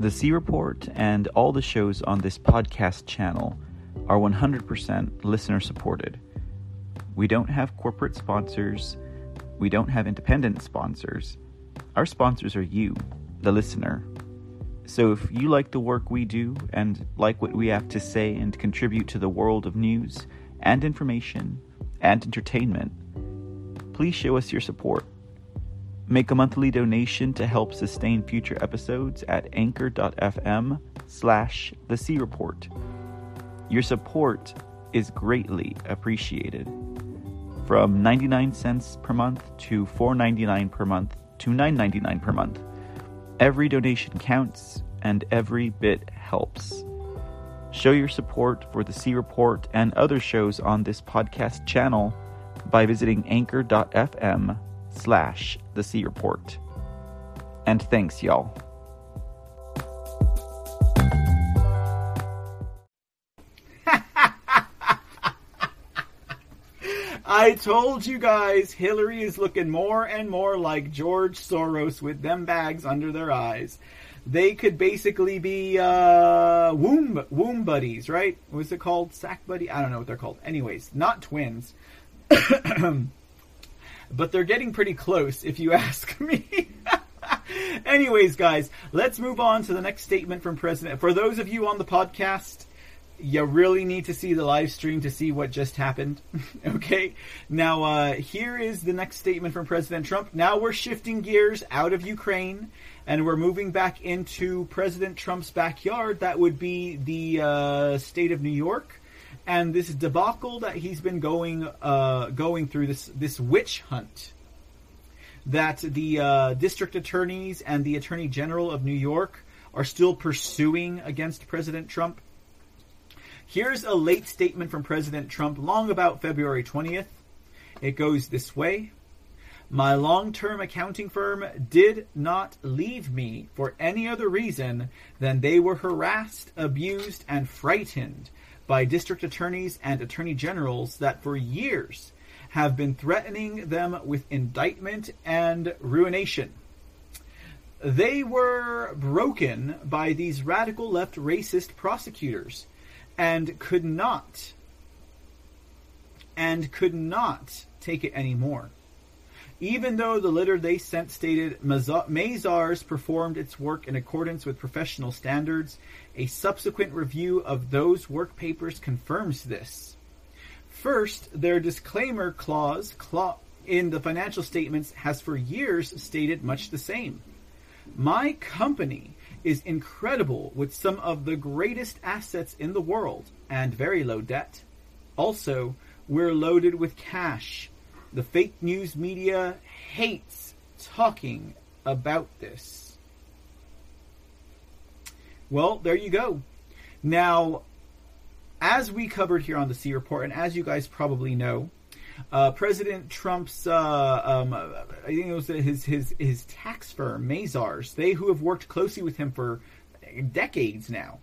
The C Report and all the shows on this podcast channel are 100% listener supported. We don't have corporate sponsors, we don't have independent sponsors. Our sponsors are you, the listener. So if you like the work we do and like what we have to say and contribute to the world of news and information and entertainment, please show us your support. Make a monthly donation to help sustain future episodes at anchor.fm slash the C Report. Your support is greatly appreciated. From 99 cents per month to 4.99 per month to 9.99 per month. Every donation counts and every bit helps. Show your support for the C Report and other shows on this podcast channel by visiting anchor.fm slash the C Report. And thanks, y'all. I told you guys Hillary is looking more and more like George Soros with them bags under their eyes. They could basically be uh, womb womb buddies, right? What's it called? Sack buddy? I don't know what they're called. Anyways, not twins. but they're getting pretty close, if you ask me. Anyways, guys, let's move on to the next statement from President. For those of you on the podcast, you really need to see the live stream to see what just happened. okay? Now, uh, here is the next statement from President Trump. Now we're shifting gears out of Ukraine and we're moving back into President Trump's backyard. That would be the uh, state of New York. And this debacle that he's been going uh, going through this this witch hunt that the uh, district attorneys and the attorney general of New York are still pursuing against President Trump Here's a late statement from President Trump long about February 20th. It goes this way My long term accounting firm did not leave me for any other reason than they were harassed, abused, and frightened by district attorneys and attorney generals that for years have been threatening them with indictment and ruination. They were broken by these radical left racist prosecutors and could not and could not take it anymore. Even though the letter they sent stated Mazars performed its work in accordance with professional standards, a subsequent review of those work papers confirms this. First, their disclaimer clause in the financial statements has for years stated much the same. My company is incredible with some of the greatest assets in the world and very low debt. Also, we're loaded with cash. The fake news media hates talking about this. Well, there you go. Now, as we covered here on the C Report, and as you guys probably know, uh, President Trump's, uh, um, I think it was his his his tax firm, Mazars, they who have worked closely with him for decades now,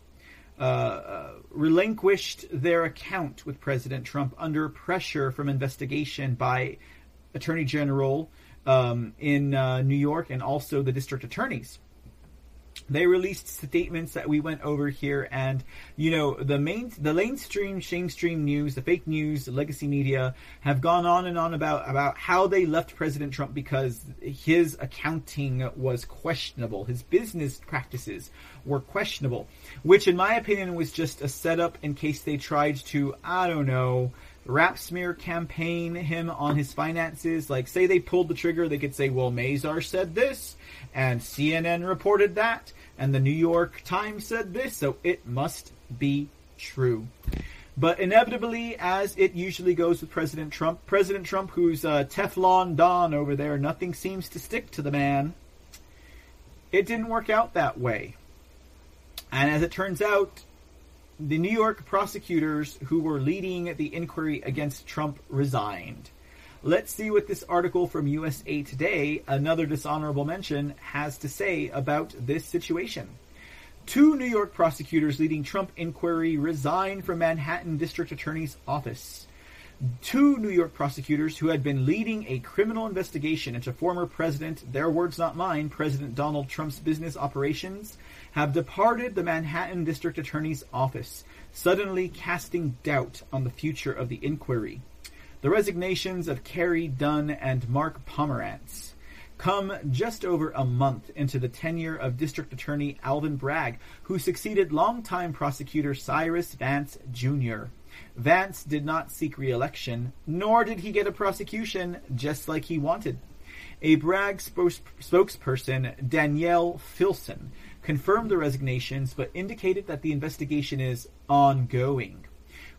uh, uh, relinquished their account with President Trump under pressure from investigation by Attorney General um, in uh, New York and also the district attorneys they released statements that we went over here and you know the main the mainstream shamestream news the fake news the legacy media have gone on and on about about how they left president trump because his accounting was questionable. His business practices were questionable which in my opinion was just a setup in case they tried to i don't know rap smear campaign him on his finances. Like, say they pulled the trigger, they could say, well, Mazar said this, and CNN reported that, and the New York Times said this, so it must be true. But inevitably, as it usually goes with President Trump, President Trump, who's uh, Teflon Don over there, nothing seems to stick to the man. It didn't work out that way. And as it turns out, the New York prosecutors who were leading the inquiry against Trump resigned. Let's see what this article from USA Today, another dishonorable mention, has to say about this situation. Two New York prosecutors leading Trump inquiry resigned from Manhattan District Attorney's office. Two New York prosecutors who had been leading a criminal investigation into former President, their words not mine, President Donald Trump's business operations, have departed the Manhattan District Attorney's office, suddenly casting doubt on the future of the inquiry. The resignations of Carey Dunn and Mark Pomerantz come just over a month into the tenure of District Attorney Alvin Bragg, who succeeded longtime prosecutor Cyrus Vance Jr. Vance did not seek re-election, nor did he get a prosecution just like he wanted. A Bragg spokes- spokesperson, Danielle Filson, confirmed the resignations but indicated that the investigation is ongoing.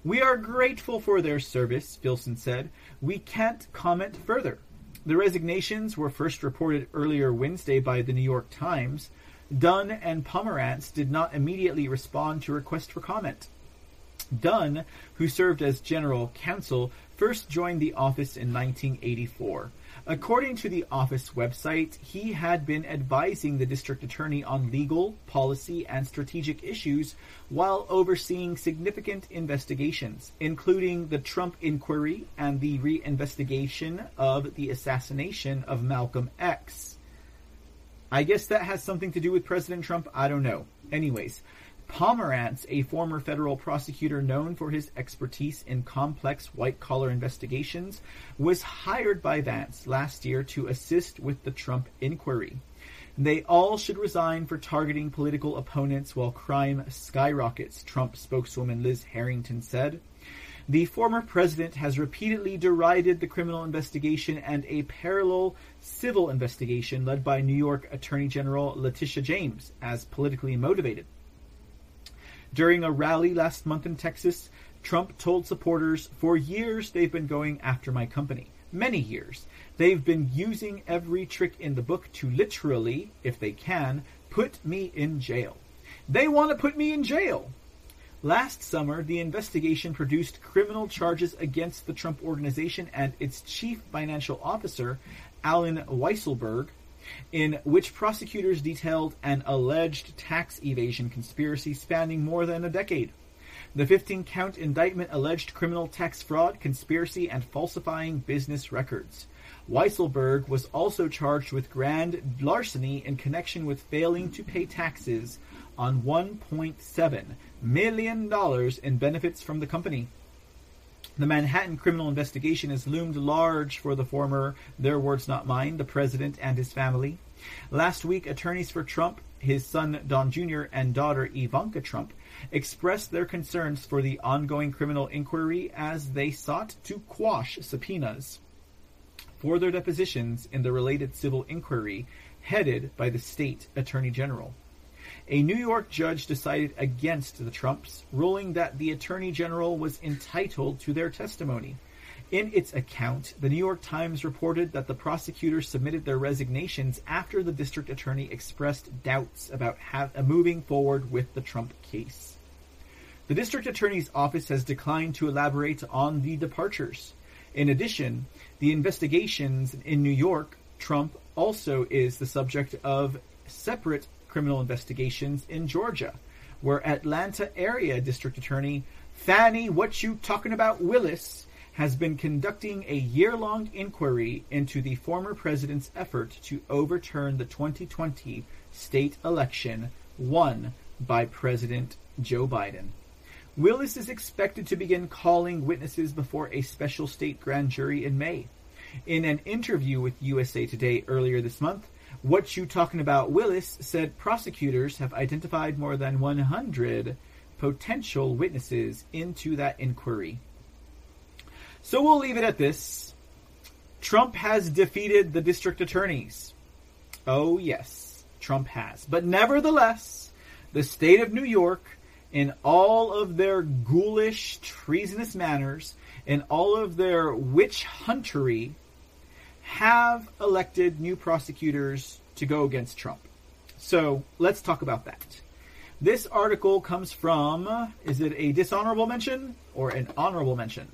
We are grateful for their service, Filson said. We can't comment further. The resignations were first reported earlier Wednesday by the New York Times. Dunn and Pomerantz did not immediately respond to request for comment. Dunn, who served as general counsel, first joined the office in 1984. According to the office website, he had been advising the district attorney on legal, policy, and strategic issues while overseeing significant investigations, including the Trump inquiry and the reinvestigation of the assassination of Malcolm X. I guess that has something to do with President Trump. I don't know. Anyways, Pomerantz, a former federal prosecutor known for his expertise in complex white collar investigations, was hired by Vance last year to assist with the Trump inquiry. They all should resign for targeting political opponents while crime skyrockets, Trump spokeswoman Liz Harrington said. The former president has repeatedly derided the criminal investigation and a parallel civil investigation led by New York Attorney General Letitia James as politically motivated. During a rally last month in Texas, Trump told supporters, For years they've been going after my company. Many years. They've been using every trick in the book to literally, if they can, put me in jail. They want to put me in jail. Last summer, the investigation produced criminal charges against the Trump Organization and its chief financial officer, Alan Weisselberg, in which prosecutors detailed an alleged tax evasion conspiracy spanning more than a decade. The 15 count indictment alleged criminal tax fraud, conspiracy, and falsifying business records. Weisselberg was also charged with grand larceny in connection with failing to pay taxes on $1.7 million in benefits from the company. The Manhattan criminal investigation has loomed large for the former, their words not mine, the president and his family. Last week, attorneys for Trump, his son Don Jr., and daughter Ivanka Trump expressed their concerns for the ongoing criminal inquiry as they sought to quash subpoenas for their depositions in the related civil inquiry headed by the state attorney general. A New York judge decided against the Trumps, ruling that the Attorney General was entitled to their testimony. In its account, the New York Times reported that the prosecutors submitted their resignations after the district attorney expressed doubts about uh, moving forward with the Trump case. The district attorney's office has declined to elaborate on the departures. In addition, the investigations in New York, Trump also is the subject of separate criminal investigations in Georgia, where Atlanta area district attorney Fani What You Talking About Willis has been conducting a year-long inquiry into the former president's effort to overturn the 2020 state election won by President Joe Biden. Willis is expected to begin calling witnesses before a special state grand jury in May. In an interview with USA Today earlier this month, what You Talking About Willis said prosecutors have identified more than 100 potential witnesses into that inquiry. So we'll leave it at this. Trump has defeated the district attorneys. Oh, yes, Trump has. But nevertheless, the state of New York, in all of their ghoulish, treasonous manners, in all of their witch huntery, have elected new prosecutors to go against Trump. So let's talk about that. This article comes from, is it a dishonorable mention or an honorable mention?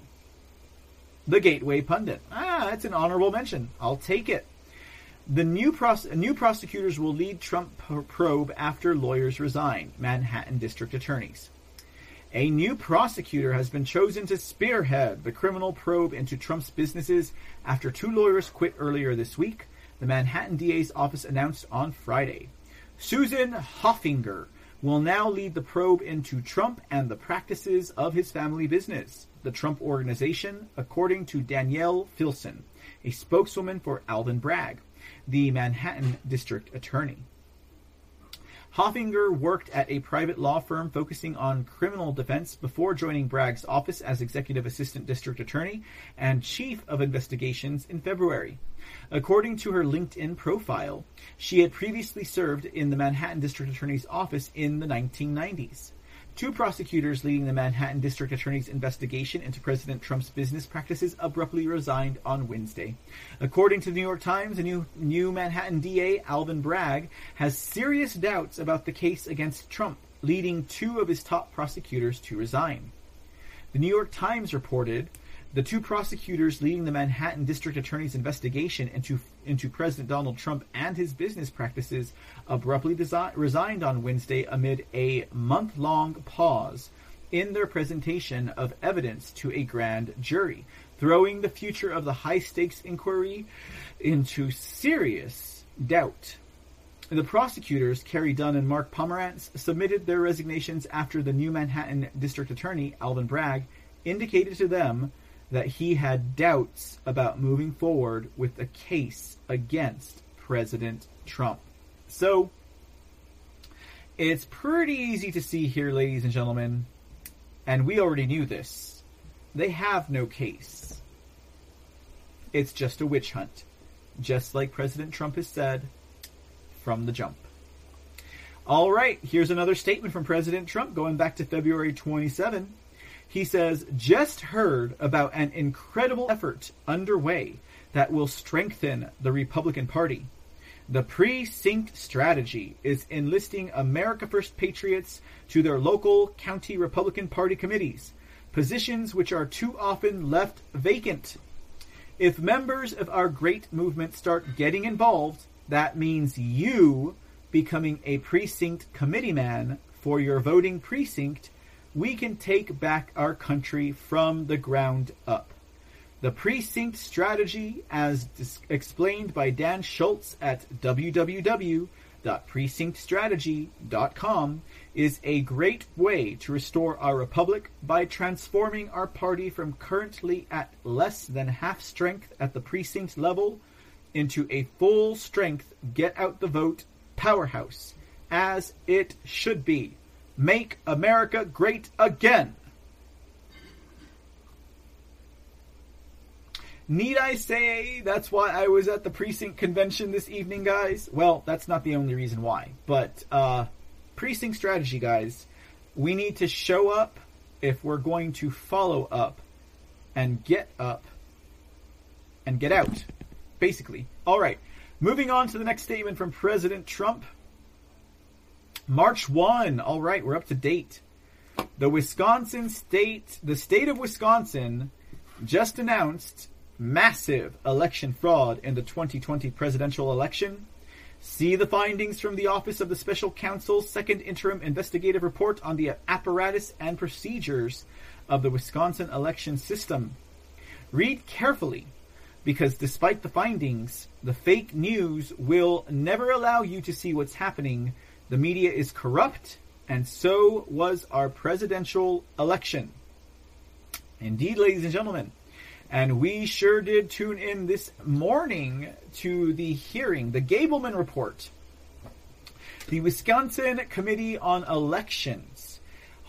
The Gateway Pundit. Ah, it's an honorable mention. I'll take it. The new, pros- new prosecutors will lead Trump probe after lawyers resign, Manhattan district attorneys. A new prosecutor has been chosen to spearhead the criminal probe into Trump's businesses after two lawyers quit earlier this week, the Manhattan DA's office announced on Friday. Susan Hoffinger will now lead the probe into Trump and the practices of his family business, the Trump Organization, according to Danielle Filson, a spokeswoman for Alvin Bragg, the Manhattan District Attorney. Hoffinger worked at a private law firm focusing on criminal defense before joining Bragg's office as executive assistant district attorney and chief of investigations in February. According to her LinkedIn profile, she had previously served in the Manhattan District Attorney's office in the 1990s. Two prosecutors leading the Manhattan District Attorney's investigation into President Trump's business practices abruptly resigned on Wednesday. According to the New York Times, the new, new Manhattan DA, Alvin Bragg, has serious doubts about the case against Trump, leading two of his top prosecutors to resign. The New York Times reported the two prosecutors leading the Manhattan District Attorney's investigation into into President Donald Trump and his business practices abruptly desi- resigned on Wednesday amid a month-long pause in their presentation of evidence to a grand jury, throwing the future of the high-stakes inquiry into serious doubt. The prosecutors, Carey Dunn and Mark Pomerantz, submitted their resignations after the new Manhattan District Attorney, Alvin Bragg, indicated to them that he had doubts about moving forward with a case against President Trump. So, it's pretty easy to see here, ladies and gentlemen, and we already knew this. They have no case. It's just a witch hunt, just like President Trump has said from the jump. All right, here's another statement from President Trump going back to February 27. He says, just heard about an incredible effort underway that will strengthen the Republican Party. The precinct strategy is enlisting America First patriots to their local county Republican Party committees, positions which are too often left vacant. If members of our great movement start getting involved, that means you becoming a precinct committeeman for your voting precinct we can take back our country from the ground up. The precinct strategy, as dis- explained by Dan Schultz at www.precinctstrategy.com, is a great way to restore our republic by transforming our party from currently at less than half strength at the precinct level into a full strength get out the vote powerhouse, as it should be. Make America Great Again. Need I say that's why I was at the precinct convention this evening, guys? Well, that's not the only reason why. But uh, precinct strategy, guys. We need to show up if we're going to follow up and get up and get out. Basically. All right. Moving on to the next statement from President Trump. March 1. All right, we're up to date. The Wisconsin state, the state of Wisconsin just announced massive election fraud in the 2020 presidential election. See the findings from the Office of the Special Counsel's second interim investigative report on the apparatus and procedures of the Wisconsin election system. Read carefully because despite the findings, the fake news will never allow you to see what's happening the media is corrupt, and so was our presidential election. Indeed, ladies and gentlemen. And we sure did tune in this morning to the hearing, the Gableman Report. The Wisconsin Committee on Elections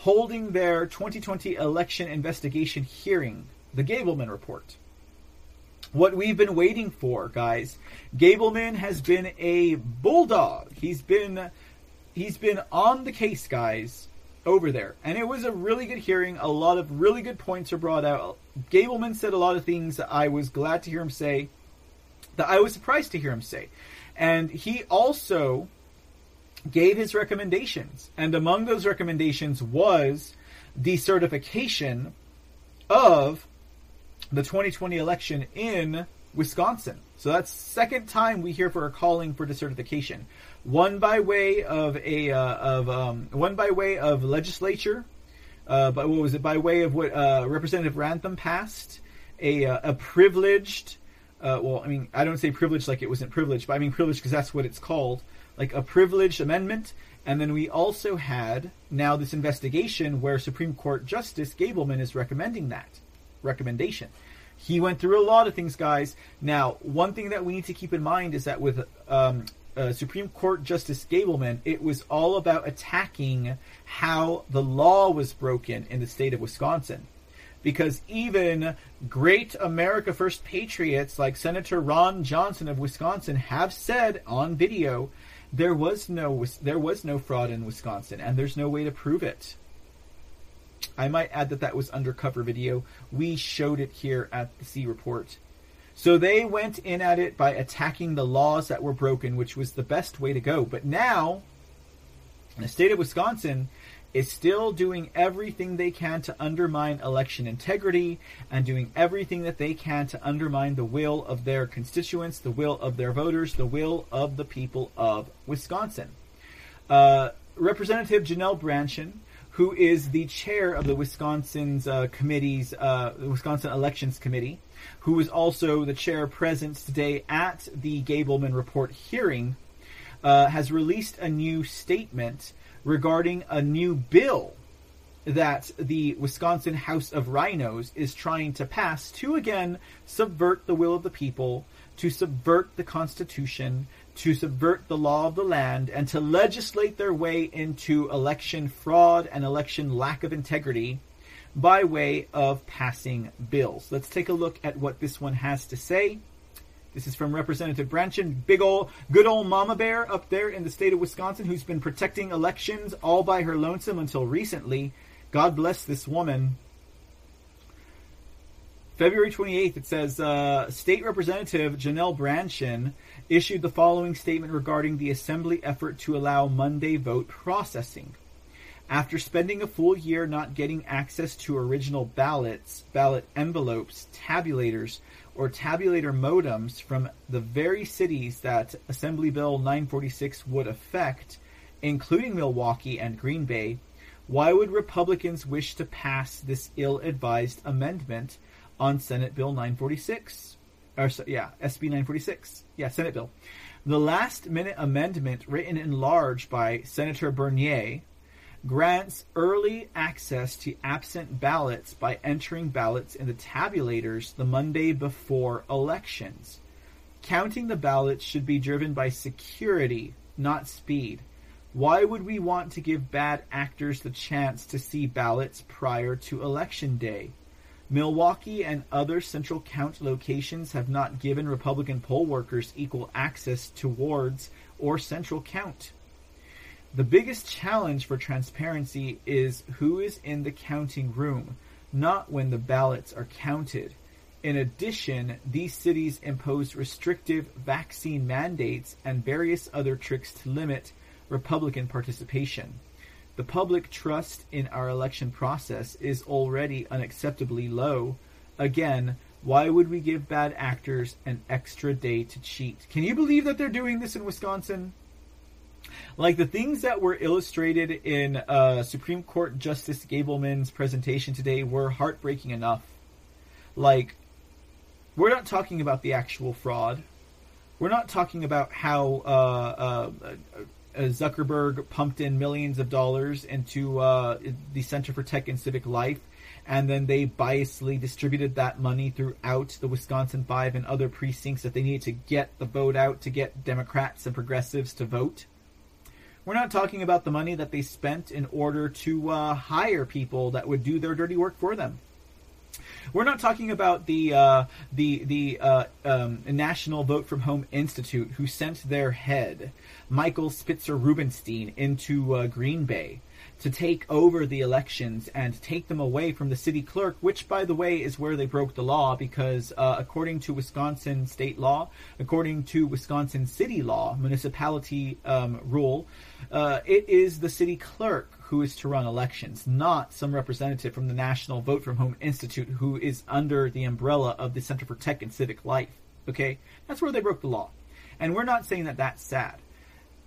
holding their 2020 election investigation hearing, the Gableman Report. What we've been waiting for, guys. Gableman has been a bulldog. He's been he's been on the case, guys, over there. And it was a really good hearing. A lot of really good points are brought out. Gableman said a lot of things that I was glad to hear him say, that I was surprised to hear him say. And he also gave his recommendations. And among those recommendations was the certification of the 2020 election in Wisconsin. So that's second time we hear for a calling for decertification one by way of a uh, of um, one by way of legislature, uh, but what was it? By way of what uh, Representative Ramthun passed, a uh, a privileged. Uh, well, I mean, I don't say privileged like it wasn't privileged, but I mean privileged because that's what it's called, like a privileged amendment. And then we also had now this investigation where Supreme Court Justice Gableman is recommending that recommendation. He went through a lot of things, guys. Now, one thing that we need to keep in mind is that with um, uh, Supreme Court Justice Gableman, it was all about attacking how the law was broken in the state of Wisconsin. Because even great America First patriots like Senator Ron Johnson of Wisconsin have said on video there was no there was no fraud in Wisconsin, and there's no way to prove it. I might add that that was undercover video. We showed it here at the C report. So they went in at it by attacking the laws that were broken, which was the best way to go. But now, the state of Wisconsin is still doing everything they can to undermine election integrity and doing everything that they can to undermine the will of their constituents, the will of their voters, the will of the people of Wisconsin. Uh, Representative Janelle Brandtjen who is the chair of the Wisconsin's uh, committees, uh, Wisconsin Elections Committee, who was also the chair present today at the Gableman report hearing, uh, has released a new statement regarding a new bill that the Wisconsin House of Rhinos is trying to pass to again subvert the will of the people, to subvert the Constitution, to subvert the law of the land and to legislate their way into election fraud and election lack of integrity by way of passing bills. Let's take a look at what this one has to say. This is from Representative Brandtjen, big ol' good old mama bear up there in the state of Wisconsin who's been protecting elections all by her lonesome until recently. God bless this woman. February 28th, it says uh, State Representative Janelle Brandtjen issued the following statement regarding the Assembly effort to allow Monday vote processing. After spending a full year not getting access to original ballots, ballot envelopes, tabulators, or tabulator modems from the very cities that Assembly Bill 946 would affect, including Milwaukee and Green Bay, why would Republicans wish to pass this ill advised amendment on Senate Bill 946? or yeah, SB 946. Yeah, Senate bill. The last minute amendment, written in large by Senator Bernier, grants early access to absent ballots by entering ballots in the tabulators the Monday before elections. Counting the ballots should be driven by security, not speed. Why would we want to give bad actors the chance to see ballots prior to election day? Milwaukee and other central count locations have not given Republican poll workers equal access towards or central count. The biggest challenge for transparency is who is in the counting room, not when the ballots are counted. In addition, these cities impose restrictive vaccine mandates and various other tricks to limit Republican participation. The public trust in our election process is already unacceptably low. Again, why would we give bad actors an extra day to cheat? Can you believe that they're doing this in Wisconsin? Like the things that were illustrated in uh, Supreme Court Justice Gableman's presentation today were heartbreaking enough. Like, we're not talking about the actual fraud. We're not talking about how uh, uh, uh, Zuckerberg pumped in millions of dollars into uh, the Center for Tech and Civic Life, and then they biasedly distributed that money throughout the Wisconsin Five and other precincts that they needed to get the vote out to get Democrats and progressives to vote. We're not talking about the money that they spent in order to uh, hire people that would do their dirty work for them. We're not talking about the uh, the the uh, um, National Vote from Home Institute who sent their head, Michael Spitzer Rubenstein, into uh, Green Bay to take over the elections and take them away from the city clerk, which, by the way, is where they broke the law because, uh, according to Wisconsin state law, according to Wisconsin city law, municipality um, rule, uh, it is the city clerk who is to run elections, not some representative from the National Vote from Home Institute who is under the umbrella of the Center for Tech and Civic Life. Okay? That's where they broke the law. And we're not saying that that's sad.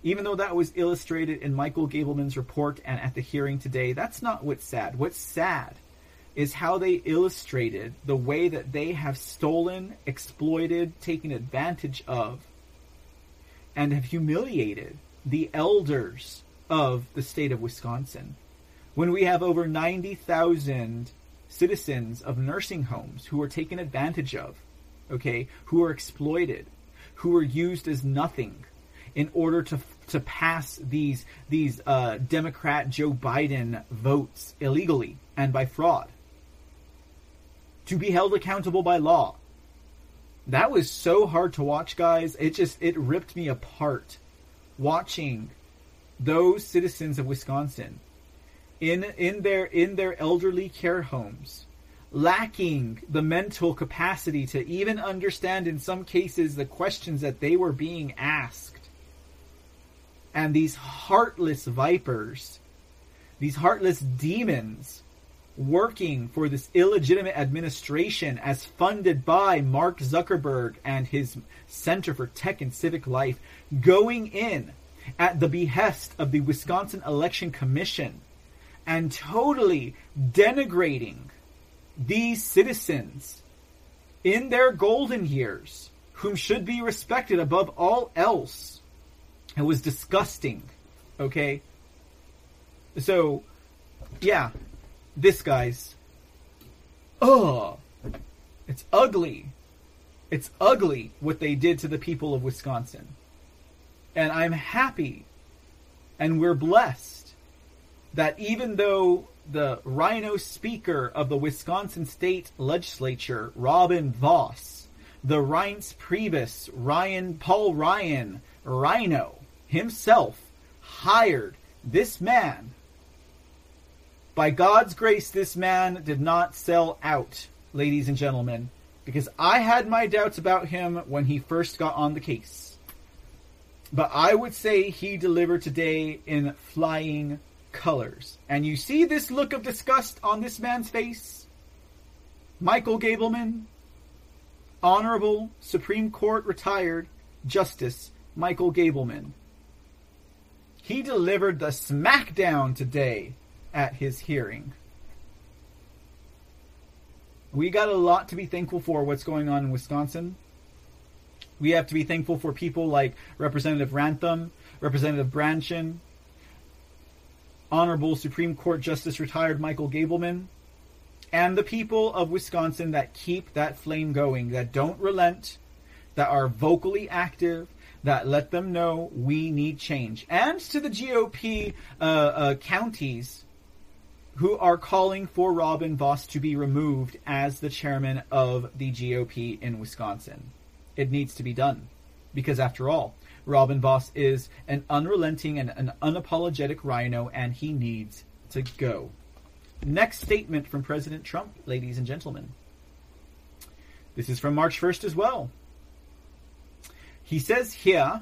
even though that was illustrated in Michael Gableman's report and at the hearing today, that's not what's sad. What's sad is how they illustrated the way that they have stolen, exploited, taken advantage of, and have humiliated the elders of the state of Wisconsin. When we have over 90,000 citizens of nursing homes who are taken advantage of, okay, who are exploited, who are used as nothing in order to to pass these these uh, Democrat Joe Biden votes illegally and by fraud, to be held accountable by law. That was so hard to watch, guys. It just it ripped me apart watching those citizens of Wisconsin in in their in their elderly care homes lacking the mental capacity to even understand in some cases the questions that they were being asked. And these heartless vipers these heartless demons working for this illegitimate administration as funded by Mark Zuckerberg and his Center for Tech and Civic Life going in at the behest of the Wisconsin Election Commission and totally denigrating these citizens in their golden years, whom should be respected above all else. It was disgusting. Okay? So, yeah, this guy's. Ugh! It's ugly. It's ugly what they did to the people of Wisconsin. And I'm happy and we're blessed that even though the rhino speaker of the Wisconsin state legislature, Robin Vos, the Reince Priebus, Ryan, Paul Ryan, Rhino himself hired this man. By God's grace, this man did not sell out, ladies and gentlemen, because I had my doubts about him when he first got on the case. But I would say he delivered today in flying colors. And you see this look of disgust on this man's face? Michael Gableman, Honorable Supreme Court retired Justice Michael Gableman. He delivered the smackdown today at his hearing. We got a lot to be thankful for what's going on in Wisconsin. We have to be thankful for people like Representative Ramthun, Representative Brandtjen, Honorable Supreme Court Justice retired Michael Gableman, and the people of Wisconsin that keep that flame going, that don't relent, that are vocally active, that let them know we need change. And to the GOP uh, uh, counties who are calling for Robin Vos to be removed as the chairman of the GOP in Wisconsin. It needs to be done. Because after all, Robin Vos is an unrelenting and an unapologetic rhino, and he needs to go. Next statement from President Trump, ladies and gentlemen. This is from March 1st as well. He says here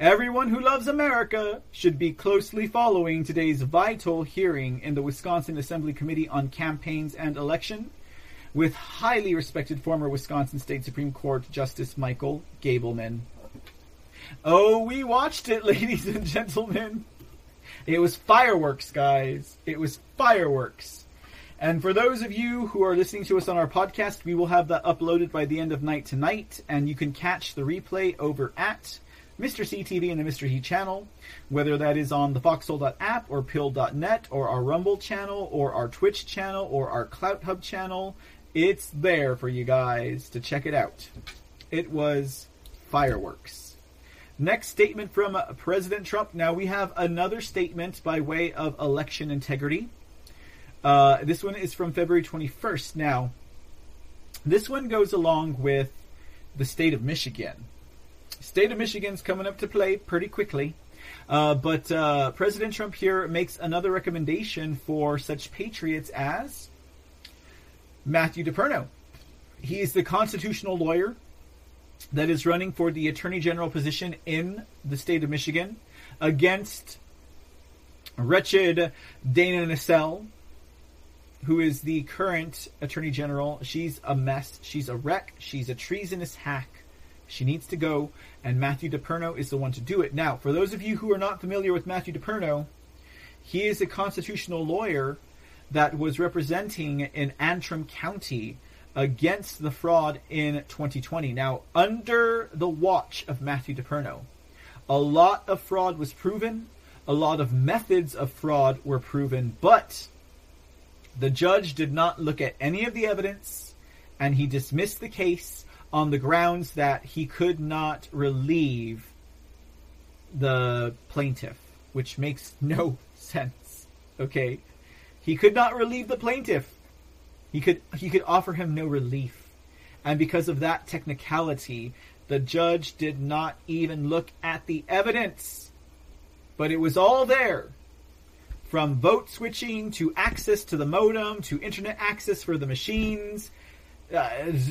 Everyone who loves America should be closely following today's vital hearing in the Wisconsin Assembly Committee on Campaigns and Election with highly respected former Wisconsin State Supreme Court Justice Michael Gableman. Oh, we watched it, ladies and gentlemen. It was fireworks, guys. It was fireworks. And for those of you who are listening to us on our podcast, we will have that uploaded by the end of night tonight, and you can catch the replay over at Mr. CTV and the Mr. He channel, whether that is on the foxhole.app or Pilled.net or our Rumble channel or our Twitch channel or our Clouthub channel. It's there for you guys to check it out. It was fireworks. Next statement from President Trump. Now we have another statement by way of election integrity. Uh, this one is from February 21st. Now, this one goes along with the state of Michigan. State of Michigan's coming up to play pretty quickly. Uh, but uh, President Trump here makes another recommendation for such patriots as Matthew DePerno. He is the constitutional lawyer that is running for the Attorney General position in the state of Michigan against wretched Dana Nessel, who is the current Attorney General. She's a mess. She's a wreck. She's a treasonous hack. She needs to go, and Matthew DePerno is the one to do it. Now, for those of you who are not familiar with Matthew DePerno, he is a constitutional lawyer that was representing in Antrim County against the fraud in 2020. Now, under the watch of Matthew DePerno, a lot of fraud was proven, a lot of methods of fraud were proven, but the judge did not look at any of the evidence and he dismissed the case on the grounds that he could not relieve the plaintiff, which makes no sense. Okay? He could not relieve the plaintiff. He could he could offer him no relief. And because of that technicality, the judge did not even look at the evidence. But it was all there. From vote switching to access to the modem to internet access for the machines uh,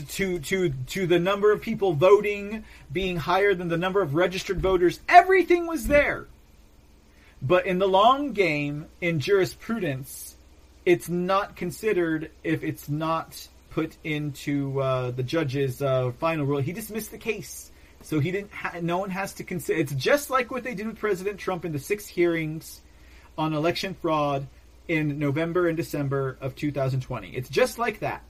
to to to the number of people voting being higher than the number of registered voters everything was there but in the long game in jurisprudence it's not considered if it's not put into uh, the judge's uh, final rule. He dismissed the case, so he didn't. Ha- no one has to consider. It's just like what they did with President Trump in the six hearings on election fraud in November and December of 2020. It's just like that.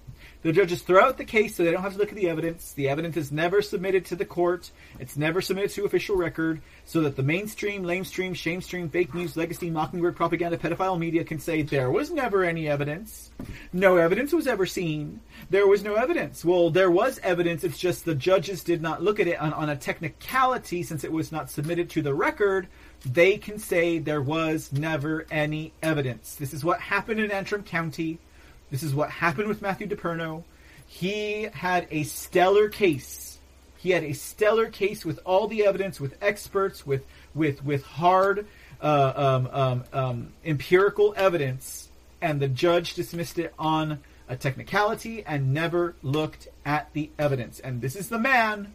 The judges throw out the case so they don't have to look at the evidence. The evidence is never submitted to the court. It's never submitted to official record so that the mainstream, lamestream, shamestream, fake news, legacy, mockingbird, propaganda, pedophile media can say there was never any evidence. No evidence was ever seen. There was no evidence. Well, there was evidence. It's just the judges did not look at it on, on a technicality since it was not submitted to the record. They can say there was never any evidence. This is what happened in Antrim County. This is what happened with Matthew DePerno. He had a stellar case. He had a stellar case with all the evidence, with experts, with with with hard uh, um, um, um, empirical evidence, and the judge dismissed it on a technicality and never looked at the evidence. And this is the man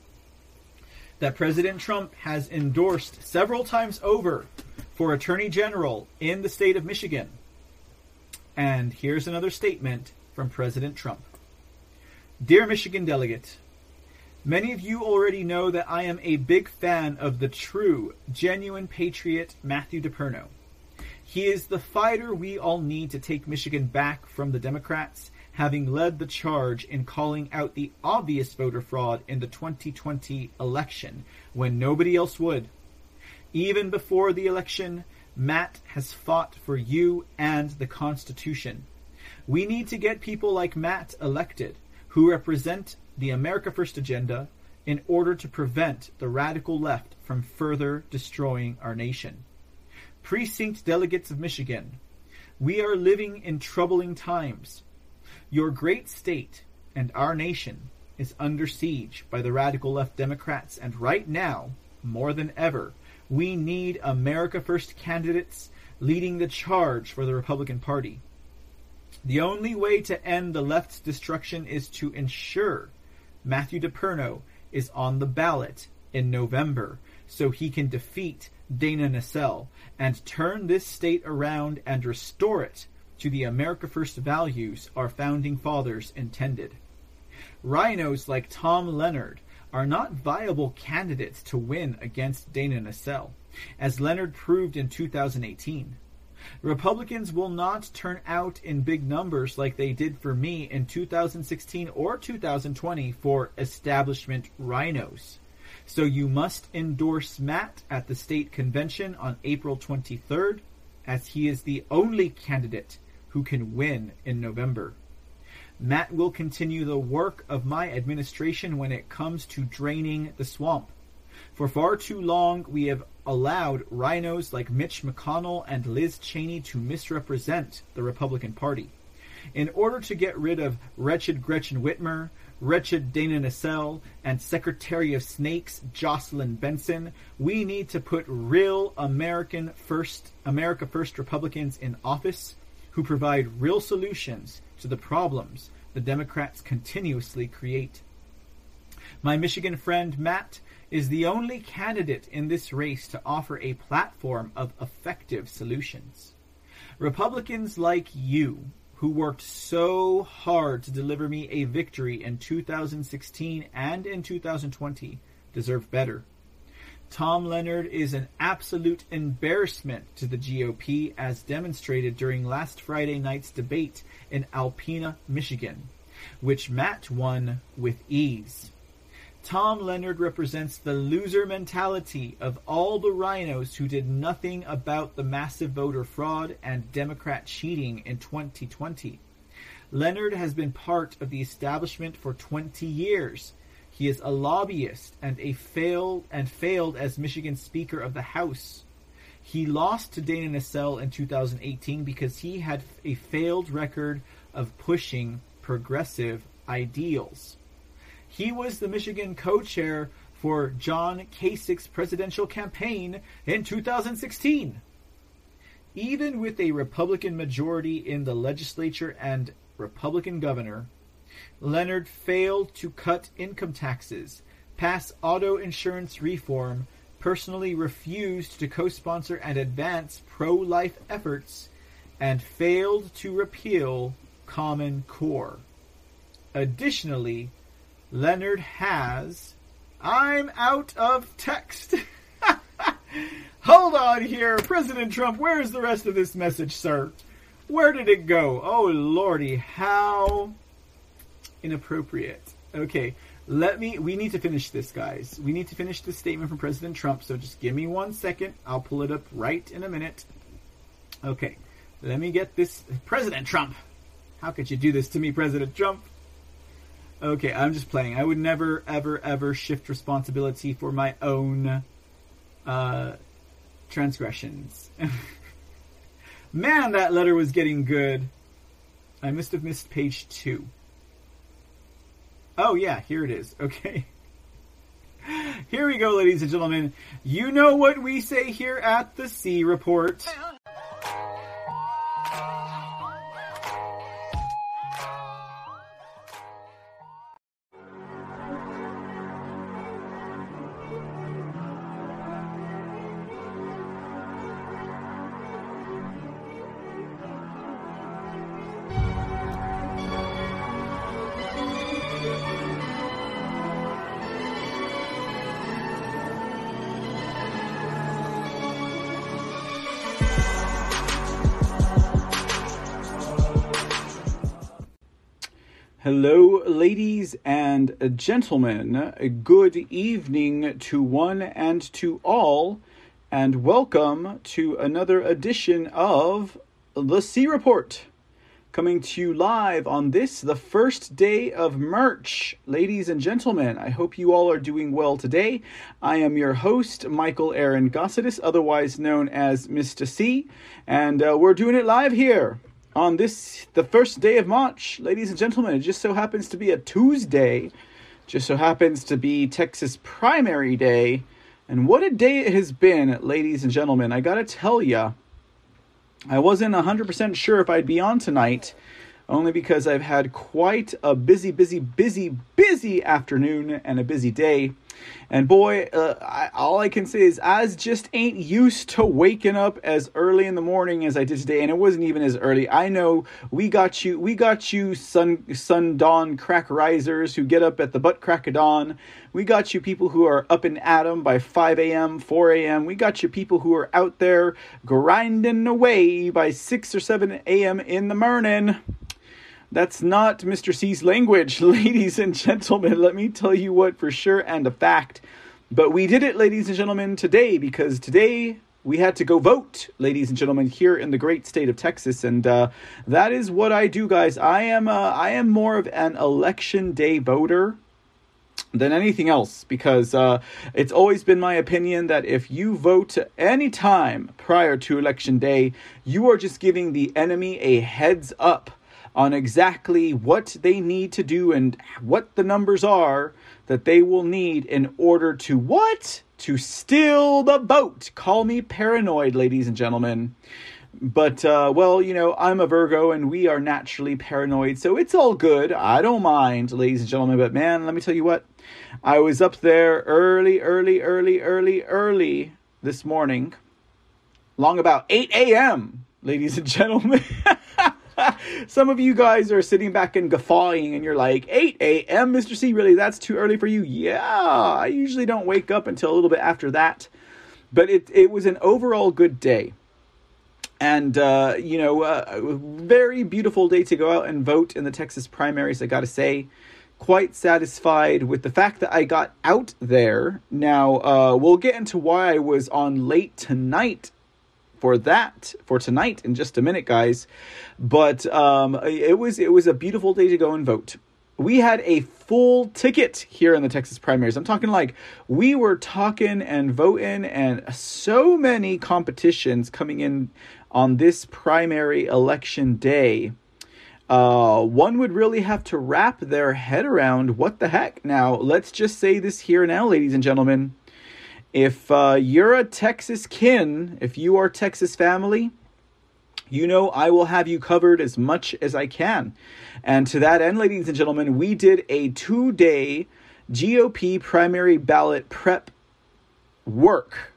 that President Trump has endorsed several times over for Attorney General in the state of Michigan. And here's another statement from President Trump Dear Michigan delegate, many of you already know that I am a big fan of the true, genuine patriot Matthew DePerno. He is the fighter we all need to take Michigan back from the Democrats, having led the charge in calling out the obvious voter fraud in the 2020 election when nobody else would. Even before the election, Matt has fought for you and the Constitution. We need to get people like Matt elected who represent the America First agenda in order to prevent the radical left from further destroying our nation. Precinct delegates of Michigan, we are living in troubling times. Your great state and our nation is under siege by the radical left Democrats, and right now, more than ever, we need America First candidates leading the charge for the Republican Party. The only way to end the left's destruction is to ensure Matthew DePerno is on the ballot in November so he can defeat Dana Nessel and turn this state around and restore it to the America First values our founding fathers intended. Rhinos like Tom Leonard are not viable candidates to win against Dana Nessel, as Leonard proved in 2018. Republicans will not turn out in big numbers like they did for me in 2016 or 2020 for establishment rhinos. So you must endorse Matt at the state convention on April 23rd, as he is the only candidate who can win in November. Matt will continue the work of my administration when it comes to draining the swamp. For far too long, we have allowed rhinos like Mitch McConnell and Liz Cheney to misrepresent the Republican Party. In order to get rid of wretched Gretchen Whitmer, wretched Dana Nessel, and Secretary of Snakes Jocelyn Benson, we need to put real American first America First Republicans in office who provide real solutions to the problems the Democrats continuously create. My Michigan friend Matt is the only candidate in this race to offer a platform of effective solutions. Republicans like you, who worked so hard to deliver me a victory in 2016 and in 2020, deserve better. Tom Leonard is an absolute embarrassment to the GOP, as demonstrated during last Friday night's debate in Alpena, Michigan, which Matt won with ease. Tom Leonard represents the loser mentality of all the rhinos who did nothing about the massive voter fraud and Democrat cheating in 2020. Leonard has been part of the establishment for 20 years he is a lobbyist and a failed and failed as Michigan Speaker of the House. He lost to Dana Nessel in 2018 because he had a failed record of pushing progressive ideals. He was the Michigan co-chair for John Kasich's presidential campaign in 2016. Even with a Republican majority in the legislature and Republican governor, Leonard failed to cut income taxes, pass auto insurance reform, personally refused to co sponsor and advance pro life efforts, and failed to repeal Common Core. Additionally, Leonard has. I'm out of text. Hold on here, President Trump. Where is the rest of this message, sir? Where did it go? Oh, lordy, how inappropriate. Okay, let me. We need to finish this, guys. We need to finish this statement from President Trump. So just give me one second. I'll pull it up right in a minute. Okay, let me get this. President Trump, how could you do this to me, President Trump? Okay, I'm just playing. I would never, ever, ever shift responsibility for my own uh, transgressions. Man, that letter was getting good. I must have missed page two. Oh, yeah, here it is. Okay. Here we go, ladies and gentlemen. You know what we say here at the C Report. Hello, ladies and gentlemen. Good evening to one and to all, and welcome to another edition of the C Report. Coming to you live on this, the first day of March. Ladies and gentlemen, I hope you all are doing well today. I am your host, Michael Aaron Gossidis, otherwise known as Mr. C, and uh, we're doing it live here on this, the first day of March, ladies and gentlemen. It just so happens to be a Tuesday, just so happens to be Texas primary day. And what a day it has been, ladies and gentlemen. I gotta tell ya, I wasn't 100% sure if I'd be on tonight, only because I've had quite a busy, busy, busy, busy afternoon and a busy day. And boy, uh, I, all I can say is I just ain't used to waking up as early in the morning as I did today, and it wasn't even as early. I know we got you, we got you, sun sun dawn crack risers who get up at the butt crack of dawn. We got you people who are up and at 'em by 5 a.m., 4 a.m. We got you people who are out there grinding away by 6 or 7 a.m. in the morning. That's not Mr. C's language, ladies and gentlemen. Let me tell you what for sure and a fact. But we did it, ladies and gentlemen, today because today we had to go vote, ladies and gentlemen, here in the great state of Texas, and uh, that is what I do, guys. I am uh, I am more of an election day voter than anything else because uh, it's always been my opinion that if you vote any time prior to election day, you are just giving the enemy a heads up on exactly what they need to do and what the numbers are that they will need in order to what? To steal the boat. Call me paranoid, ladies and gentlemen. But, uh, well, you know, I'm a Virgo and we are naturally paranoid, so it's all good. I don't mind, ladies and gentlemen. But, man, let me tell you what. I was up there early, early, early, early, early this morning, long about 8 a.m., ladies and gentlemen. some of you guys are sitting back and guffawing, and you're like, 8 a.m., Mr. C, really? That's too early for you? Yeah, I usually don't wake up until a little bit after that. But it, it was an overall good day. And, uh, you know, uh, very beautiful day to go out and vote in the Texas primaries, I gotta say quite satisfied with the fact that I got out there. Now, uh, we'll get into why I was on late tonight for that for tonight in just a minute, guys. But um, it was it was a beautiful day to go and vote. We had a full ticket here in the Texas primaries. I'm talking like we were talking and voting, and so many competitions coming in on this primary election day uh, one would really have to wrap their head around what the heck. Now, let's just say this here now, ladies and gentlemen. If uh, you're a Texas kin, if you are Texas family, you know I will have you covered as much as I can. And to that end, ladies and gentlemen, we did a two day GOP primary ballot prep work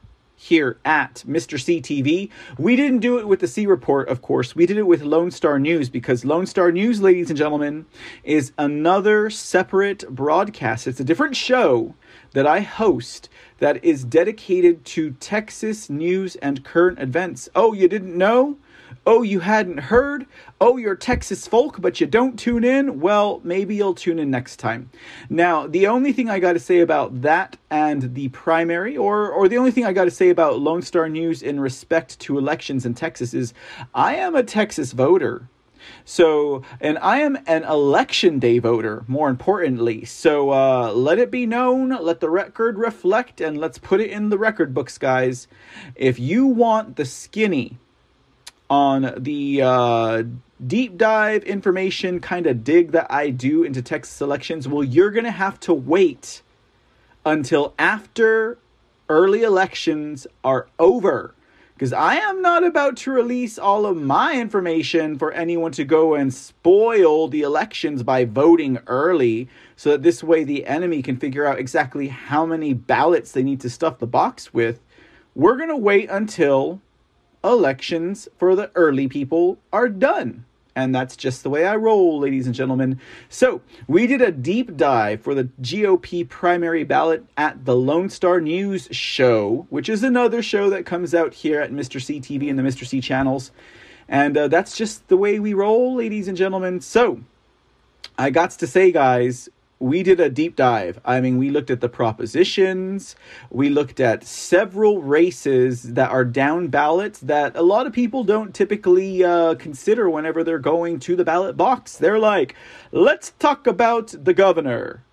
here at Mr. CTV. We didn't do it with the C Report, of course. We did it with Lone Star News because Lone Star News, ladies and gentlemen, is another separate broadcast. It's a different show that I host that is dedicated to Texas news and current events. Oh, you didn't know? Oh, you hadn't heard? Oh, you're Texas folk, but you don't tune in? Well, maybe you'll tune in next time. Now, the only thing I got to say about that and the primary, or, or the only thing I got to say about Lone Star News in respect to elections in Texas is I am a Texas voter. So, and I am an election day voter, more importantly. So, uh, let it be known, let the record reflect, and let's put it in the record books, guys. If you want the skinny, on the uh, deep dive information kind of dig that I do into Texas elections, well, you're going to have to wait until after early elections are over. Because I am not about to release all of my information for anyone to go and spoil the elections by voting early, so that this way the enemy can figure out exactly how many ballots they need to stuff the box with. We're going to wait until elections for the early people are done. And that's just the way I roll, ladies and gentlemen. So, we did a deep dive for the GOP primary ballot at the Lone Star News Show, which is another show that comes out here at Mr. C TV and the Mr. C channels. And uh, that's just the way we roll, ladies and gentlemen. So, I got to say, guys, we did a deep dive. I mean, we looked at the propositions, we looked at several races that are down ballots that a lot of people don't typically uh, consider whenever they're going to the ballot box. They're like, let's talk about the governor,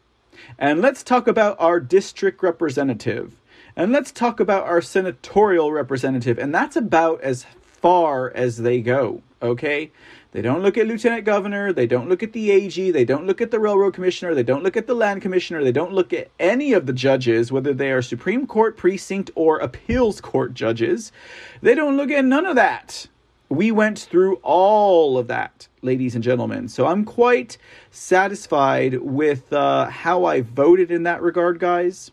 and let's talk about our district representative, and let's talk about our senatorial representative, and that's about as far as they go, okay? They don't look at lieutenant governor, they don't look at the AG, they don't look at the railroad commissioner, they don't look at the land commissioner, they don't look at any of the judges, whether they are Supreme Court precinct or appeals court judges. They don't look at none of that. We went through all of that, ladies and gentlemen. So I'm quite satisfied with uh, how I voted in that regard, guys.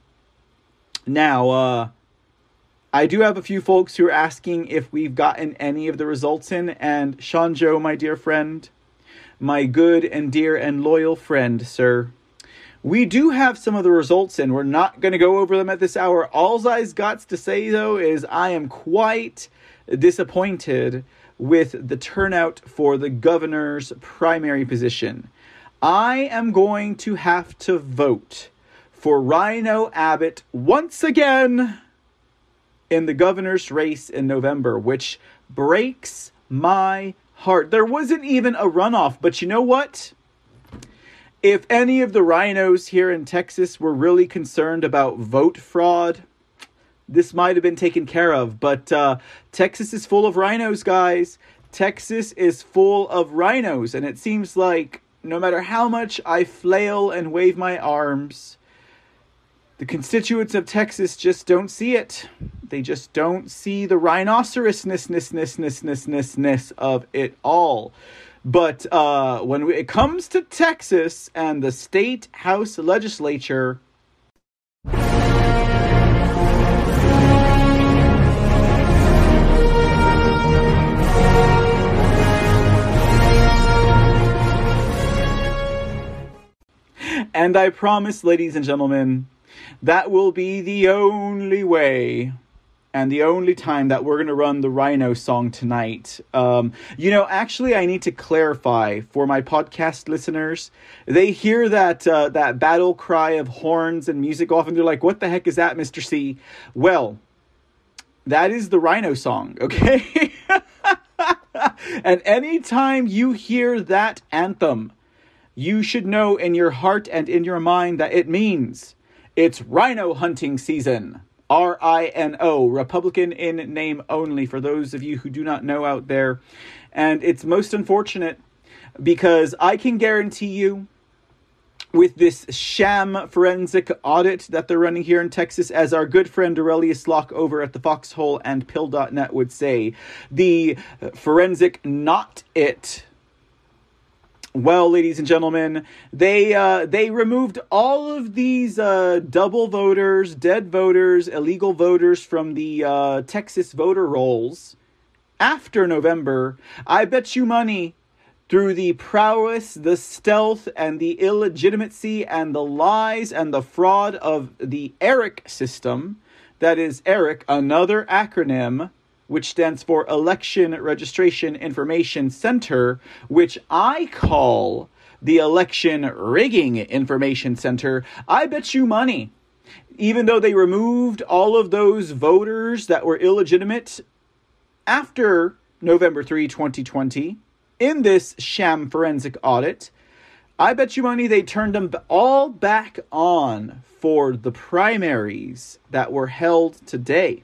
Now, uh, I do have a few folks who are asking if we've gotten any of the results in, and Sean Joe, my dear friend, my good and dear and loyal friend, sir, we do have some of the results in. We're not going to go over them at this hour. All I's got to say, though, is I am quite disappointed with the turnout for the governor's primary position. I am going to have to vote for Rhino Abbott once again in the governor's race in November, which breaks my heart. There wasn't even a runoff, but you know what? If any of the rhinos here in Texas were really concerned about vote fraud, this might have been taken care of. But uh, Texas is full of rhinos, guys. Texas is full of rhinos, and it seems like no matter how much I flail and wave my arms, the constituents of Texas just don't see it. They just don't see the rhinocerosness of it all. But uh, when we, it comes to Texas and the state house legislature, And I promise, ladies and gentlemen, that will be the only way and the only time that we're going to run the Rhino song tonight. Um, you know, actually, I need to clarify for my podcast listeners. They hear that uh, that battle cry of horns and music off, and they're like, "What the heck is that, Mister C?" Well, that is the Rhino song, okay? and anytime you hear that anthem, you should know in your heart and in your mind that it means it's rhino hunting season. R I N O, Republican in name only, for those of you who do not know out there. And it's most unfortunate because I can guarantee you, with this sham forensic audit that they're running here in Texas, as our good friend Aurelius Locke over at the Foxhole and Pilled.net would say, the forensic not it well, ladies and gentlemen, they uh, they removed all of these uh, double voters, dead voters, illegal voters from the uh, Texas voter rolls after November. I bet you money through the prowess, the stealth, and the illegitimacy, and the lies and the fraud of the ERIC system. That is ERIC, another acronym which stands for Election Registration Information Center, which I call the Election Rigging Information Center. I bet you money. Even though they removed all of those voters that were illegitimate after November 3, 2020, in this sham forensic audit, I bet you money they turned them all back on for the primaries that were held today.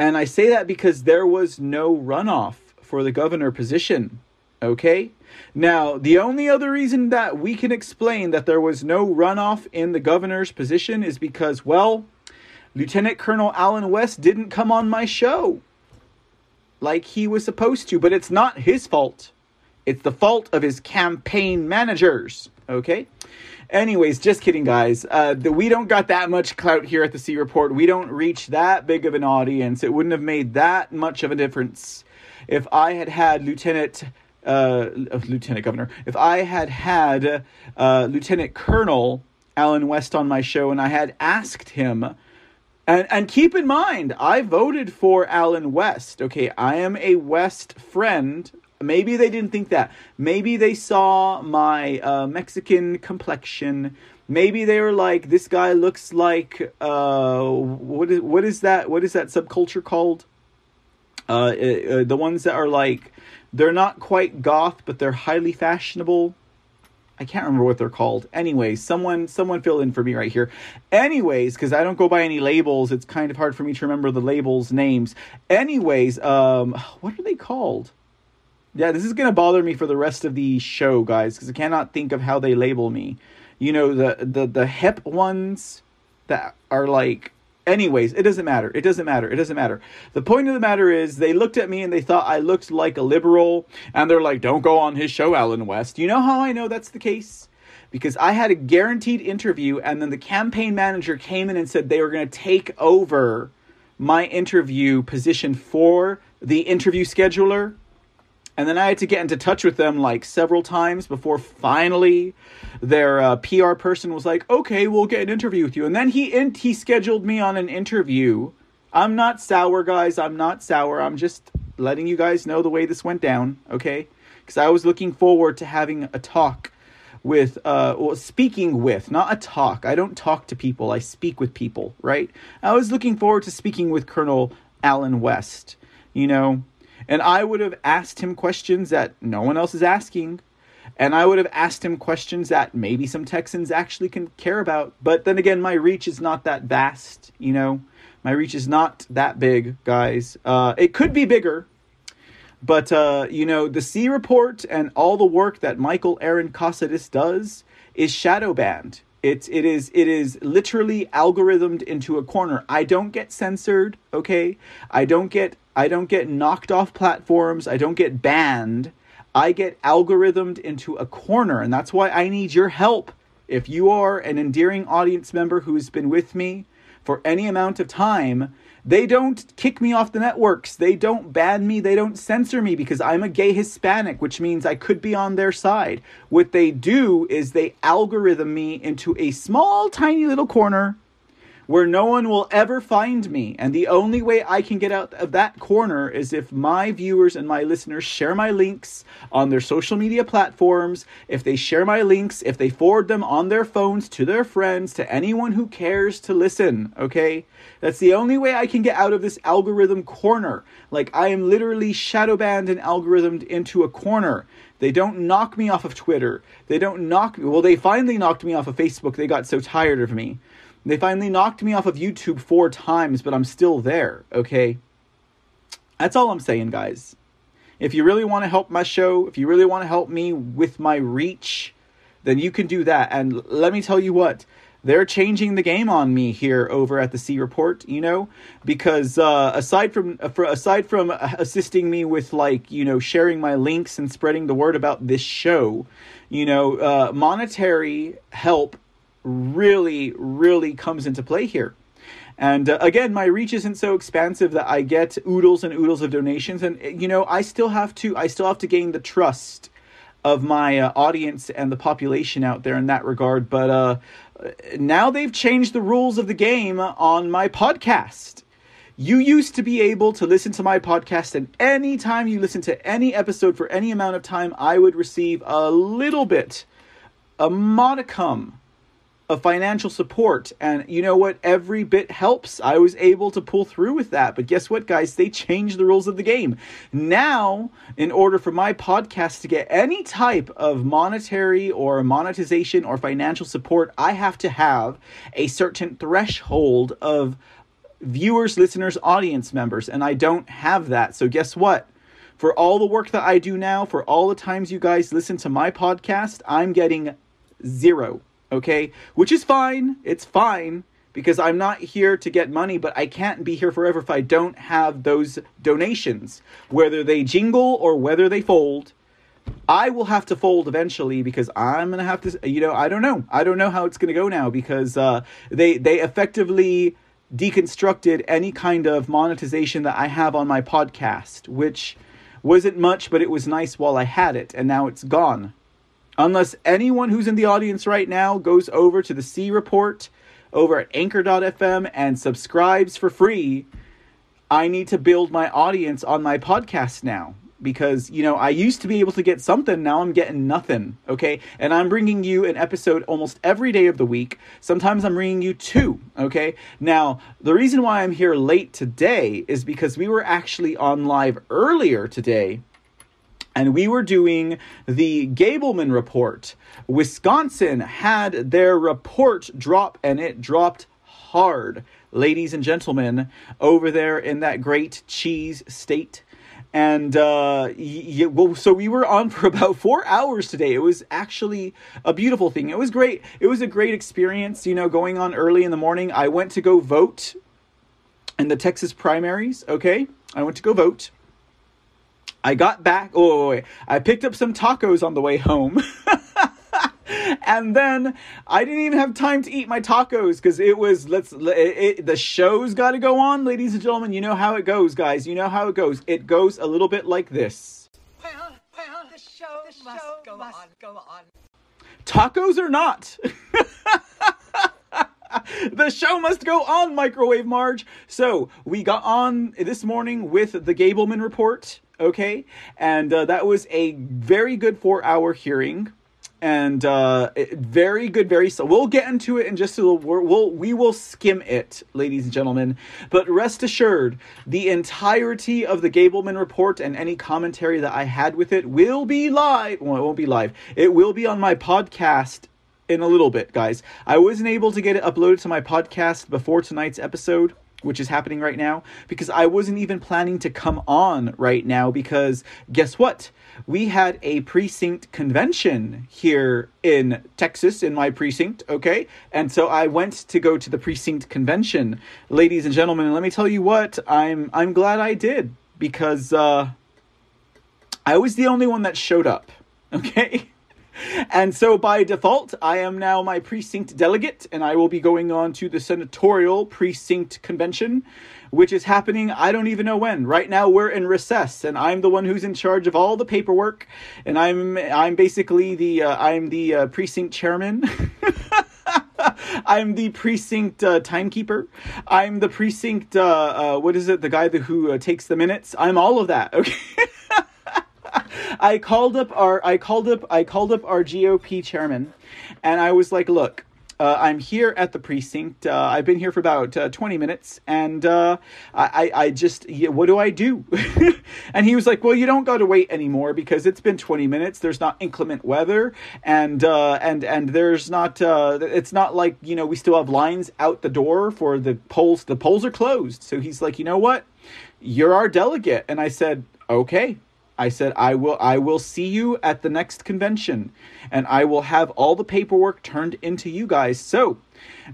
And I say that because there was no runoff for the governor position. Okay? Now, the only other reason that we can explain that there was no runoff in the governor's position is because, well, Lieutenant Colonel Allen West didn't come on my show like he was supposed to, but it's not his fault. It's the fault of his campaign managers. Okay? Anyways, just kidding, guys. Uh, the, we don't got that much clout here at the C Report. We don't reach that big of an audience. It wouldn't have made that much of a difference if I had had Lieutenant uh, Lieutenant Governor. If I had had uh, Lieutenant Colonel Allen West on my show and I had asked him. And, and keep in mind, I voted for Allen West. Okay, I am a West friend Maybe they didn't think that. Maybe they saw my uh, Mexican complexion. Maybe they were like, "This guy looks like uh, what is what is that? What is that subculture called? Uh, uh, uh, the ones that are like they're not quite goth, but they're highly fashionable. I can't remember what they're called. Anyways, someone someone fill in for me right here. Anyways, because I don't go by any labels, it's kind of hard for me to remember the labels names. Anyways, um, what are they called? Yeah, this is gonna bother me for the rest of the show, guys, because I cannot think of how they label me. You know, the the the hip ones that are like. Anyways, it doesn't matter. It doesn't matter. It doesn't matter. The point of the matter is, they looked at me and they thought I looked like a liberal, and they're like, "Don't go on his show, Allen West." You know how I know that's the case? because I had a guaranteed interview, and then the campaign manager came in and said they were going to take over my interview position for the interview scheduler. And then I had to get into touch with them like several times before finally their uh, PR person was like, "Okay, we'll get an interview with you." And then he in- he scheduled me on an interview. I'm not sour, guys. I'm not sour. I'm just letting you guys know the way this went down, okay? Because I was looking forward to having a talk with, uh, well, speaking with, not a talk. I don't talk to people. I speak with people, right? I was looking forward to speaking with Colonel Allen West. You know, and I would have asked him questions that no one else is asking. And I would have asked him questions that maybe some Texans actually can care about. But then again, my reach is not that vast, you know? My reach is not that big, guys. Uh, it could be bigger. But, uh, you know, the C report and all the work that Michael Aaron Casadis does is shadow banned. It's it is it is literally algorithmed into a corner. I don't get censored, okay? I don't get I don't get knocked off platforms. I don't get banned. I get algorithmed into a corner, and that's why I need your help. If you are an endearing audience member who's been with me for any amount of time, They don't kick me off the networks. They don't ban me. They don't censor me because I'm a gay Hispanic, which means I could be on their side. What they do is they algorithm me into a small, tiny little corner where no one will ever find me. And the only way I can get out of that corner is if my viewers and my listeners share my links on their social media platforms, if they share my links, if they forward them on their phones to their friends, to anyone who cares to listen, okay? That's the only way I can get out of this algorithm corner. Like, I am literally shadow banned and algorithmed into a corner. They don't knock me off of Twitter. They don't knock me. Well, they finally knocked me off of Facebook. They got so tired of me. They finally knocked me off of YouTube four times, but I'm still there, okay? That's all I'm saying, guys. If you really want to help my show, if you really want to help me with my reach, then you can do that. And let me tell you what, they're changing the game on me here over at the C Report, you know, because uh, aside from uh, for, aside from assisting me with like you know sharing my links and spreading the word about this show, you know, uh, monetary help really, really comes into play here. And uh, again, my reach isn't so expansive that I get oodles and oodles of donations, and you know, I still have to, I still have to gain the trust of my uh, audience and the population out there in that regard. But uh, now they've changed the rules of the game on my podcast. You used to be able to listen to my podcast, and anytime you listen to any episode for any amount of time, I would receive a little bit, a modicum of financial support. And you know what? Every bit helps. I was able to pull through with that. But guess what, guys? They changed the rules of the game. Now, in order for my podcast to get any type of monetary or monetization or financial support, I have to have a certain threshold of viewers, listeners, audience members. And I don't have that. So guess what? For all the work that I do now, for all the times you guys listen to my podcast, I'm getting zero okay? Which is fine. It's fine because I'm not here to get money, but I can't be here forever if I don't have those donations, whether they jingle or whether they fold. I will have to fold eventually because I'm gonna have to. You know, I don't know. I don't know how it's gonna go now because uh, they they effectively deconstructed any kind of monetization that I have on my podcast, which wasn't much, but it was nice while I had it, and now it's gone unless anyone who's in the audience right now goes over to the C Report over at anchor.fm and subscribes for free, I need to build my audience on my podcast now. Because you know I used to be able to get something now I'm getting nothing okay? And I'm bringing you an episode almost every day of the week. Sometimes I'm bringing you two okay? Now the reason why I'm here late today is because we were actually on live earlier today and we were doing the Gableman report. Wisconsin had their report drop, and it dropped hard, ladies and gentlemen, over there in that great cheese state. And uh, yeah, well, so we were on for about four hours today. It was actually a beautiful thing. It was great. It was a great experience, you know, going on early in the morning. I went to go vote in the Texas primaries. Okay, I went to go vote I got back. Oh, wait, I picked up some tacos on the way home. and then I didn't even have time to eat my tacos because it was let's it, it, the show's got to go on, ladies and gentlemen. You know how it goes, guys. You know how it goes. It goes a little bit like this. Well, well, the show, the must, go, must on, go on. Tacos or not. the show must go on, Microwave Marge. So we got on this morning with the Gableman report okay? And uh, that was a very good four hour hearing. And uh, very good, very so. We'll get into it in just a little. We'll we will skim it, ladies and gentlemen. But rest assured, the entirety of the Gableman report and any commentary that I had with it will be live. Well, it won't be live. It will be on my podcast in a little bit, guys. I wasn't able to get it uploaded to my podcast before tonight's episode which is happening right now because I wasn't even planning to come on right now because guess what? We had a precinct convention here in Texas in my precinct, okay? And so I went to go to the precinct convention. Ladies and gentlemen, let me tell you what, I'm I'm glad I did because uh I was the only one that showed up, okay? And so by default, I am now my precinct delegate, and I will be going on to the senatorial precinct convention, which is happening I don't even know when. Right now we're in recess, and I'm the one who's in charge of all the paperwork, and I'm I'm basically the uh, I'm the uh, precinct chairman. I'm the precinct uh, timekeeper. I'm the precinct. Uh, uh, what is it? The guy who uh, takes the minutes. I'm all of that. Okay. I called up our I called up I called up our GOP chairman, and I was like, "Look, uh, I'm here at the precinct. Uh, I've been here for about uh, 20 minutes, and uh, I, I just, yeah, what do I do? and he was like, Well, you don't got to wait anymore because it's been 20 minutes. There's not inclement weather, and uh, and and there's not. Uh, it's not like you know we still have lines out the door for the polls. The polls are closed. So he's like, you know what? You're our delegate, and I said, okay. I said I will I will see you at the next convention and I will have all the paperwork turned into you guys. So,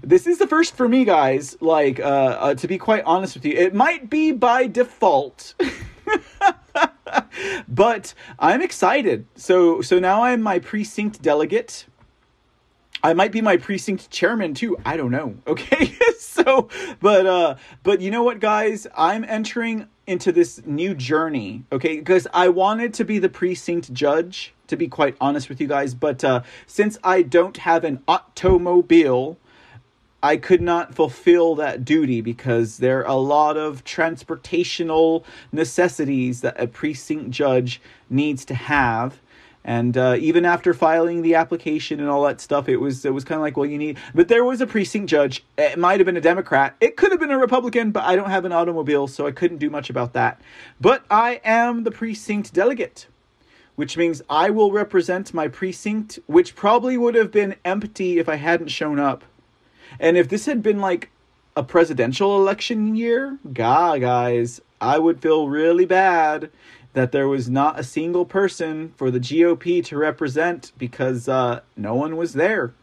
this is the first for me guys, like uh, uh to be quite honest with you. It might be by default. but I'm excited. So so now I'm my precinct delegate. I might be my precinct chairman too. I don't know. Okay. so, but uh but you know what guys? I'm entering into this new journey, okay? Because I wanted to be the precinct judge, to be quite honest with you guys, but uh, since I don't have an automobile, I could not fulfill that duty because there are a lot of transportational necessities that a precinct judge needs to have and uh, even after filing the application and all that stuff, it was it was kind of like, well, you need. But there was a precinct judge. It might have been a Democrat. It could have been a Republican, but I don't have an automobile, so I couldn't do much about that. But I am the precinct delegate, which means I will represent my precinct, which probably would have been empty if I hadn't shown up. And if this had been like a presidential election year, God, guys, I would feel really bad that there was not a single person for the GOP to represent because uh, no one was there.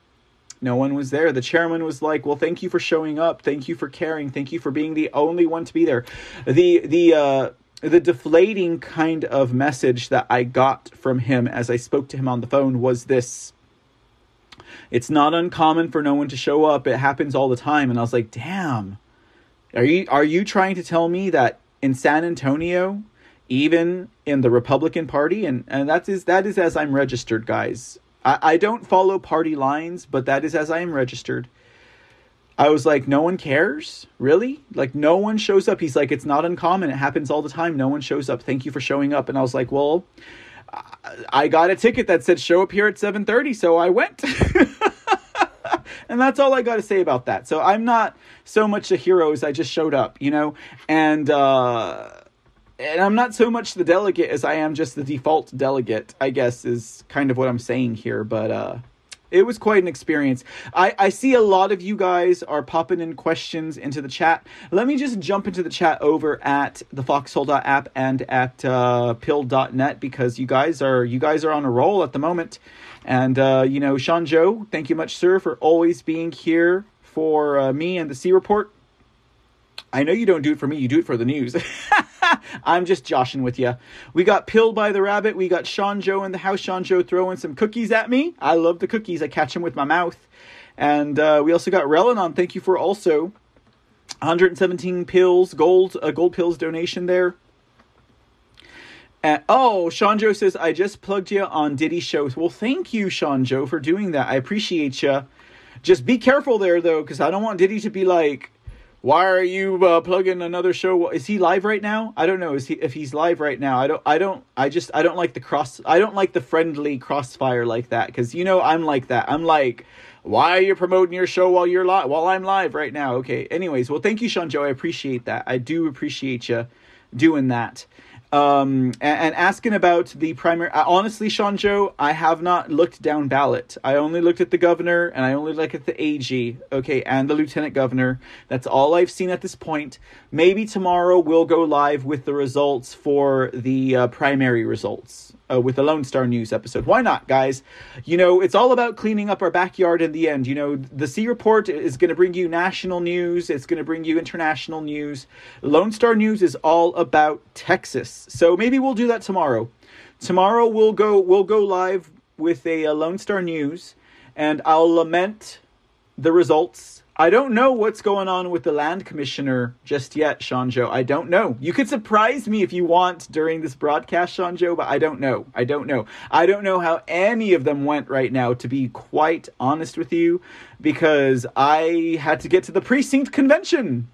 No one was there. The chairman was like, "Well, thank you for showing up. Thank you for caring. Thank you for being the only one to be there." The the uh, the deflating kind of message that I got from him as I spoke to him on the phone was this. It's not uncommon for no one to show up. It happens all the time. And I was like, "Damn, are you are you trying to tell me that in San Antonio even in the Republican Party, and, and that is that is as I'm registered, guys. I, I don't follow party lines, but that is as I am registered. I was like, no one cares? Really? Like, no one shows up. He's like, it's not uncommon. It happens all the time. No one shows up. Thank you for showing up. And I was like, well, I got a ticket that said show up here at 7:30, so I went. and that's all I got to say about that. So I'm not so much a hero as I just showed up, you know? And uh and I'm not so much the delegate as I am just the default delegate, I guess is kind of what I'm saying here, but uh it was quite an experience. I, I see a lot of you guys are popping in questions into the chat. Let me just jump into the chat over at the Foxhole app and at uh, Pilled.net because you guys are you guys are on a roll at the moment. And uh, you know, Sean Joe, thank you much, sir, for always being here for uh, me and the C report. I know you don't do it for me, you do it for the news. I'm just joshing with you. We got Pilled by the Rabbit. We got Sean Joe in the house. Sean Joe throwing some cookies at me. I love the cookies. I catch them with my mouth. And uh, we also got Relanon. Thank you for also 117 pills, gold, a uh, gold pills donation there. And, oh, Sean Joe says, I just plugged you on Diddy shows. Well, thank you, Sean Joe, for doing that. I appreciate you. Just be careful there, though, because I don't want Diddy to be like, why are you uh, plugging another show? Is he live right now? I don't know. Is he if he's live right now? I don't. I don't. I just. I don't like the cross. I don't like the friendly crossfire like that because you know I'm like that. I'm like, why are you promoting your show while you're live? While I'm live right now. Okay. Anyways, well, thank you, Sean Joe. I appreciate that. I do appreciate you doing that um, and, and, asking about the primary. Uh, honestly, Sean Joe, I have not looked down ballot. I only looked at the governor and I only looked at the AG, okay, and the lieutenant governor. That's all I've seen at this point. Maybe tomorrow we'll go live with the results for the uh, primary results uh, with the Lone Star News episode. Why not, guys? You know, it's all about cleaning up our backyard in the end. You know, the C Report is going to bring you national news, it's going to bring you international news. Lone Star News is all about Texas. So maybe we'll do that tomorrow. Tomorrow we'll go we'll go live with a, a Lone Star News, and I'll lament the results. I don't know what's going on with the land commissioner just yet, Sean Joe. I don't know. You could surprise me if you want during this broadcast, Sean Joe, but I don't know. I don't know. I don't know how any of them went right now, to be quite honest with you, because I had to get to the precinct convention.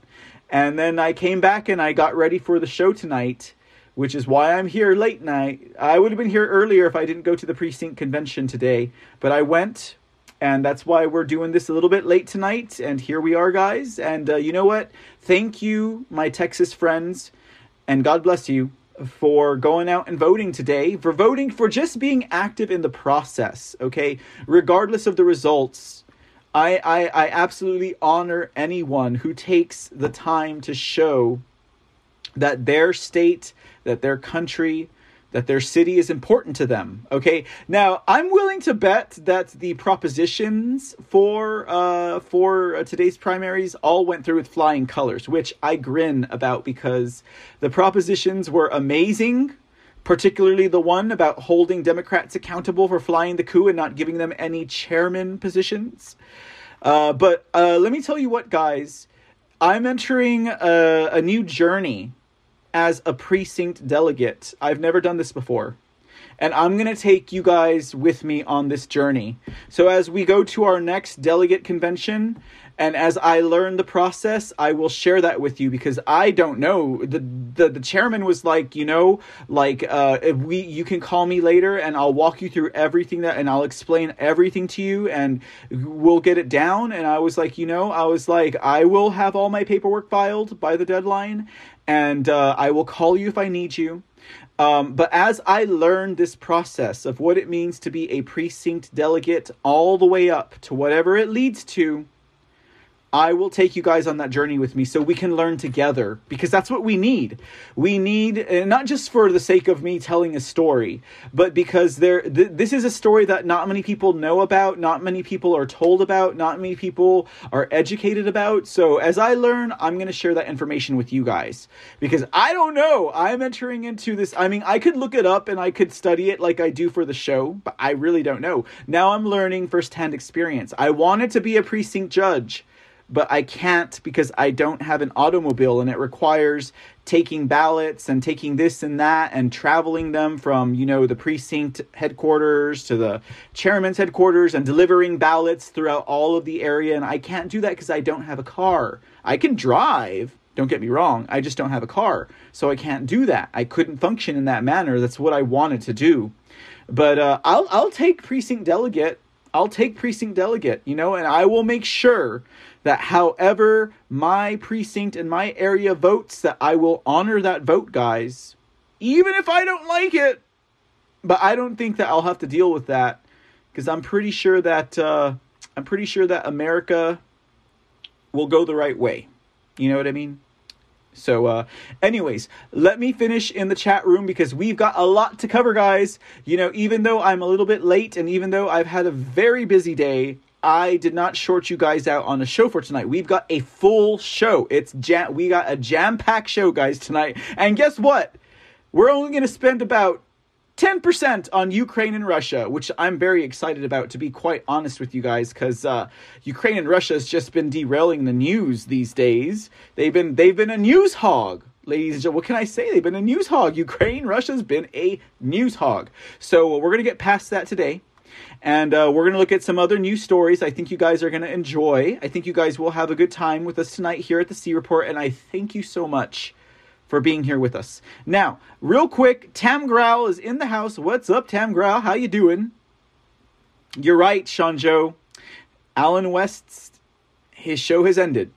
And then I came back and I got ready for the show tonight, which is why I'm here late night. I would have been here earlier if I didn't go to the precinct convention today, but I went and that's why we're doing this a little bit late tonight. And here we are, guys. And uh, you know what? Thank you, my Texas friends, and God bless you for going out and voting today, for voting, for just being active in the process, okay? Regardless of the results, I, I, I absolutely honor anyone who takes the time to show that their state, that their country, that their city is important to them. Okay, now I'm willing to bet that the propositions for uh, for uh, today's primaries all went through with flying colors, which I grin about because the propositions were amazing. Particularly the one about holding Democrats accountable for flying the coup and not giving them any chairman positions. Uh, but uh, let me tell you what, guys, I'm entering a, a new journey as a precinct delegate. I've never done this before. And I'm going to take you guys with me on this journey. So, as we go to our next delegate convention, and as I learn the process, I will share that with you because I don't know. The the, the chairman was like, you know, like uh, if we you can call me later and I'll walk you through everything that and I'll explain everything to you and we'll get it down. And I was like, you know, I was like, I will have all my paperwork filed by the deadline and uh, I will call you if I need you. Um, but as I learned this process of what it means to be a precinct delegate all the way up to whatever it leads to, I will take you guys on that journey with me so we can learn together because that's what we need. We need uh, not just for the sake of me telling a story, but because there th- this is a story that not many people know about, not many people are told about, not many people are educated about. So as I learn, I'm going to share that information with you guys because I don't know. I'm entering into this. I mean, I could look it up and I could study it like I do for the show, but I really don't know. Now I'm learning firsthand experience. I wanted to be a precinct judge but I can't because I don't have an automobile and it requires taking ballots and taking this and that and traveling them from, you know, the precinct headquarters to the chairman's headquarters and delivering ballots throughout all of the area. And I can't do that because I don't have a car. I can drive, don't get me wrong, I just don't have a car. So I can't do that. I couldn't function in that manner. That's what I wanted to do. But uh, I'll, I'll take precinct delegate. I'll take precinct delegate, you know, and I will make sure that however my precinct and my area votes, that I will honor that vote, guys, even if I don't like it. But I don't think that I'll have to deal with that because I'm pretty sure that uh, I'm pretty sure that America will go the right way. You know what I mean? So, uh, anyways, let me finish in the chat room because we've got a lot to cover, guys. You know, even though I'm a little bit late and even though I've had a very busy day, I did not short you guys out on a show for tonight. We've got a full show. It's jam. We got a jam-packed show, guys, tonight. And guess what? We're only going to spend about 10% on Ukraine and Russia, which I'm very excited about, to be quite honest with you guys, because uh, Ukraine and Russia has just been derailing the news these days. They've been they've been a news hog, ladies and gentlemen. What can I say? They've been a news hog. Ukraine, Russia's been a news hog. So we're gonna get past that today. And uh, we're going to look at some other news stories I think you guys are going to enjoy. I think you guys will have a good time with us tonight here at the C Report. And I thank you so much for being here with us. Now, real quick, Tam Growl is in the house. What's up, Tam Growl? How you doing? You're right, Sean Joe. Allen West's his show has ended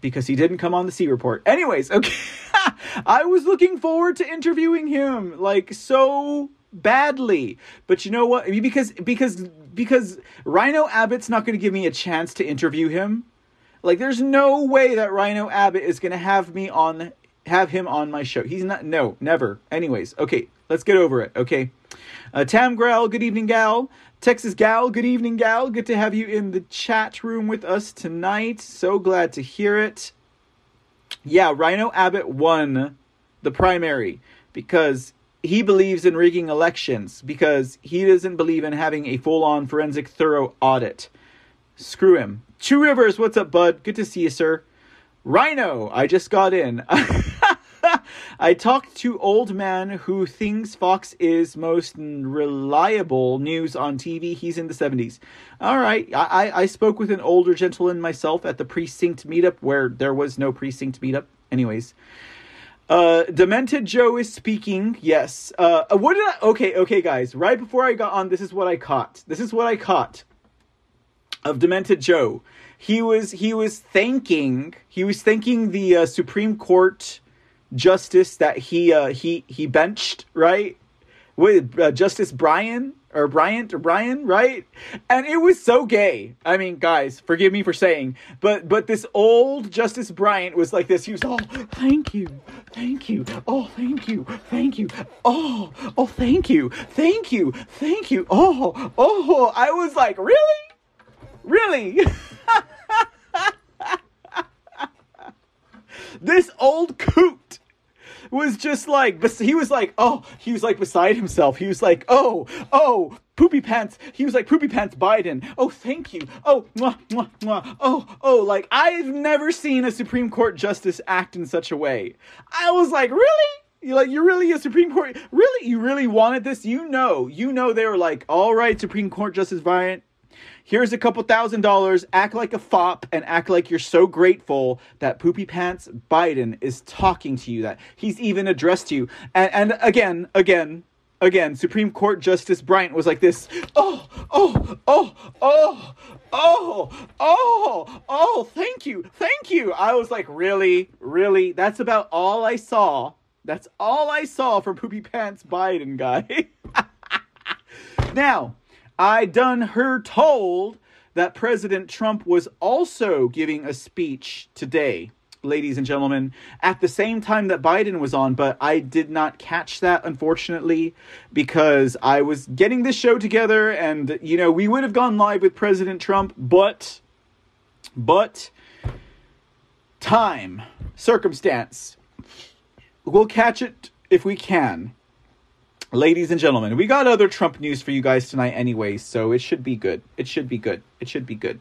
because he didn't come on the C report. Anyways, okay. I was looking forward to interviewing him like so badly. But you know what? Because because because Rhino Abbott's not going to give me a chance to interview him. Like there's no way that Rhino Abbott is going to have me on have him on my show. He's not no, never. Anyways, okay, let's get over it, okay? Uh, Tam Growl, good evening, gal. Texas Gal, good evening, gal. Good to have you in the chat room with us tonight. So glad to hear it. Yeah, Rhino Abbott won the primary because he believes in rigging elections because he doesn't believe in having a full-on forensic thorough audit. Screw him. Two Rivers, what's up, bud? Good to see you, sir. Rhino, I just got in. I talked to old man who thinks Fox is most reliable news on TV. He's in the 70s. All right. I, I spoke with an older gentleman myself at the precinct meetup where there was no precinct meetup. Anyways. Uh, Demented Joe is speaking. Yes. Uh, what did I? Okay, okay, guys. Right before I got on, this is what I caught. This is what I caught of Demented Joe. He was he was thanking he was thanking the uh, Supreme Court justice that he uh, he he benched, right? With uh, Justice Breyer or Bryant or Brian, right? And it was so gay. I mean, guys, forgive me for saying, but but this old Justice Bryant was like this. He was, oh, thank you, thank you, oh, thank you, thank you, oh, oh, thank you, thank you, thank you, oh, oh. I was like, really, really. this old coot was just like he was like oh he was like beside himself. He was like oh oh poopy pants. He was like poopy pants biden. Oh thank you. Oh mwah, mwah, mwah. oh oh like i've never seen a supreme court justice act in such a way. I was like really? You like you're really a Supreme Court really? You really wanted this? You know. You know they were like all right Supreme Court Justice Bryant here's a couple thousand dollars, act like a fop, and act like you're so grateful that Poopy Pants Biden is talking to you, that he's even addressed you. And, and again, again, again, Supreme Court Justice Bryant was like this, oh, oh, oh, oh, oh, oh, oh, thank you, thank you. I was like, really, really? That's about all I saw. That's all I saw from Poopy Pants Biden, guy. now, I done her told that President Trump was also giving a speech today, ladies and gentlemen, at the same time that Biden was on, but I did not catch that, unfortunately, because I was getting this show together and, you know, we would have gone live with President Trump, but, but, time, circumstance, we'll catch it if we can ladies and gentlemen, we got other Trump news for you guys tonight anyway, so it should be good. It should be good. It should be good.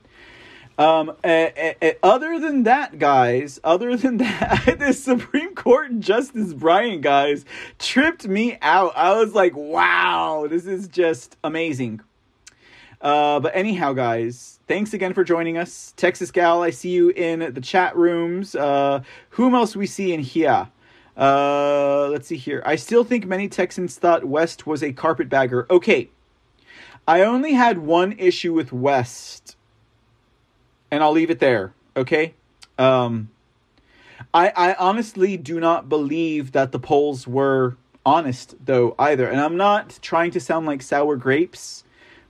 Um, uh, uh, other than that, guys, other than that, the Supreme Court Justice Brian, guys, tripped me out. I was like, wow, this is just amazing. Uh, but anyhow, guys, thanks again for joining us. Texas Gal, I see you in the chat rooms. Uh, whom else we see in here? Uh, let's see here. I still think many Texans thought West was a carpetbagger. Okay. I only had one issue with West, and I'll leave it there. Okay. Um, I I honestly do not believe that the polls were honest though either, and I'm not trying to sound like sour grapes,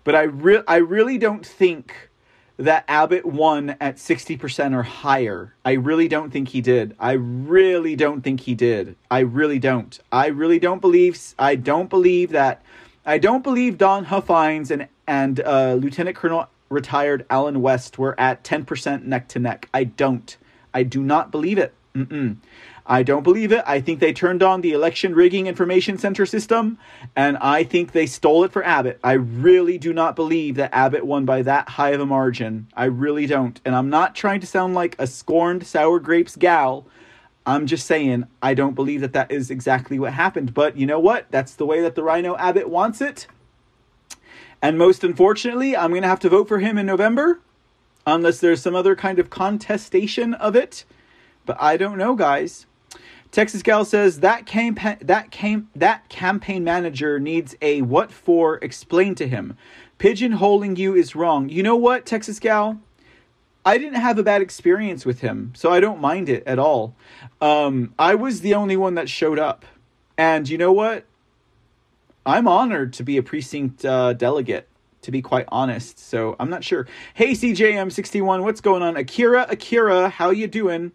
but I re- I really don't think that Abbott won at 60% or higher. I really don't think he did. I really don't think he did. I really don't. I really don't believe I don't believe that I don't believe Don Huffines and and uh, Lieutenant Colonel retired Allen West were at 10% neck to neck. I don't. I do not believe it. Mm-mm. I don't believe it. I think they turned on the election rigging information center system, and I think they stole it for Abbott. I really do not believe that Abbott won by that high of a margin. I really don't. And I'm not trying to sound like a scorned sour grapes gal. I'm just saying I don't believe that that is exactly what happened. But you know what? That's the way that the Rhino Abbott wants it. And most unfortunately, I'm going to have to vote for him in November unless there's some other kind of contestation of it. But I don't know, guys. Texas Gal says that campaign that came that campaign manager needs a what for explain to him. Pigeonholing you is wrong. You know what, Texas Gal? I didn't have a bad experience with him, so I don't mind it at all. Um, I was the only one that showed up, and you know what? I'm honored to be a precinct uh, delegate. To be quite honest, so I'm not sure. Hey CJM61, what's going on? Akira, Akira, how you doing?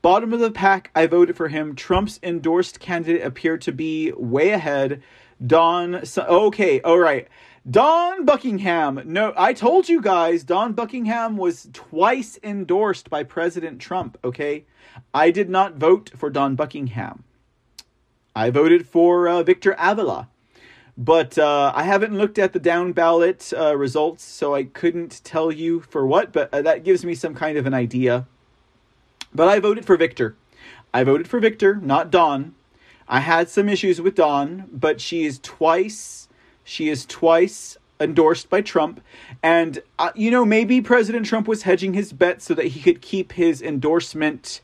Bottom of the pack, I voted for him. Trump's endorsed candidate appeared to be way ahead. Dawn, okay, all right. Dawn Buckingham. No, I told you guys, Dawn Buckingham was twice endorsed by President Trump, okay? I did not vote for Dawn Buckingham. I voted for uh, Victor Avila. But uh, I haven't looked at the down ballot uh, results, so I couldn't tell you for what, but uh, that gives me some kind of an idea. But I voted for Victor. I voted for Victor, not Dawn. I had some issues with Dawn, but she is twice she is twice endorsed by Trump. And, uh, you know, maybe President Trump was hedging his bet so that he could keep his endorsement,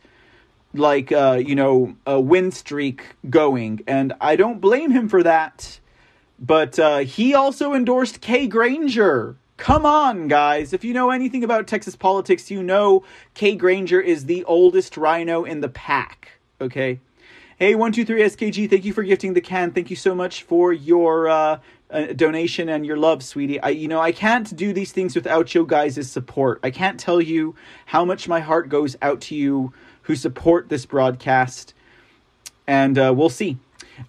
like, uh, you know, a win streak going. And I don't blame him for that. But uh, he also endorsed Kay Granger. Come on, guys. If you know anything about Texas politics, you know Kay Granger is the oldest rhino in the pack. Okay? Hey, 123SKG, thank you for gifting the can. Thank you so much for your uh, uh, donation and your love, sweetie. I, you know, I can't do these things without you guys' support. I can't tell you how much my heart goes out to you who support this broadcast. And uh, we'll see.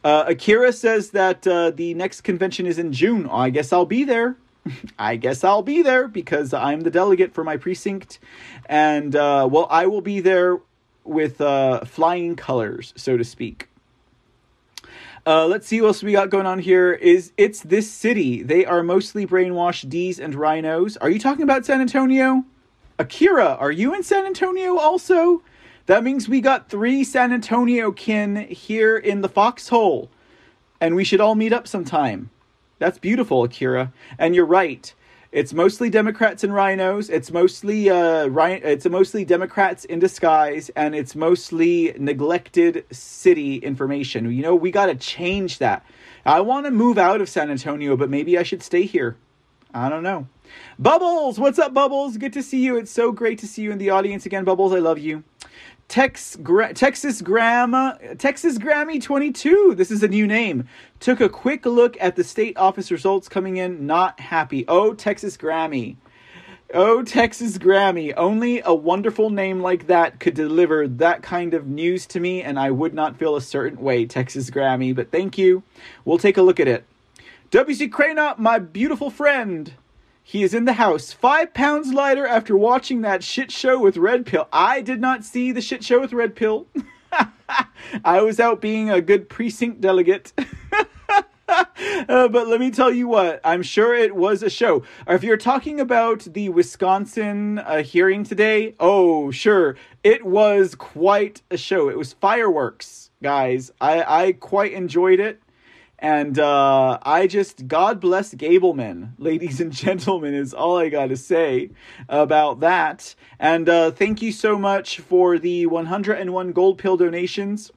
Uh, Akira says that uh, the next convention is in June. I guess I'll be there. I guess I'll be there because I'm the delegate for my precinct. And, uh, well, I will be there with uh, flying colors, so to speak. Uh, let's see what else we got going on here. Is it's this city? They are mostly brainwashed D's and rhinos. Are you talking about San Antonio? Akira, are you in San Antonio also? That means we got three San Antonio kin here in the foxhole, and we should all meet up sometime. That's beautiful, Akira. And you're right. It's mostly Democrats and rhinos. It's mostly uh, it's mostly Democrats in disguise, and it's mostly neglected city information. You know, we got to change that. I want to move out of San Antonio, but maybe I should stay here. I don't know. Bubbles, what's up, Bubbles? Good to see you. It's so great to see you in the audience again, Bubbles. I love you. Tex, Gra- Texas Grandma, Texas Grammy 22. This is a new name. Took a quick look at the state office results coming in. Not happy. Oh, Texas Grammy. Oh, Texas Grammy. Only a wonderful name like that could deliver that kind of news to me, and I would not feel a certain way, Texas Grammy. But thank you. We'll take a look at it. W.C. Cranop, my beautiful friend. He is in the house, five pounds lighter after watching that shit show with Red Pill. I did not see the shit show with Red Pill. I was out being a good precinct delegate. uh, but let me tell you what, I'm sure it was a show. If you're talking about the Wisconsin uh, hearing today, oh, sure, it was quite a show. It was fireworks, guys. I, I quite enjoyed it. And uh, I just, God bless Gableman, ladies and gentlemen, is all I got to say about that. And uh, thank you so much for the 101 gold pill donations.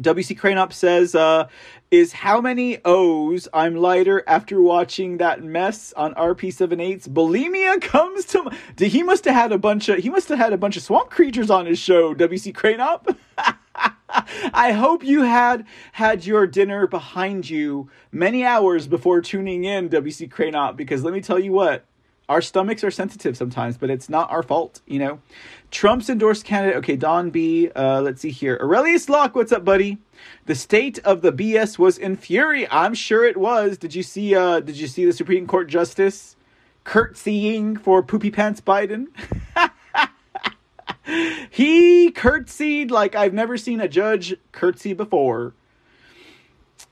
WC Cranop says, uh, is how many O's I'm lighter after watching that mess on RP78's bulimia comes to he must have had a bunch of he must have had a bunch of swamp creatures on his show, WC Cranop. I hope you had had your dinner behind you many hours before tuning in, WC Cranop, because let me tell you what, our stomachs are sensitive sometimes, but it's not our fault, you know. Trump's endorsed candidate. Okay, Dawn B. Uh, let's see here. Aurelius Locke, what's up, buddy? The state of the BS was in fury. I'm sure it was. Did you see? Uh, did you see the Supreme Court justice curtsying for poopy pants Biden? he curtsied like I've never seen a judge curtsy before.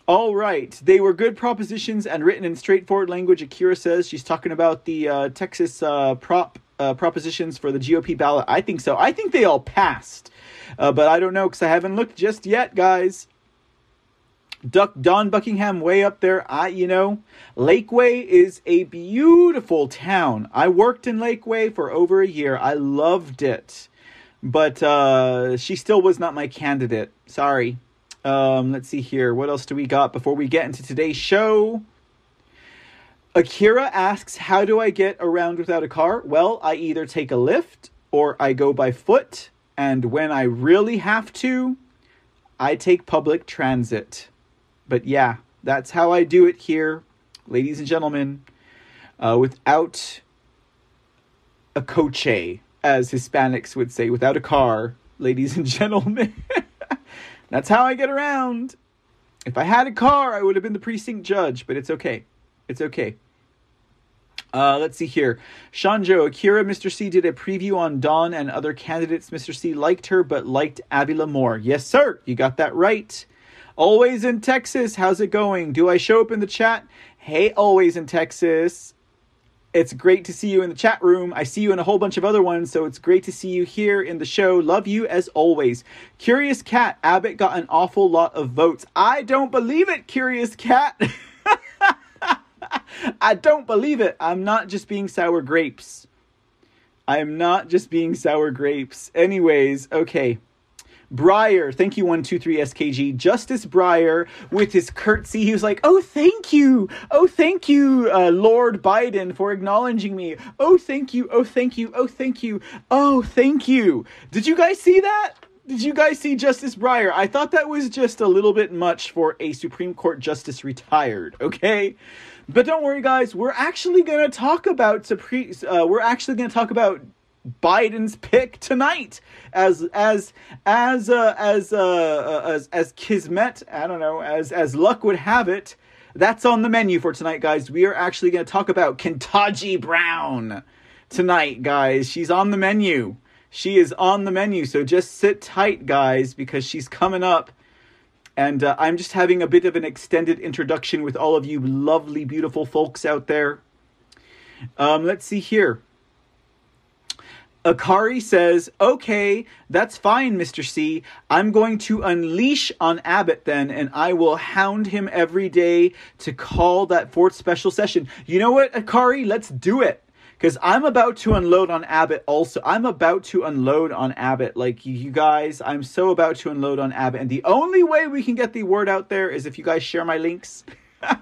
All right. They were good propositions and written in straightforward language. Akira says she's talking about the uh, Texas uh, prop uh, propositions for the GOP ballot. I think so. I think they all passed, uh, but I don't know because I haven't looked just yet, guys. Duck Dawn Buckingham way up there. I you know, Lakeway is a beautiful town. I worked in Lakeway for over a year. I loved it, but uh, she still was not my candidate. Sorry. Um, let's see here. What else do we got before we get into today's show? Akira asks, How do I get around without a car? Well, I either take a lift or I go by foot. And when I really have to, I take public transit. But yeah, that's how I do it here, ladies and gentlemen, uh, without a coche, as Hispanics would say, without a car, ladies and gentlemen. That's how I get around. If I had a car, I would have been the precinct judge, but it's okay. It's okay. Uh, let's see here. Shanjo, Akira, Mr. C did a preview on Dawn and other candidates. Mr. C liked her, but liked Avila more. Yes, sir. You got that right. Always in Texas, how's it going? Do I show up in the chat? Hey, always in Texas. It's great to see you in the chat room. I see you in a whole bunch of other ones, so it's great to see you here in the show. Love you as always. Curious Cat, Abbott got an awful lot of votes. I don't believe it, Curious Cat. I don't believe it. I'm not just being sour grapes. I am not just being sour grapes. Anyways, okay. Breyer, thank you, 123SKG. Justice Breyer, with his curtsy, he was like, Oh, thank you. Oh, thank you, uh, Lord Biden, for acknowledging me. Oh, thank you. Oh, thank you. Oh, thank you. Oh, thank you. Did you guys see that? Did you guys see Justice Breyer? I thought that was just a little bit much for a Supreme Court justice retired, okay? But don't worry, guys. We're actually to talk about Supreme. Uh, we're actually to talk about Biden's pick tonight, as as as uh, as uh, uh, as as kismet. I don't know, as as luck would have it. That's on the menu for tonight, guys. We are actually going to talk about Ketanji Brown tonight, guys. She's on the menu. She is on the menu, so just sit tight, guys, because she's coming up and uh, I'm just having a bit of an extended introduction with all of you lovely, beautiful folks out there. Um, let's see here. Akari says, okay, that's fine, Mr. C. I'm going to unleash on Abbott then, and I will hound him every day to call that fourth special session. You know what, Akari? Let's do it because I'm about to unload on Abbott also. I'm about to unload on Abbott. Like you guys, I'm so about to unload on Abbott. And the only way we can get the word out there is if you guys share my links.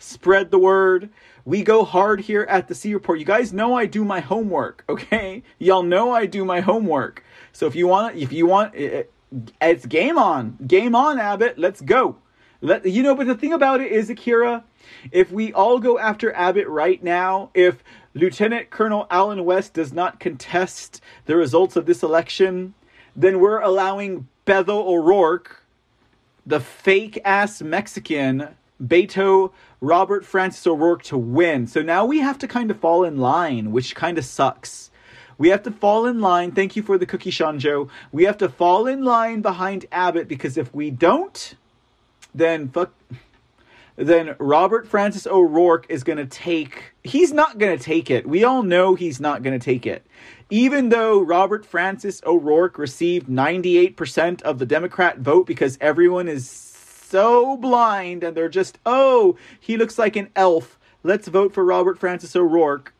Spread the word. We go hard here at the C Report. You guys know I do my homework, okay? Y'all know I do my homework. So if you want, if you want, it, it's game on, game on, Abbott. Let's go. Let you know. But the thing about it is, Akira, if we all go after Abbott right now, if Lieutenant Colonel Allen West does not contest the results of this election, then we're allowing Beto O'Rourke, the fake ass Mexican, Beto Robert Francis O'Rourke, to win. So now we have to kind of fall in line, which kind of sucks. We have to fall in line. Thank you for the cookie, Shanjo. We have to fall in line behind Abbott because if we don't, then fuck then Robert Francis O'Rourke is going to take. He's not going to take it. We all know he's not going to take it. Even though Robert Francis O'Rourke received 98% of the Democrat vote because everyone is so blind and they're just, oh, he looks like an elf. Let's vote for Robert Francis O'Rourke.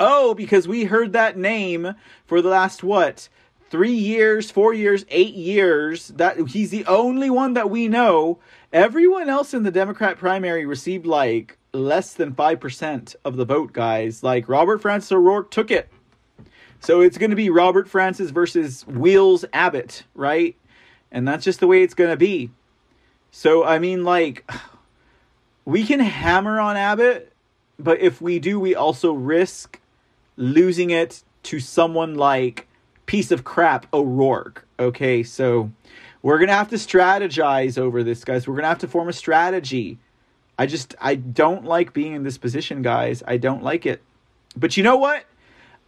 Oh, because we heard that name for the last what? Three years, four years, eight years. That he's the only one that we know Everyone else in the Democrat primary received like less than 5% of the vote, guys. Like Robert Francis O'Rourke took it. So it's going to be Robert Francis versus Wheels Abbott, right? And that's just the way it's going to be. So, I mean, like, we can hammer on Abbott, but if we do, we also risk losing it to someone like piece of crap O'Rourke. Okay, so we're to have to strategize over this, guys. We're to have to form a strategy. I just, I don't like being in this position, guys. I don't like it. But you know what?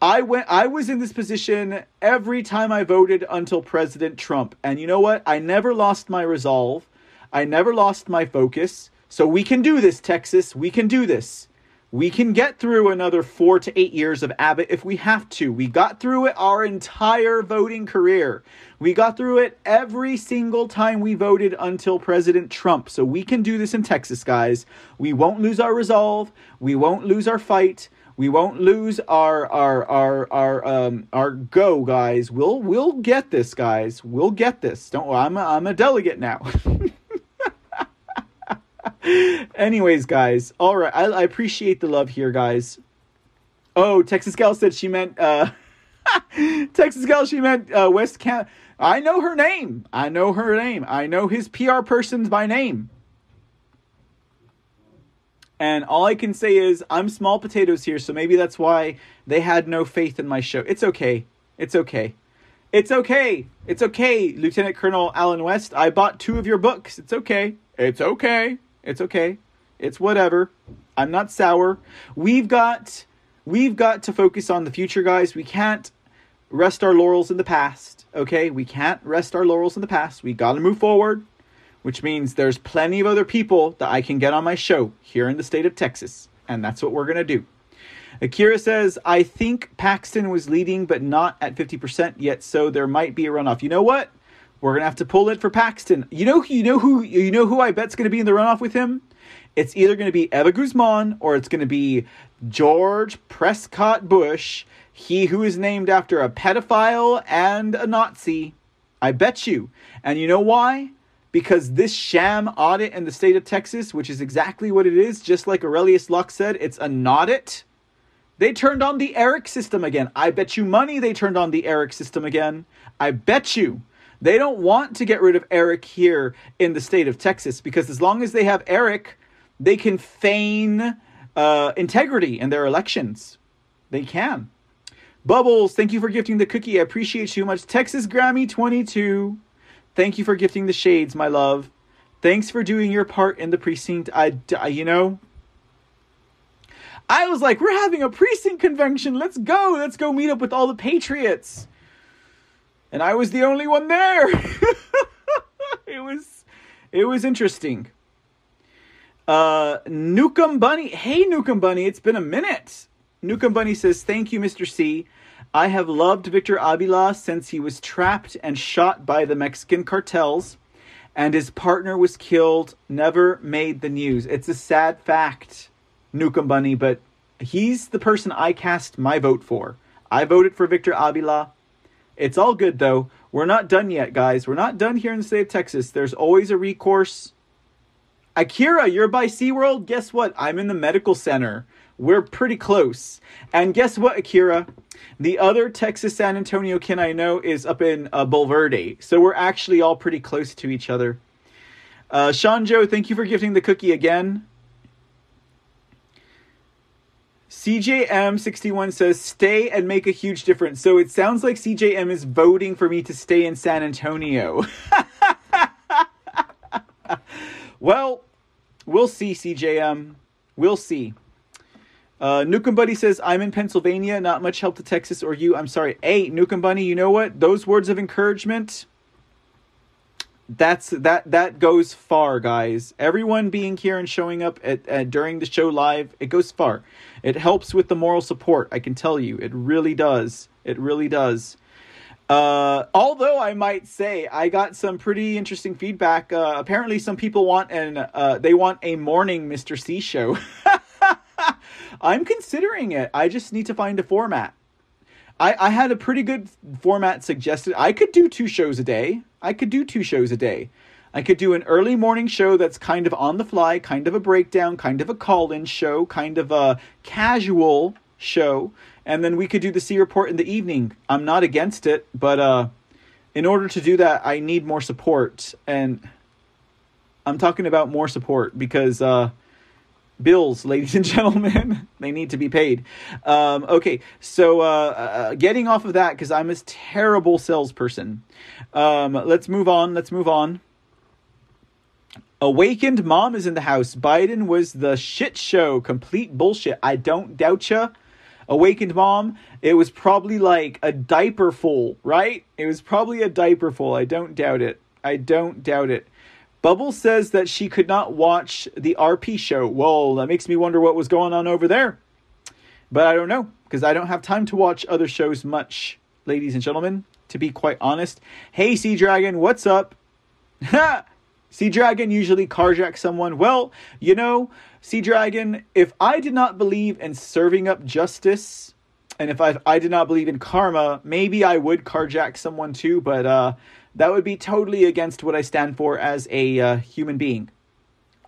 I went I was in this position every time I voted until President Trump. And you know what? I never lost my resolve. I never lost my focus. So we can do this, Texas. We can do this. We can get through another 4 to 8 years of Abbott if we have to. We got through it our entire voting career. We got through it every single time we voted until President Trump. So we can do this in Texas, guys. We won't lose our resolve. We won't lose our fight. We won't lose our our our our um our go, guys. We'll we'll get this, guys. We'll get this. Don't I'm a, I'm a delegate now. Anyways, guys. All right. I, I appreciate the love here, guys. Oh, Texas Gal said she meant uh Texas Gal she meant uh West Camp I know her name. I know her name. I know his PR persons by name. And all I can say is I'm small potatoes here, so maybe that's why they had no faith in my show. It's okay. It's okay. It's okay. It's okay, Lieutenant Colonel Allen West. I bought two of your books. It's okay. It's okay. It's okay. It's whatever. I'm not sour. We've got we've got to focus on the future, guys. We can't rest our laurels in the past. Okay, we can't rest our laurels in the past. We got to move forward, which means there's plenty of other people that I can get on my show here in the state of Texas, and that's what we're gonna do. Akira says, I think Paxton was leading, but not at 50% yet, so there might be a runoff. You know what? We're gonna have to pull it for Paxton. You know, you know who, you know who I bet's gonna be in the runoff with him. It's either gonna be Eva Guzman or it's gonna be George Prescott Bush, he who is named after a pedophile and a Nazi. I bet you. And you know why? Because this sham audit in the state of Texas, which is exactly what it is, just like Aurelius Locke said, it's an audit. They turned on the Eric system again. I bet you money they turned on the Eric system again. I bet you. They don't want to get rid of Eric here in the state of Texas because as long as they have Eric, they can feign uh, integrity in their elections. They can. Bubbles, thank you for gifting the cookie. I appreciate you much. Texas Grammy 22. Thank you for gifting the shades, my love. Thanks for doing your part in the precinct. I, you know, I was like, we're having a precinct convention. Let's go. Let's go meet up with all the patriots. And I was the only one there. it was it was interesting. Uh Nukem Bunny. Hey Nukem Bunny, it's been a minute. Nukem Bunny says, "Thank you, Mr. C. I have loved Victor Avila since he was trapped and shot by the Mexican cartels and his partner was killed, never made the news. It's a sad fact." Nukem Bunny, but he's the person I cast my vote for. I voted for Victor Avila. It's all good though. We're not done yet, guys. We're not done here in the state of Texas. There's always a recourse. Akira, you're by SeaWorld? Guess what? I'm in the medical center. We're pretty close. And guess what, Akira? The other Texas San Antonio kin I know is up in uh, Bulverde. So we're actually all pretty close to each other. Uh, Sean Joe, thank you for gifting the cookie again. CJM61 says, stay and make a huge difference. So it sounds like CJM is voting for me to stay in San Antonio. well, we'll see, CJM. We'll see. Uh, Nukem Buddy says, I'm in Pennsylvania. Not much help to Texas or you. I'm sorry. Hey, Nukem Bunny, you know what? Those words of encouragement that's that that goes far guys. Everyone being here and showing up at, at, during the show live it goes far. It helps with the moral support i can tell you. It really does. It really does. Uh, although i might say i got some pretty interesting feedback. Uh, apparently some people want an uh, they want a morning mr c show. I'm considering it. I just need to find a format I, I had a pretty good format suggested. I could do two shows a day. I could do two shows a day. I could do an early morning show that's kind of on the fly, kind of a breakdown, kind of a call in show, kind of a casual show. And then we could do the C report in the evening. I'm not against it, but uh, in order to do that, I need more support. And I'm talking about more support because uh, bills, ladies and gentlemen. they need to be paid. Um, okay, so uh, uh, getting off of that because I'm a terrible salesperson. Um, let's move on. Let's move on. Awakened mom is in the house. Biden was the shit show. Complete bullshit. I don't doubt ya. Awakened mom, it was probably like a diaper full, right? It was probably a diaper full. I don't doubt it. I don't doubt it. Bubble says that she could not watch the RP show. Well, that makes me wonder what was going on over there. But I don't know, because I don't have time to watch other shows much, ladies and gentlemen, to be quite honest. Hey, Sea Dragon, what's up? Sea Dragon usually carjacks someone. Well, you know, Sea Dragon, if I did not believe in serving up justice, and if I, I did not believe in karma, maybe I would carjack someone too, but uh, that would be totally against what I stand for as a uh, human being.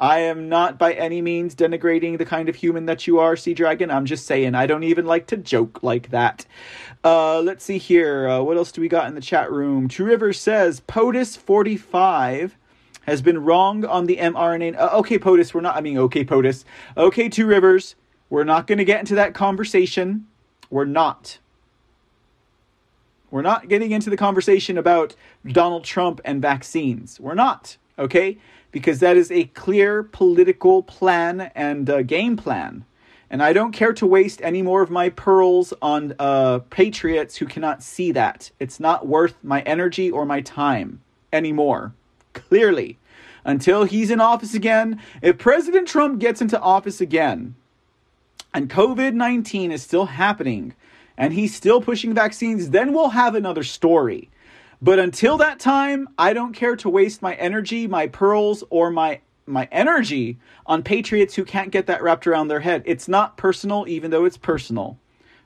I am not by any means denigrating the kind of human that you are, Sea Dragon. I'm just saying, I don't even like to joke like that. Uh, let's see here. Uh, what else do we got in the chat room? True River says POTUS45 has been wrong on the mRNA. Uh, okay, POTUS, we're not, I mean, okay, POTUS. Okay, Two Rivers, we're not going to get into that conversation. We're not. We're not getting into the conversation about Donald Trump and vaccines. We're not, okay? Because that is a clear political plan and uh, game plan. And I don't care to waste any more of my pearls on uh, patriots who cannot see that. It's not worth my energy or my time anymore. Clearly. Until he's in office again, if President Trump gets into office again and COVID 19 is still happening and he's still pushing vaccines, then we'll have another story. But until that time, I don't care to waste my energy, my pearls, or my my energy on patriots who can't get that wrapped around their head. It's not personal, even though it's personal,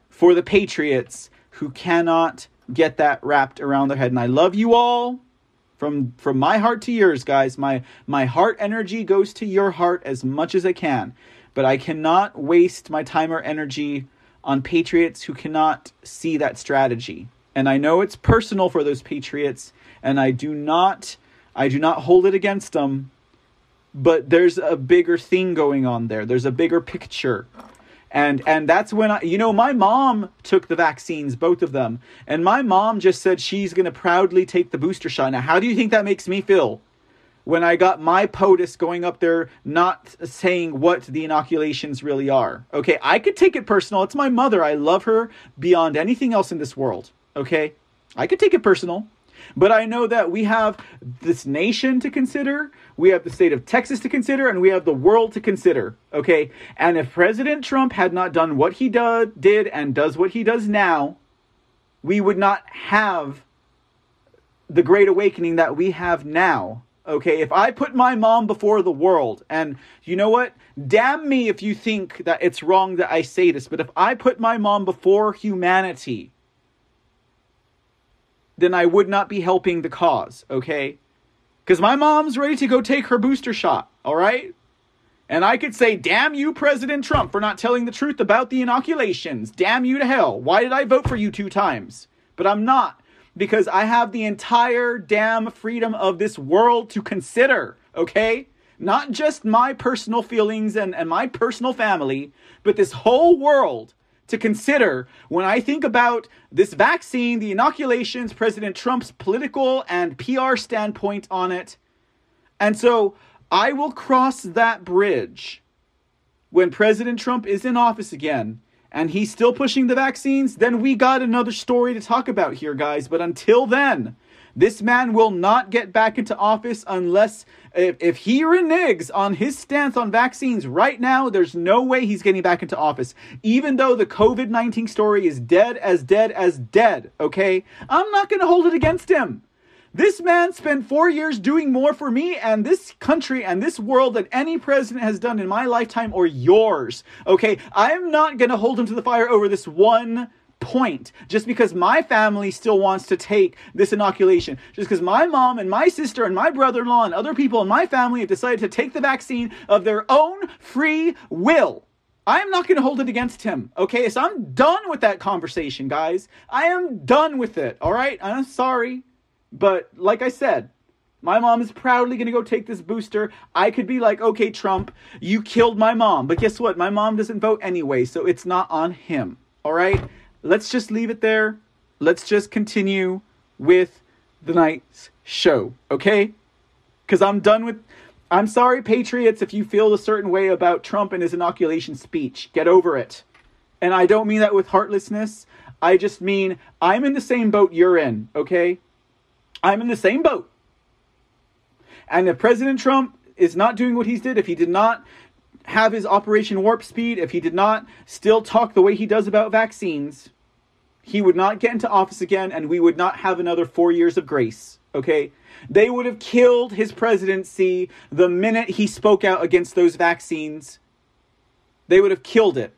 for the patriots who cannot get that wrapped around their head. And I love you all from from my heart to yours, guys. My my heart energy goes to your heart as much as I can, but I cannot waste my time or energy on patriots who cannot see that strategy. And I know it's personal for those patriots, and I do not I do not hold it against them but there's a bigger thing going on there. There's a bigger picture. And and that's when I you know my mom took the vaccines both of them and my mom just said she's going to proudly take the booster shot. Now how do you think that makes me feel? When I got my POTUS going up there not saying what the inoculations really are. Okay, I could take it personal. It's my mother. I love her beyond anything else in this world. Okay? I could take it personal. But I know that we have this nation to consider, we have the state of Texas to consider, and we have the world to consider. Okay? And if President Trump had not done what he do- did and does what he does now, we would not have the great awakening that we have now. Okay, if I put my mom before the world, and you know what? Damn me if you think that it's wrong that I say this, but if I put my mom before humanity, then I would not be helping the cause, okay? Because my mom's ready to go take her booster shot, all right? And I could say, damn you, President Trump, for not telling the truth about the inoculations. Damn you to hell. Why did I vote for you two times? But I'm not, because I have the entire damn freedom of this world to consider, okay? Not just my personal feelings and, and my personal family, but this whole world to consider when I think about this vaccine, the inoculations, President Trump's political and PR standpoint on it. And so I will cross that bridge when President Trump is in office again and he's still pushing the vaccines. Then we got another story to talk about here, guys. But until then, this man will not get back into office unless if, if he reneges on his stance on vaccines right now, there's no way he's getting back into office. Even though the COVID 19 story is dead as dead as dead, okay? I'm not to hold it against him. This man spent four years doing more for me and this country and this world than any president has done in my lifetime or yours. Okay, I'm not gonna hold him to the fire over this one point just because my family still wants to take this inoculation. Just because my mom and my sister and my brother-in-law and other people in my family have decided to take the vaccine of their own free will. I'm not going to hold it against him okay? So i'm done with that conversation guys. I am done with it all right? I'm sorry but like i said my mom is proudly going to go take this booster. I could be like, okay, Trump, you killed my mom. But guess what? My mom doesn't vote anyway, so it's not on him. All right? let's just leave it there. Let's just continue with the night's show, okay? Because I'm done with. I'm sorry, Patriots, if you feel a certain way about Trump and his inoculation speech. Get over it. And I don't mean that with heartlessness. I just mean I'm in the same boat you're in, okay? I'm in the same boat. And if President Trump is not doing what he did, if he did not have his Operation Warp Speed, if he did not still talk the way he does about vaccines, he would not get into office again and we would not have another four years of grace. Okay? They would have killed his presidency the minute he spoke out against those vaccines. They would have killed it.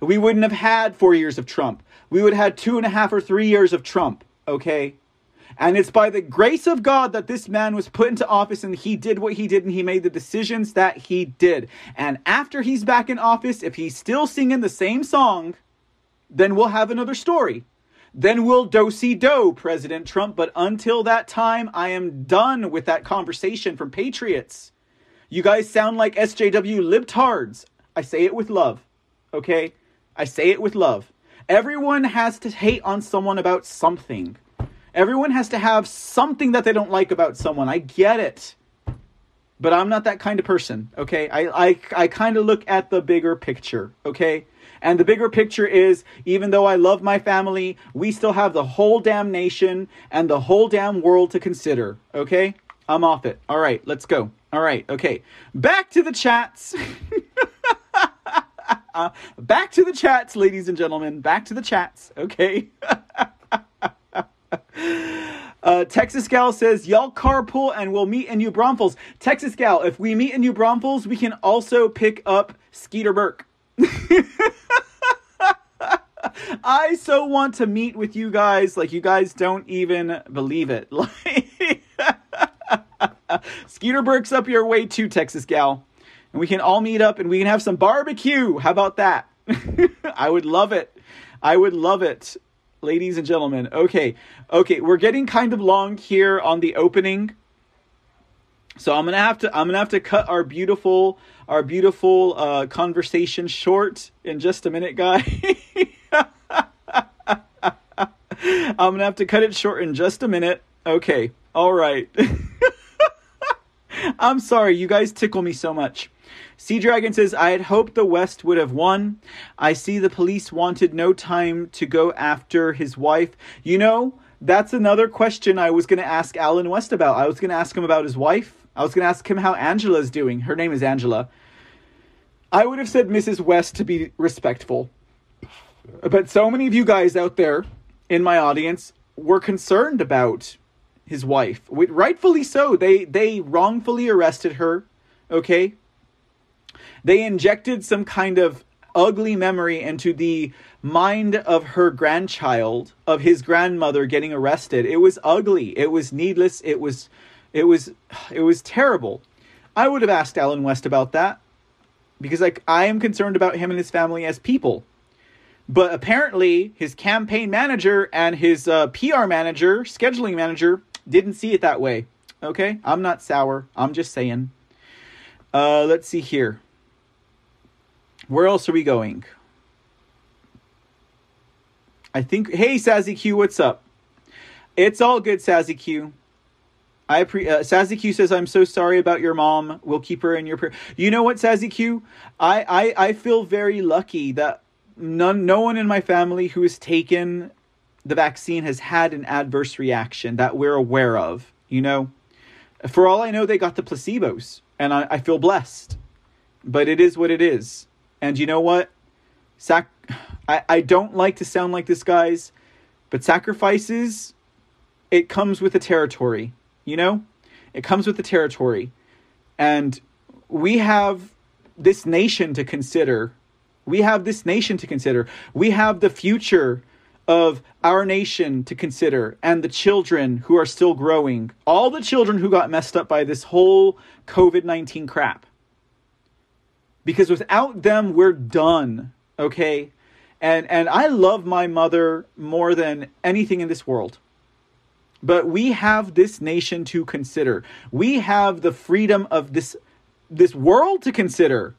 We wouldn't have had four years of Trump. We would have had two and a half or three years of Trump. Okay? And it's by the grace of God that this man was put into office and he did what he did and he made the decisions that he did. And after he's back in office, if he's still singing the same song, then we'll have another story. Then we'll do see do, President Trump. But until that time, I am done with that conversation from Patriots. You guys sound like SJW libtards. I say it with love, okay? I say it with love. Everyone has to hate on someone about something. Everyone has to have something that they don't like about someone. I get it. but I'm not that kind of person. Okay, I I, I kind of look at the bigger picture. Okay. And the bigger picture is even though I love my family, we still have the whole damn nation and the whole damn world to consider. Okay? I'm off it. All right, let's go. All right, okay. Back to the chats. uh, back to the chats, ladies and gentlemen. Back to the chats. Okay. Uh, Texas Gal says, Y'all carpool and we'll meet in New Braunfels. Texas Gal, if we meet in New Braunfels, we can also pick up Skeeter Burke. I so want to meet with you guys like you guys don't even believe it. Like Skeeter Burke's up your way too, Texas gal. And we can all meet up and we can have some barbecue. How about that? I would love it. I would love it. Ladies and gentlemen. Okay. Okay, we're getting kind of long here on the opening. So I'm gonna have to I'm gonna have to cut our beautiful our beautiful uh, conversation short in just a minute, guys. I'm gonna have to cut it short in just a minute. Okay, all right. I'm sorry, you guys tickle me so much. Sea Dragon says, I had hoped the West would have won. I see the police wanted no time to go after his wife. You know, that's another question I was going to ask Allen West about. I was going to ask him about his wife. I was going to ask him how Angela's doing. Her name is Angela. I would have said Mrs. West to be respectful. But so many of you guys out there in my audience were concerned about his wife. Rightfully so. They they wrongfully arrested her, okay? They injected some kind of ugly memory into the mind of her grandchild of his grandmother getting arrested. It was ugly. It was needless. It was it was it was terrible. I would have asked Allen West about that because like I am concerned about him and his family as people. But apparently, his campaign manager and his uh, PR manager, scheduling manager, didn't see it that way. Okay, I'm not sour. I'm just saying. Uh, let's see here. Where else are we going? I think. Hey, Sazzy Q, what's up? It's all good, Sazzy Q. I pre uh, Sazzy Q says I'm so sorry about your mom. We'll keep her in your prayer. You know what, Sazzy Q? I I I feel very lucky that none no one in my family who has taken the vaccine has had an adverse reaction that we're aware of. You know, for all I know, they got the placebos, and I, I feel blessed. But it is what it is. And you know what? Sac- I, I don't like to sound like this, guys, but sacrifices, it comes with the territory. You know, it comes with the territory, and we have this nation to consider. We have this nation to consider. We have the future of our nation to consider and the children who are still growing, all the children who got messed up by this whole COVID 19 crap. Because without them, we're done, okay? And, and I love my mother more than anything in this world. But we have this nation to consider. We have the freedom of this, this world to consider.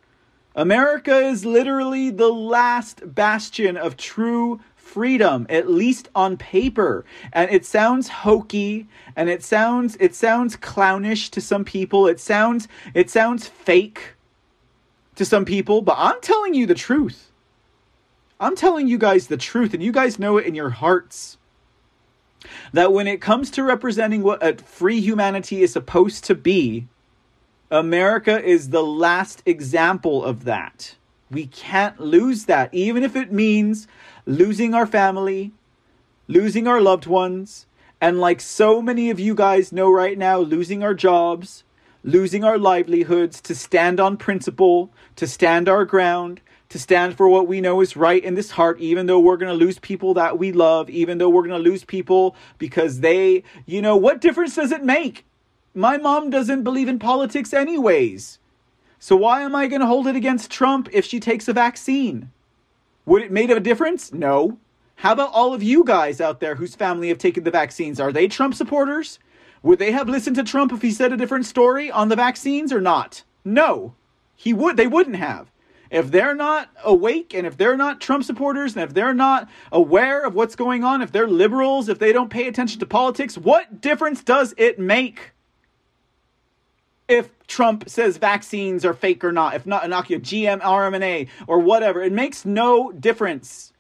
America is literally the last bastion of true freedom at least on paper and it sounds hokey and it sounds it sounds clownish to some people it sounds it sounds fake to some people but i'm telling you the truth. I'm telling you guys the truth and you guys know it in your hearts. That when it comes to representing what a free humanity is supposed to be america is the last example of that. We can't lose that even if it means losing our family, losing our loved ones, and like so many of you guys know right now, losing our jobs, losing our livelihoods to stand on principle, to stand our ground, to stand for what we know is right in this heart, even though we're going to lose people that we love, even though we're going to lose people because they, you know, what difference does it make? My mom doesn't believe in politics, anyways. So why am I going to hold it against Trump if she takes a vaccine? Would it made a difference? No. How about all of you guys out there whose family have taken the vaccines? Are they Trump supporters? Would they have listened to Trump if he said a different story on the vaccines or not? No. He would they wouldn't have. If they're not awake and if they're not Trump supporters and if they're not aware of what's going on, if they're liberals, if they don't pay attention to politics, what difference does it make? if Trump says vaccines are fake or not, if not inoculate GM, RMNA, or whatever. It makes no difference.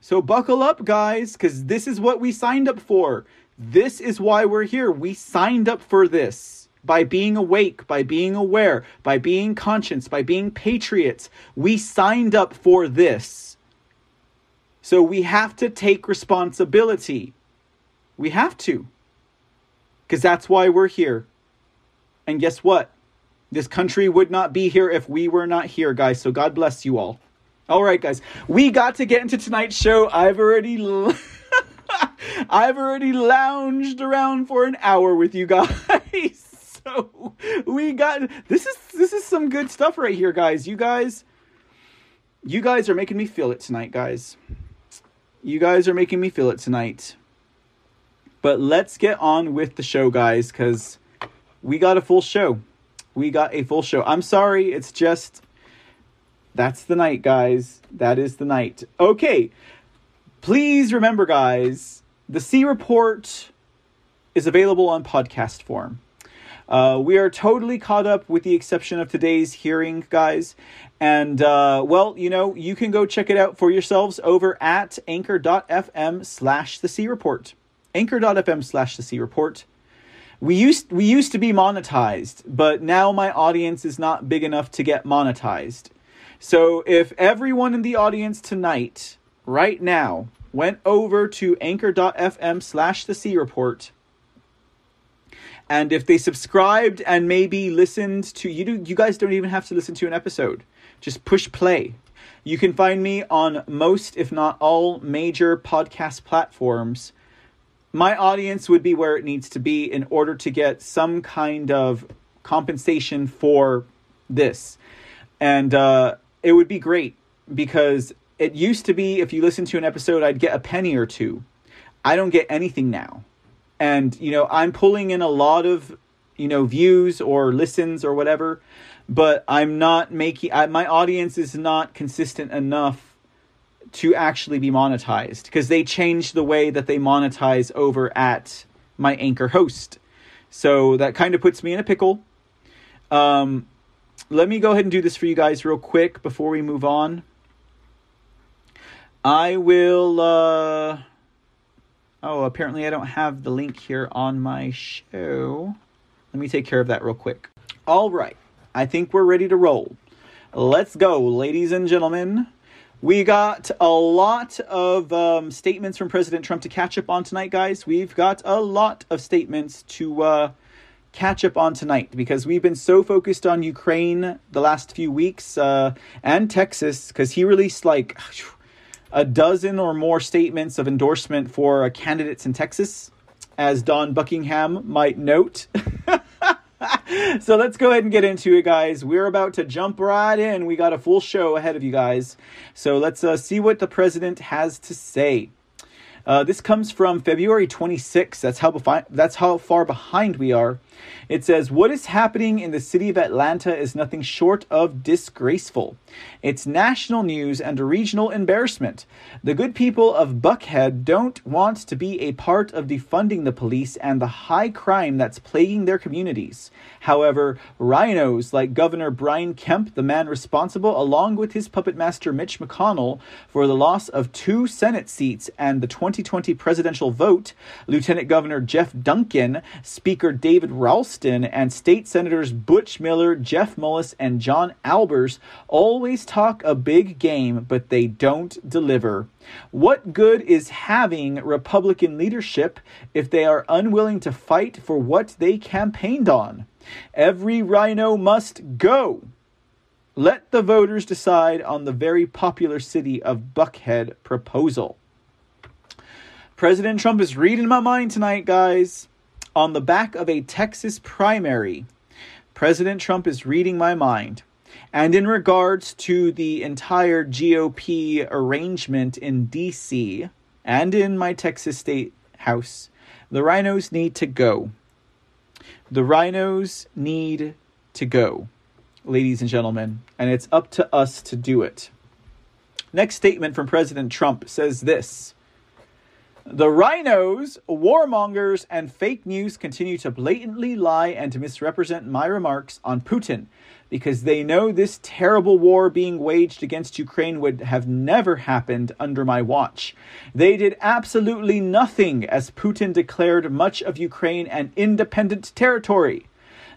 So buckle up, guys, because this is what we signed up for. This is why we're here. We signed up for this by being awake, by being aware, by being conscious, by being patriots. We signed up for this. So we have to take responsibility. We have to. Because that's why we're here. And guess what? This country would not be here if we were not here, guys. So God bless you all. All right, guys. We got to get into tonight's show. I've already. I've already lounged around for an hour with you guys. So we got this is this is some good stuff right here, guys. You guys you guys are making me feel it tonight, guys. You guys are making me feel it tonight. But let's get on with the show, guys, because we got a full show. We got a full show. I'm sorry, it's just that's the night, guys. That is the night. Okay. Please remember, guys, the C Report is available on podcast form. Uh, we are totally caught up with the exception of today's hearing, guys. And, uh, well, you know, you can go check it out for yourselves over at anchor.fm slash the C Report. Anchor.fm slash the C Report. We used, we used to be monetized, but now my audience is not big enough to get monetized. So if everyone in the audience tonight, right now, went over to anchor.fm slash the C Report, and if they subscribed and maybe listened to you do you guys don't even have to listen to an episode. Just push play. You can find me on most if not all major podcast platforms. My audience would be where it needs to be in order to get some kind of compensation for this. And uh, it would be great because it used to be if you listen to an episode, I'd get a penny or two. I don't get anything now. And you know i'm pulling in a lot of you know views or listens or whatever but i'm not making I, my audience is not consistent enough to actually be monetized because they changed the way that they monetize over at my anchor host. So that kind of puts me in a pickle. Um let me go ahead and do this for you guys real quick before we move on i will uh Oh, apparently I don't have the link here on my show. Let me take care of that real quick. All right. I think we're ready to roll. Let's go, ladies and gentlemen. We got a lot of um, statements from President Trump to catch up on tonight, guys. We've got a lot of statements to uh, catch up on tonight because we've been so focused on Ukraine the last few weeks uh, and Texas because he released like a dozen or more statements of endorsement for uh, candidates in Texas, as Dawn Buckingham might note. so let's go ahead and get into it, guys. We're about to jump right in. We got a full show ahead of you guys. So let's uh, see what the president has to say. Uh, this comes from February 26th. That's how befi- that's how far behind we are. It says, What is happening in the city of Atlanta is nothing short of disgraceful. It's national news and a regional embarrassment. The good people of Buckhead don't want to be a part of defunding the police and the high crime that's plaguing their communities. However, rhinos like Governor Brian Kemp, the man responsible, along with his puppet master Mitch McConnell, for the loss of two Senate seats and the 2020 presidential vote, Lieutenant Governor Jeff Duncan, Speaker David Ralston and state senators Butch Miller, Jeff Mullis, and John Albers always talk a big game, but they don't deliver. What good is having Republican leadership if they are unwilling to fight for what they campaigned on? Every rhino must go. Let the voters decide on the very popular city of Buckhead proposal. President Trump is reading my mind tonight, guys on the back of a Texas primary. President Trump is reading my mind. And in regards to the entire GOP arrangement in DC and in my Texas State House, the rhinos need to go. The rhinos need to go, ladies and gentlemen, and it's up to us to do it. Next statement from President Trump says this The rhinos, warmongers, and fake news continue to blatantly lie and to misrepresent my remarks on Putin because they know this terrible war being waged against Ukraine would have never happened under my watch. They did absolutely nothing as Putin declared much of Ukraine an independent territory.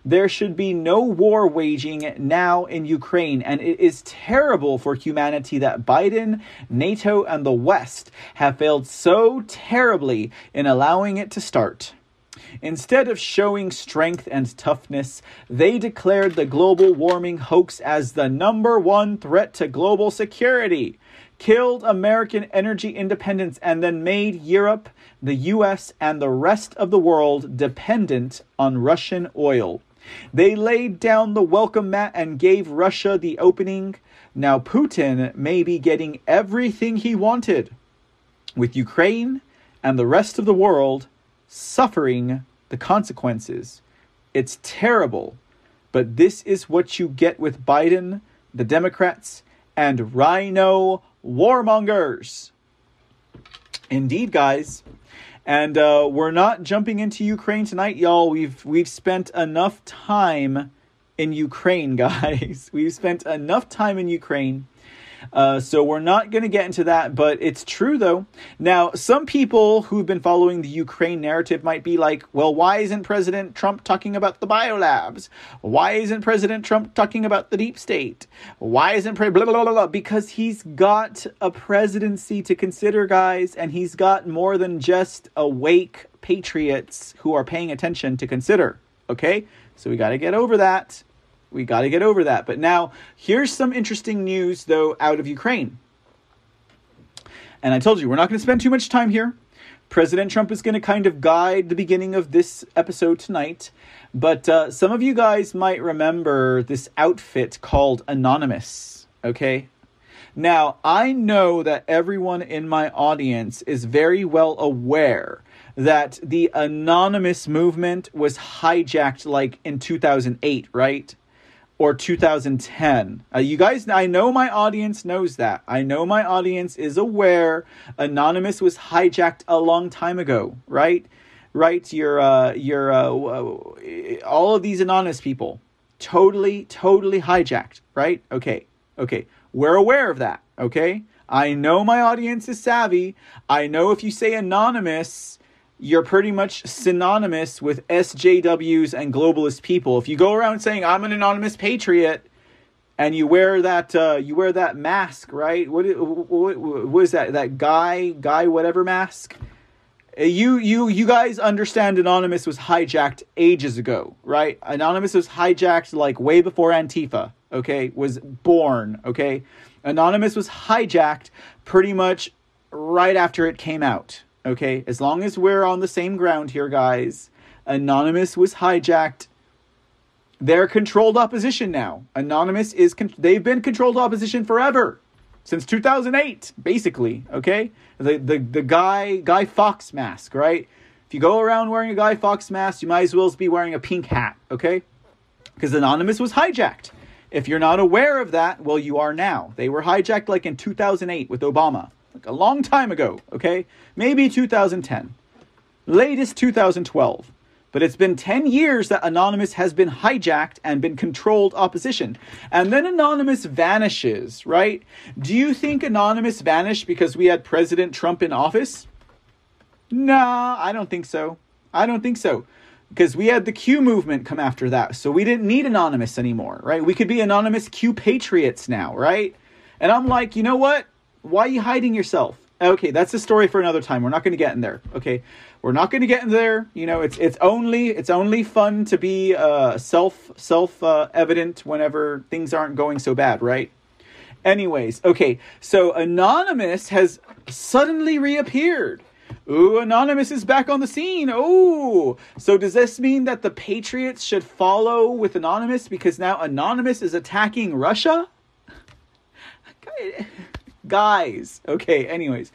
There should be no war waging now in Ukraine, and it is terrible for humanity that Biden, NATO, and the West have failed so terribly in allowing it to start. Instead of showing strength and toughness, they declared the global warming hoax as the number one threat to global security, killed American energy independence, and then made Europe, the US, and the rest of the world dependent on Russian oil. They laid down the welcome mat and gave Russia the opening. Now Putin may be getting everything he wanted, with Ukraine and the rest of the world suffering the consequences. It's terrible, but this is what you get with Biden, the Democrats, and rhino warmongers. Indeed, guys. And uh, we're not jumping into Ukraine tonight, y'all. We've we've spent enough time in Ukraine, guys. We've spent enough time in Ukraine. Uh, so we're not going to get into that, but it's true though. Now, some people who've been following the Ukraine narrative might be like, well, why isn't President Trump talking about the biolabs? Why isn't President Trump talking about the deep state? Why isn't pre- blah, blah, blah, blah? Because he's got a presidency to consider, guys, and he's got more than just awake patriots who are paying attention to consider. Okay? So we got to get over that. We got to get over that. But now, here's some interesting news, though, out of Ukraine. And I told you, we're not going to spend too much time here. President Trump is going to kind of guide the beginning of this episode tonight. But uh, some of you guys might remember this outfit called Anonymous. Okay? Now, I know that everyone in my audience is very well aware that the anonymous movement was hijacked like in 2008, right? Or 2010. Uh, you guys, I know my audience knows that. I know my audience is aware Anonymous was hijacked a long time ago, right? Right? Your, uh, your, uh, all of these anonymous people, totally, totally hijacked, right? Okay, okay. We're aware of that, okay? I know my audience is savvy. I know if you say anonymous, you're pretty much synonymous with SJWs and globalist people. If you go around saying I'm an anonymous patriot and you wear that uh, you wear that mask, right? What, what what is that? That guy guy whatever mask? Uh, you you you guys understand anonymous was hijacked ages ago, right? Anonymous was hijacked like way before Antifa, okay? Was born, okay? Anonymous was hijacked pretty much right after it came out Okay, as long as we're on the same ground here, guys. Anonymous was hijacked. They're controlled opposition now. Anonymous is con- they've been controlled opposition forever, since 2008, basically. Okay, the the the guy Guy Fawkes mask, right? If you go around wearing a Guy Fawkes mask, you might as well be wearing a pink hat. Okay, because Anonymous was hijacked. If you're not aware of that, well, you are now. They were hijacked like in 2008 with Obama like a long time ago, okay? Maybe 2010. Latest 2012. But it's been 10 years that Anonymous has been hijacked and been controlled opposition. And then Anonymous vanishes, right? Do you think Anonymous vanished because we had President Trump in office? Nah, I don't think so. I don't think so. Because we had the Q movement come after that. So we didn't need Anonymous anymore, right? We could be Anonymous Q Patriots now, right? And I'm like, you know what? Why are you hiding yourself? Okay, that's a story for another time. We're not going to get in there. Okay, we're not going to get in there. You know, it's it's only it's only fun to be uh, self self uh, evident whenever things aren't going so bad, right? Anyways, okay, so Anonymous has suddenly reappeared. Ooh, Anonymous is back on the scene. Oh, so does this mean that the Patriots should follow with Anonymous because now Anonymous is attacking Russia? guys. Okay, anyways.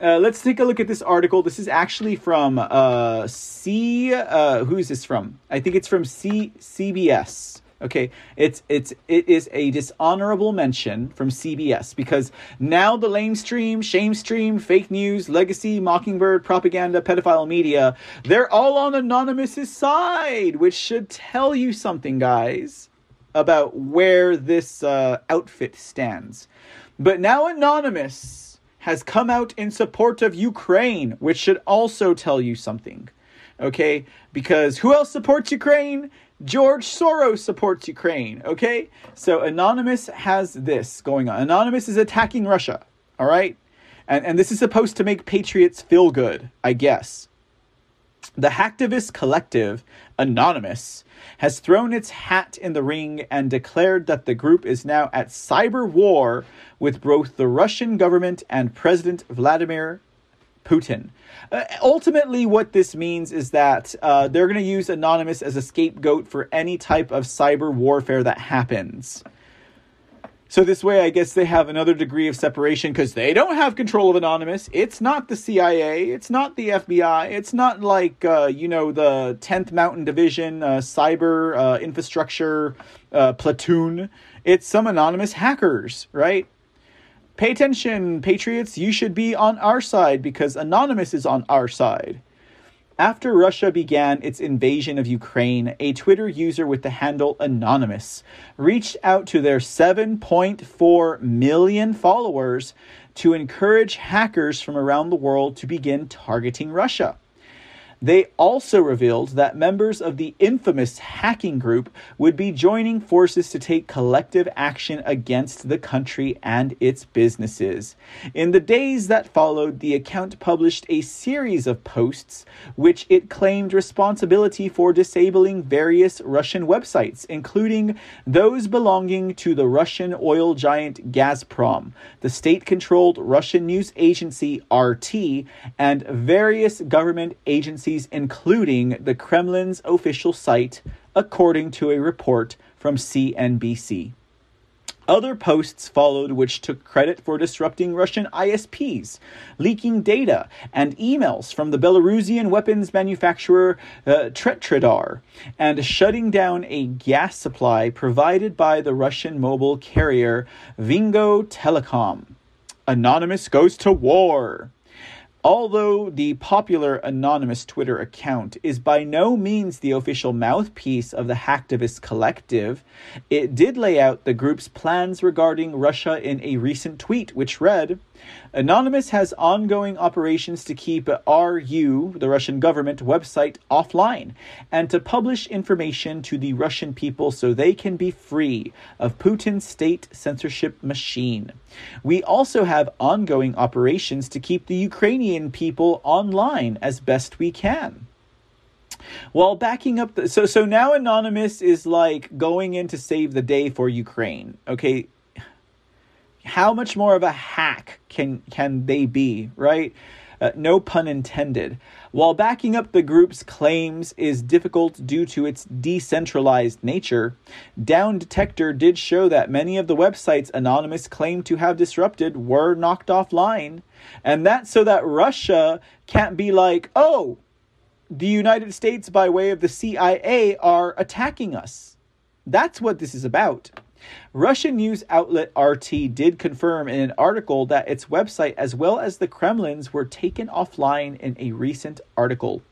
Uh, let's take a look at this article. This is actually from uh, C. Uh, who is this from? I think it's from C CBS. Okay, it's it's it is a dishonorable mention from CBS because now the lamestream, shamestream, fake news, legacy, mockingbird, propaganda, pedophile media, they're all on Anonymous's side, which should tell you something, guys, about where this uh, outfit stands. But now Anonymous has come out in support of Ukraine, which should also tell you something. Okay, because who else supports Ukraine? George Soros supports Ukraine, okay? So Anonymous has this going on. Anonymous is attacking Russia, all right? And, and this is supposed to make patriots feel good, I guess. The hacktivist collective, Anonymous, has thrown its hat in the ring and declared that the group is now at cyber war with both the Russian government and President Vladimir Putin. Uh, ultimately, what this means is that uh, they're going to use Anonymous as a scapegoat for any type of cyber warfare that happens. So, this way, I guess they have another degree of separation because they don't have control of Anonymous. It's not the CIA. It's not the FBI. It's not like, uh, you know, the 10th Mountain Division uh, cyber uh, infrastructure uh, platoon. It's some anonymous hackers, right? Pay attention, Patriots. You should be on our side because Anonymous is on our side. After Russia began its invasion of Ukraine, a Twitter user with the handle Anonymous reached out to their 7.4 million followers to encourage hackers from around the world to begin targeting Russia. They also revealed that members of the infamous hacking group would be joining forces to take collective action against the country and its businesses. In the days that followed, the account published a series of posts which it claimed responsibility for disabling various Russian websites, including those belonging to the Russian oil giant Gazprom, the state controlled Russian news agency RT, and various government agencies including the Kremlin's official site, according to a report from CNBC. Other posts followed which took credit for disrupting Russian ISPs, leaking data and emails from the Belarusian weapons manufacturer uh, Tetradar, and shutting down a gas supply provided by the Russian mobile carrier Vingo Telecom. Anonymous goes to war. Although the popular anonymous Twitter account is by no means the official mouthpiece of the Hacktivist Collective, it did lay out the group's plans regarding Russia in a recent tweet, which read Anonymous has ongoing operations to keep RU, the Russian government website, offline and to publish information to the Russian people so they can be free of Putin's state censorship machine. We also have ongoing operations to keep the Ukrainian people online as best we can. While backing up the so so now anonymous is like going in to save the day for Ukraine. Okay, how much more of a hack can can they be, right? Uh, no pun intended. While backing up the group's claims is difficult due to its decentralized nature, Down Detector did show that many of the websites Anonymous claimed to have disrupted were knocked offline. And that's so that Russia can't be like, oh, the United States, by way of the CIA, are attacking us. That's what this is about. Russian news outlet RT did confirm in an article that its website, as well as the Kremlin's, were taken offline in a recent article.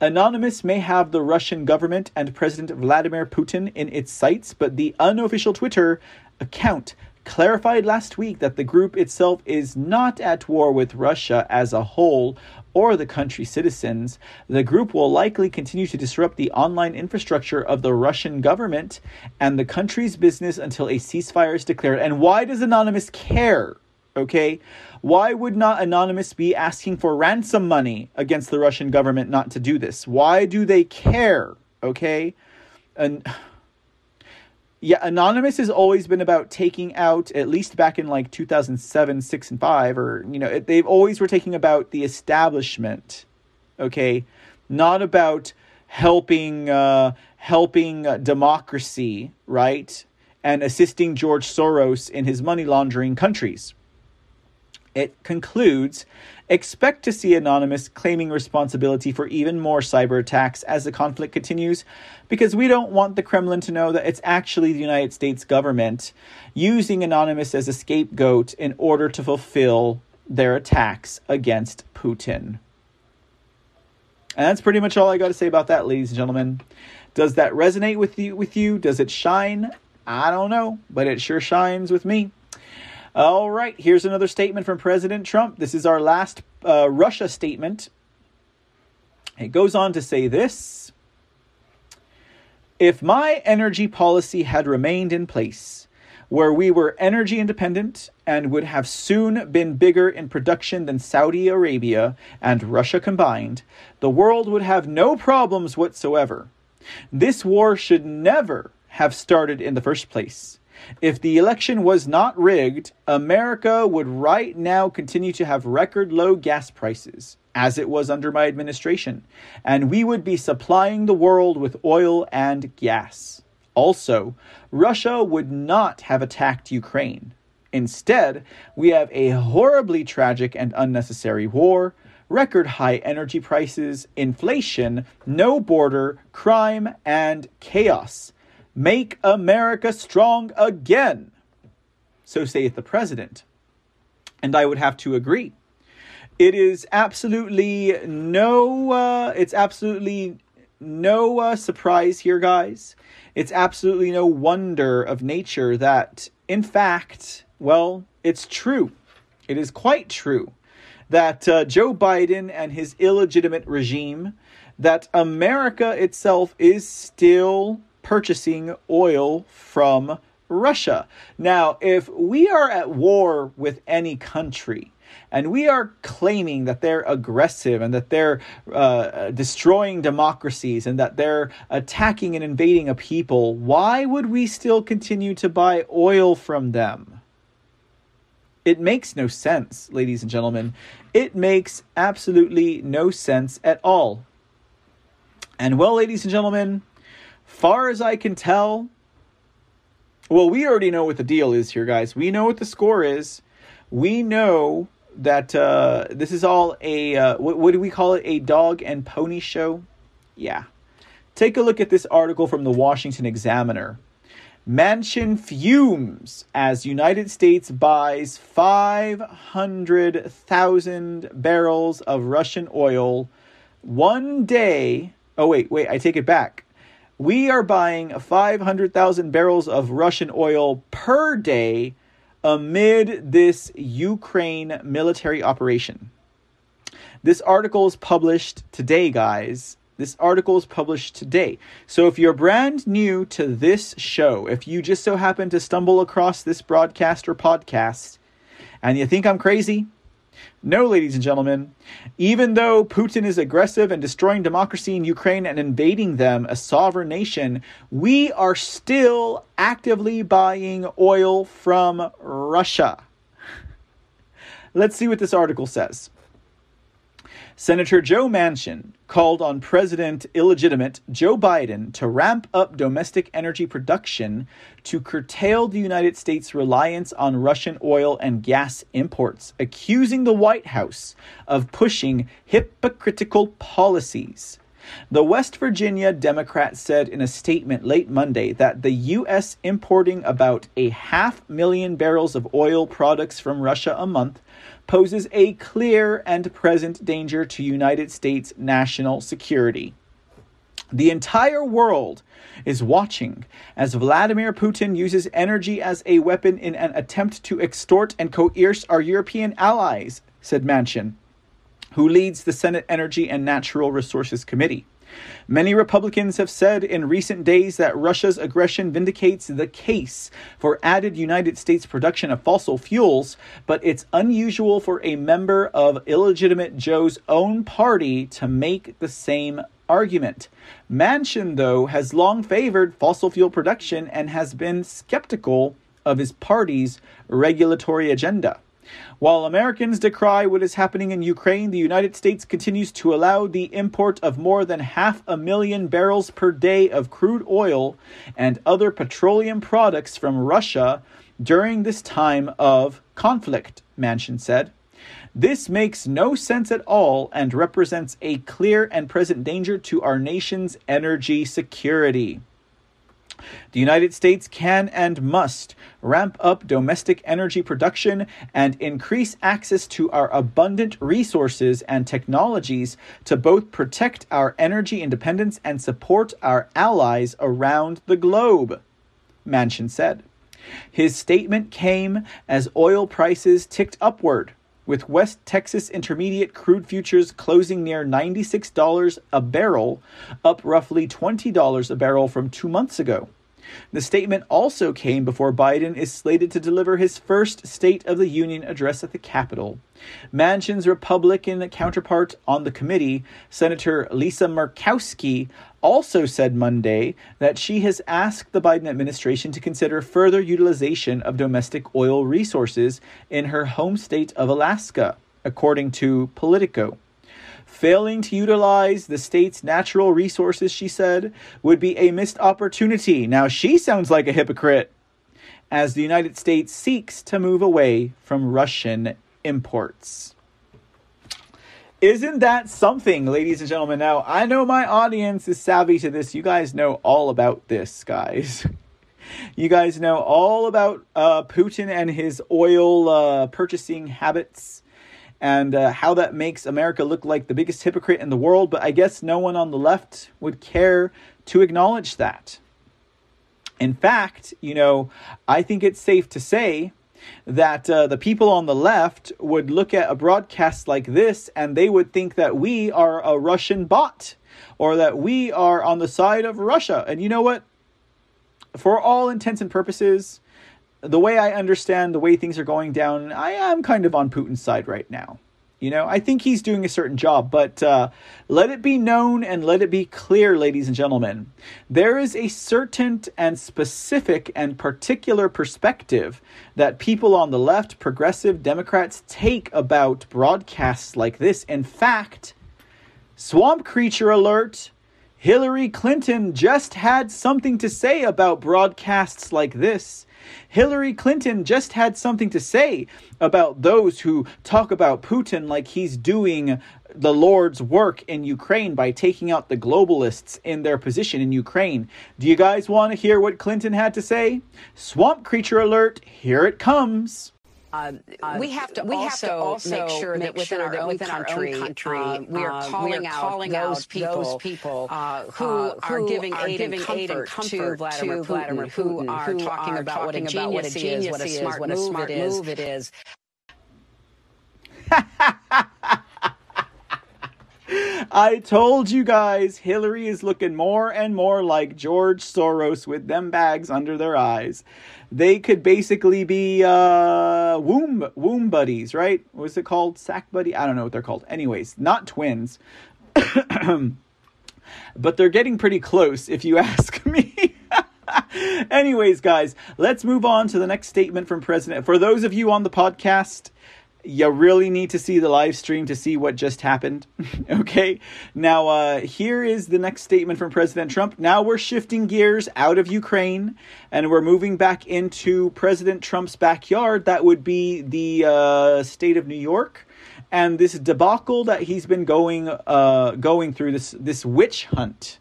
Anonymous may have the Russian government and President Vladimir Putin in its sights, but the unofficial Twitter account clarified last week that the group itself is not at war with Russia as a whole or the country's citizens. The group will likely continue to disrupt the online infrastructure of the Russian government and the country's business until a ceasefire is declared. And why does Anonymous care? Okay? Why would not Anonymous be asking for ransom money against the Russian government not to do this? Why do they care? Okay? And yeah, Anonymous has always been about taking out, at least back in like 2007, 6, and 5, or, you know, they've always were taking about the establishment, okay? Not about helping, uh, helping uh, democracy, right? And assisting George Soros in his money laundering countries. It concludes expect to see Anonymous claiming responsibility for even more cyber attacks as the conflict continues, because we don't want the Kremlin to know that it's actually the United States government using Anonymous as a scapegoat in order to fulfill their attacks against Putin. And that's pretty much all I got to say about that, ladies and gentlemen. Does that resonate with you? With you? Does it shine? I don't know, but it sure shines with me. All right, here's another statement from President Trump. This is our last uh, Russia statement. It goes on to say this If my energy policy had remained in place, where we were energy independent and would have soon been bigger in production than Saudi Arabia and Russia combined, the world would have no problems whatsoever. This war should never have started in the first place. If the election was not rigged, America would right now continue to have record low gas prices, as it was under my administration, and we would be supplying the world with oil and gas. Also, Russia would not have attacked Ukraine. Instead, we have a horribly tragic and unnecessary war, record high energy prices, inflation, no border, crime, and chaos. Make America strong again. So saith the president. And I would have to agree. It is absolutely no, uh, it's absolutely no uh, surprise here, guys. It's absolutely no wonder of nature that, in fact, well, it's true. It is quite true that uh, Joe Biden and his illegitimate regime, that America itself is still purchasing oil from Russia. Now, if we are at war with any country, and we are claiming that they're aggressive and that they're uh, destroying democracies and that they're attacking and invading a people, why would we still continue to buy oil from them? It makes no sense, ladies and gentlemen. It makes absolutely no sense at all. And well, ladies and gentlemen, far as I can tell, well, we already know what the deal is here, guys. We know what the score is. We know that uh, this is all a uh, what, what do we call it? A dog and pony show. Yeah. Take a look at this article from the Washington Examiner. Manchin fumes as United States buys 500,000 barrels of Russian oil one day. Oh, wait, wait, I take it back. We are buying 500,000 barrels of Russian oil per day amid this Ukraine military operation. This article is published today, guys. This article is published today. So if you're brand new to this show, if you just so happen to stumble across this broadcast or podcast, and you think I'm crazy, no, ladies and gentlemen, even though Putin is aggressive and destroying democracy in Ukraine and invading them, a sovereign nation, we are still actively buying oil from Russia. Let's see what this article says. Senator Joe Manchin called on President illegitimate Joe Biden to ramp up domestic energy production to curtail the United States' reliance on Russian oil and gas imports, accusing the White House of pushing hypocritical policies. The West Virginia Democrat said in a statement late Monday that the U.S. importing about a half million barrels of oil products from Russia a month poses a clear and present danger to United States national security. The entire world is watching as Vladimir Putin uses energy as a weapon in an attempt to extort and coerce our European allies, said Manchin, who leads the Senate Energy and Natural Resources Committee. Many Republicans have said in recent days that Russia's aggression vindicates the case for added United States production of fossil fuels, but it's unusual for a member of illegitimate Joe's own party to make the same argument. Manchin, though, has long favored fossil fuel production and has been skeptical of his party's regulatory agenda. While Americans decry what is happening in Ukraine, the United States continues to allow the import of more than half a million barrels per day of crude oil and other petroleum products from Russia during this time of conflict, Manchin said. This makes no sense at all and represents a clear and present danger to our nation's energy security. The United States can and must ramp up domestic energy production and increase access to our abundant resources and technologies to both protect our energy independence and support our allies around the globe, Manchin said. His statement came as oil prices ticked upward, with West Texas Intermediate crude futures closing near $96 a barrel, up roughly $20 a barrel from two months ago. The statement also came before Biden is slated to deliver his first State of the Union address at the Capitol. Manchin's Republican counterpart on the committee, Senator Lisa Murkowski, also said Monday that she has asked the Biden administration to consider further utilization of domestic oil resources in her home state of Alaska, according to Politico. Failing to utilize the state's natural resources, she said, would be a missed opportunity. Now, she sounds like a hypocrite as the United States seeks to move away from Russian imports. Isn't that something, ladies and gentlemen? Now, I know my audience is savvy to this. You guys know all about this, guys. You guys know all about uh, Putin and his oil uh, purchasing habits and uh, how that makes America look like the biggest hypocrite in the world, but I guess no one on the left would care to acknowledge that. In fact, you know, I think it's safe to say that uh, the people on the left would look at a broadcast like this and they would think that we are a Russian bot or that we are on the side of Russia. And you know what? For all intents and purposes, the way I understand the way things are going down, I am kind of on Putin's side right now. You know, I think he's doing a certain job, but uh, let it be known and let it be clear, ladies and gentlemen. There is a certain and specific and particular perspective that people on the left, progressive Democrats, take about broadcasts like this. In fact, Swamp Creature Alert, Hillary Clinton just had something to say about broadcasts like this. Hillary Clinton just had something to say about those who talk about Putin like he's doing the Lord's work in Ukraine by taking out the globalists in their position in Ukraine. Do you guys want to hear what Clinton had to say? Swamp creature alert, here it comes. Uh, we have to, we also, have to also make sure make that within, sure our, own within country, our own country, uh, we are calling, uh, are calling out, those people, those people uh, who, uh, are giving, are aid, giving and aid and comfort to Vladimir, to Vladimir Putin, Putin, who are who talking are about talking what a genius, what a genius is, what a smart, what a smart move it is. I told you guys, Hillary is looking more and more like George Soros with them bags under their eyes. They could basically be uh, womb womb buddies, right? What's it called? Sack buddy? I don't know what they're called. Anyways, not twins. but they're getting pretty close if you ask me. Anyways, guys, let's move on to the next statement from President. For those of you on the podcast, you really need to see the live stream to see what just happened. okay, now uh, here is the next statement from President Trump. Now we're shifting gears out of Ukraine and we're moving back into President Trump's backyard. That would be the uh, state of New York. And this debacle that he's been going uh, going through this this witch hunt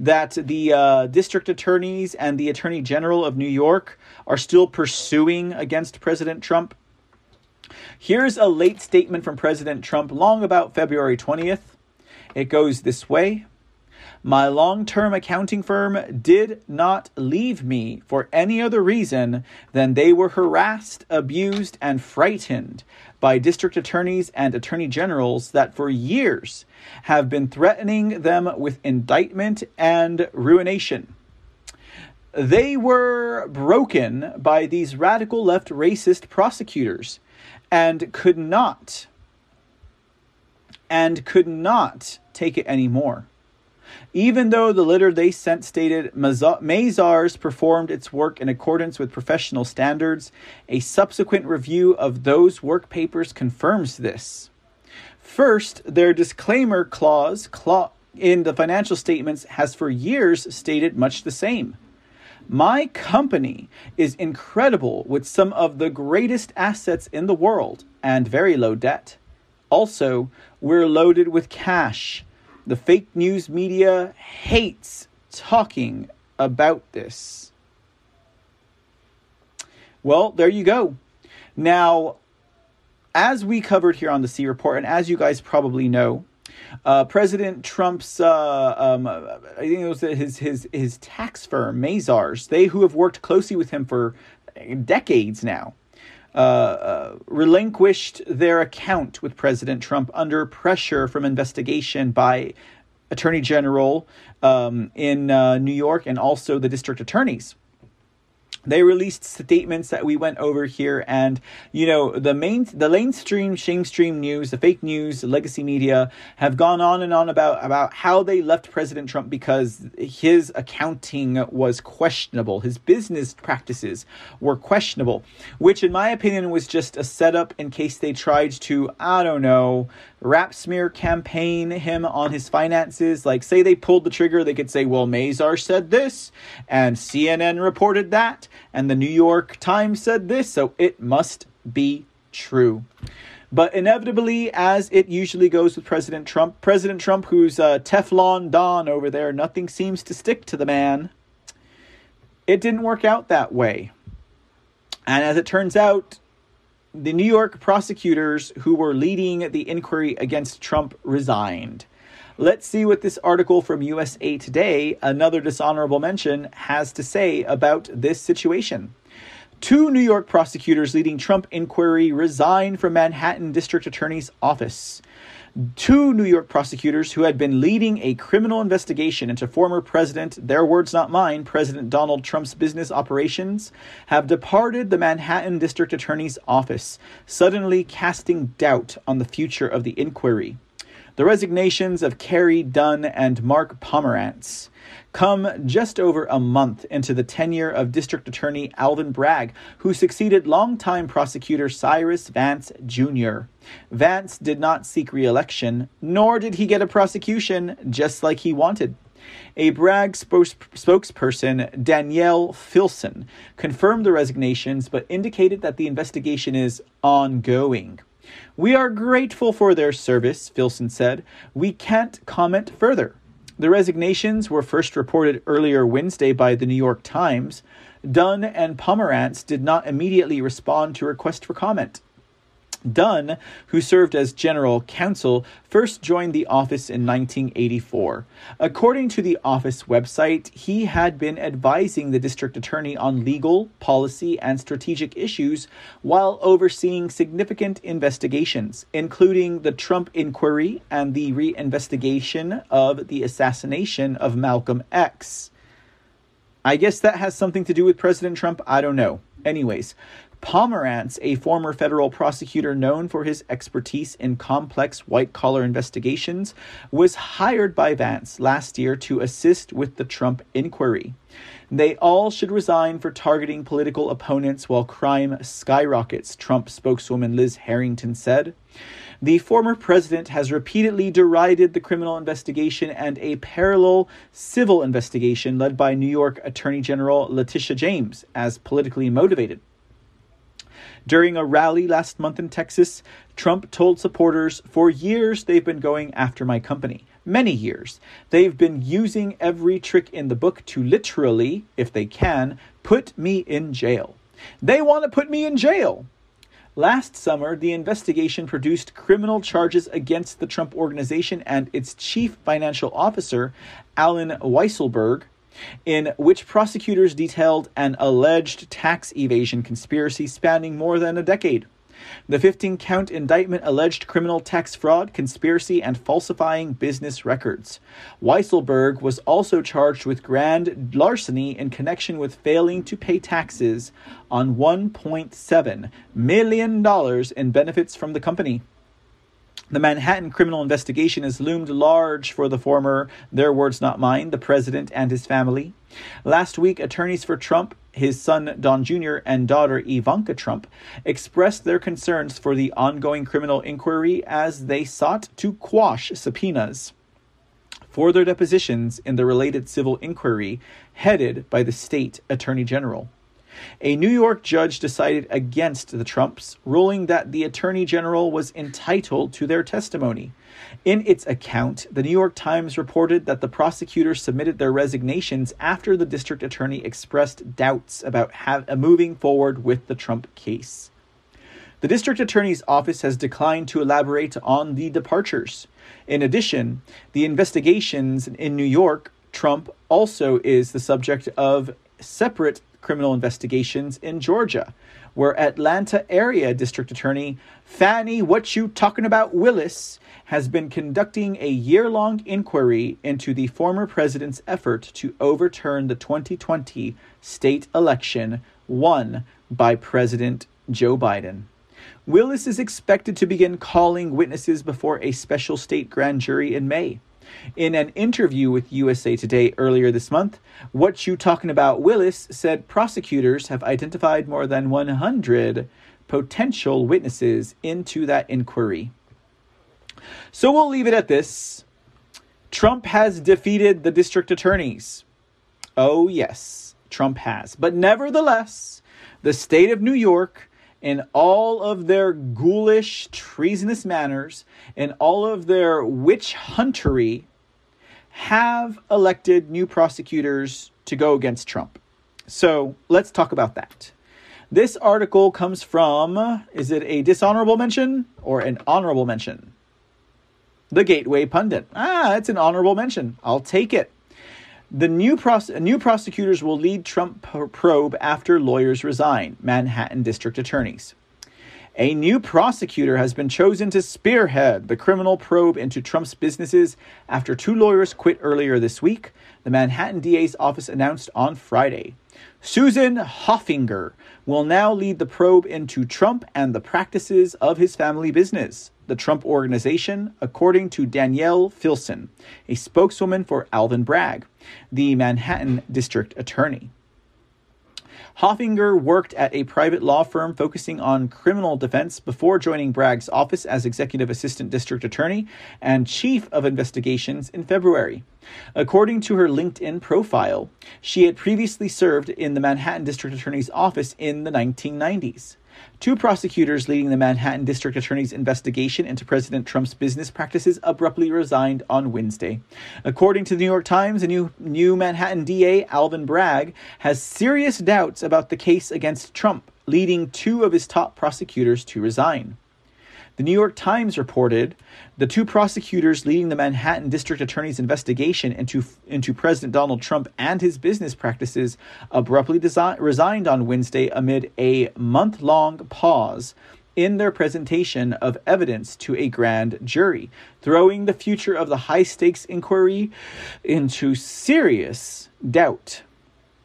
that the uh, district attorneys and the attorney general of New York are still pursuing against President Trump Here's a late statement from President Trump long about February 20th. It goes this way My long term accounting firm did not leave me for any other reason than they were harassed, abused, and frightened by district attorneys and attorney generals that for years have been threatening them with indictment and ruination. They were broken by these radical left racist prosecutors and could not and could not take it anymore. Even though the letter they sent stated Mazars performed its work in accordance with professional standards, a subsequent review of those work papers confirms this. First, their disclaimer clause in the financial statements has for years stated much the same. My company is incredible with some of the greatest assets in the world, and very low debt. Also, we're loaded with cash. The fake news media hates talking about this. Well, there you go. Now, as we covered here on the C Report, and as you guys probably know, uh, President Trump's, uh, um, I think it was his his his tax firm, Mazars, they who have worked closely with him for decades now, uh, uh, relinquished their account with President Trump under pressure from investigation by Attorney General um, in uh, New York and also the district attorneys they released statements that we went over here and you know the main the mainstream shamestream news the fake news the legacy media have gone on and on about about how they left president trump because his accounting was questionable. His business practices were questionable which in my opinion was just a setup in case they tried to i don't know rap smear campaign him on his finances. Like, say they pulled the trigger, they could say, well, Mazar said this, and CNN reported that, and the New York Times said this, so it must be true. But inevitably, as it usually goes with President Trump, President Trump, who's a Teflon Don over there, nothing seems to stick to the man. It didn't work out that way. And as it turns out, the New York prosecutors who were leading the inquiry against Trump resigned. Let's see what this article from USA Today, another dishonorable mention, has to say about this situation. Two New York prosecutors leading Trump inquiry resigned from Manhattan District Attorney's office. Two New York prosecutors who had been leading a criminal investigation into former President, their words not mine, President Donald Trump's business operations, have departed the Manhattan District Attorney's office, suddenly casting doubt on the future of the inquiry. The resignations of Carey Dunn and Mark Pomerantz come just over a month into the tenure of District Attorney Alvin Bragg, who succeeded longtime prosecutor Cyrus Vance Jr. Vance did not seek re election, nor did he get a prosecution just like he wanted. A Bragg spokesperson, Danielle Filson, confirmed the resignations but indicated that the investigation is ongoing. We are grateful for their service, Filson said. We can't comment further. The resignations were first reported earlier Wednesday by the New York Times. Dunn and Pomerantz did not immediately respond to requests for comment. Dunn, who served as general counsel, first joined the office in 1984. According to the office website, he had been advising the district attorney on legal, policy, and strategic issues while overseeing significant investigations, including the Trump inquiry and the reinvestigation of the assassination of Malcolm X. I guess that has something to do with President Trump. I don't know. Anyways, Pomerantz, a former federal prosecutor known for his expertise in complex white collar investigations, was hired by Vance last year to assist with the Trump inquiry. They all should resign for targeting political opponents while crime skyrockets, Trump spokeswoman Liz Harrington said. The former president has repeatedly derided the criminal investigation and a parallel civil investigation led by New York Attorney General Letitia James as politically motivated. During a rally last month in Texas, Trump told supporters, For years they've been going after my company. Many years. They've been using every trick in the book to literally, if they can, put me in jail. They want to put me in jail. Last summer, the investigation produced criminal charges against the Trump organization and its chief financial officer, Allen Weisselberg, in which prosecutors detailed an alleged tax evasion conspiracy spanning more than a decade. The 15 count indictment alleged criminal tax fraud, conspiracy, and falsifying business records. Weisselberg was also charged with grand larceny in connection with failing to pay taxes on $1.7 million in benefits from the company. The Manhattan criminal investigation has loomed large for the former, their words not mine, the president and his family. Last week, attorneys for Trump, his son Don Jr., and daughter Ivanka Trump expressed their concerns for the ongoing criminal inquiry as they sought to quash subpoenas for their depositions in the related civil inquiry headed by the state attorney general. A New York judge decided against the Trumps, ruling that the attorney general was entitled to their testimony. In its account, the New York Times reported that the prosecutors submitted their resignations after the district attorney expressed doubts about have, uh, moving forward with the Trump case. The district attorney's office has declined to elaborate on the departures. In addition, the investigations in New York, Trump also is the subject of separate criminal investigations in Georgia, where Atlanta area district attorney Fani What You Talking About Willis has been conducting a year long inquiry into the former president's effort to overturn the 2020 state election won by President Joe Biden. Willis is expected to begin calling witnesses before a special state grand jury in May. In an interview with USA Today earlier this month, What You Talking About Willis said prosecutors have identified more than 100 potential witnesses into that inquiry. So we'll leave it at this. Trump has defeated the district attorneys. Oh, yes, Trump has. But nevertheless, the state of New York, in all of their ghoulish, treasonous manners, and all of their witch huntery, have elected new prosecutors to go against Trump. So let's talk about that. This article comes from, is it a dishonorable mention or an honorable mention? The Gateway Pundit. Ah, it's an honorable mention. I'll take it. The new, pros- new prosecutors will lead Trump probe after lawyers resign, Manhattan district attorneys. A new prosecutor has been chosen to spearhead the criminal probe into Trump's businesses after two lawyers quit earlier this week, the Manhattan DA's office announced on Friday. Susan Hoffinger will now lead the probe into Trump and the practices of his family business the Trump Organization, according to Danielle Filson, a spokeswoman for Alvin Bragg, the Manhattan District Attorney. Hoffinger worked at a private law firm focusing on criminal defense before joining Bragg's office as executive assistant district attorney and chief of investigations in February. According to her LinkedIn profile, she had previously served in the Manhattan district attorney's office in the 1990s. Two prosecutors leading the Manhattan District Attorney's investigation into President Trump's business practices abruptly resigned on Wednesday. According to the New York Times, a new, new Manhattan DA, Alvin Bragg, has serious doubts about the case against Trump, leading two of his top prosecutors to resign. The New York Times reported the two prosecutors leading the Manhattan District Attorney's investigation into, into President Donald Trump and his business practices abruptly desi- resigned on Wednesday amid a month long pause in their presentation of evidence to a grand jury, throwing the future of the high stakes inquiry into serious doubt.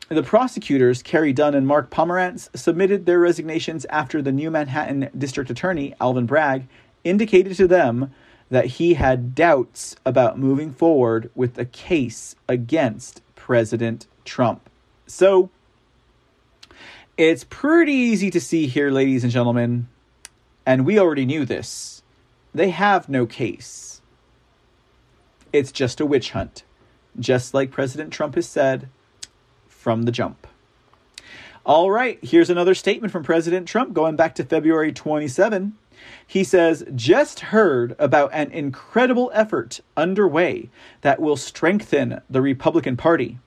The prosecutors, Carey Dunn and Mark Pomerantz, submitted their resignations after the new Manhattan District Attorney, Alvin Bragg, indicated to them that he had doubts about moving forward with a case against President Trump. So, it's pretty easy to see here, ladies and gentlemen, and we already knew this. They have no case. It's just a witch hunt. Just like President Trump has said, from the jump. All right, here's another statement from President Trump going back to February 27. He says, just heard about an incredible effort underway that will strengthen the Republican Party.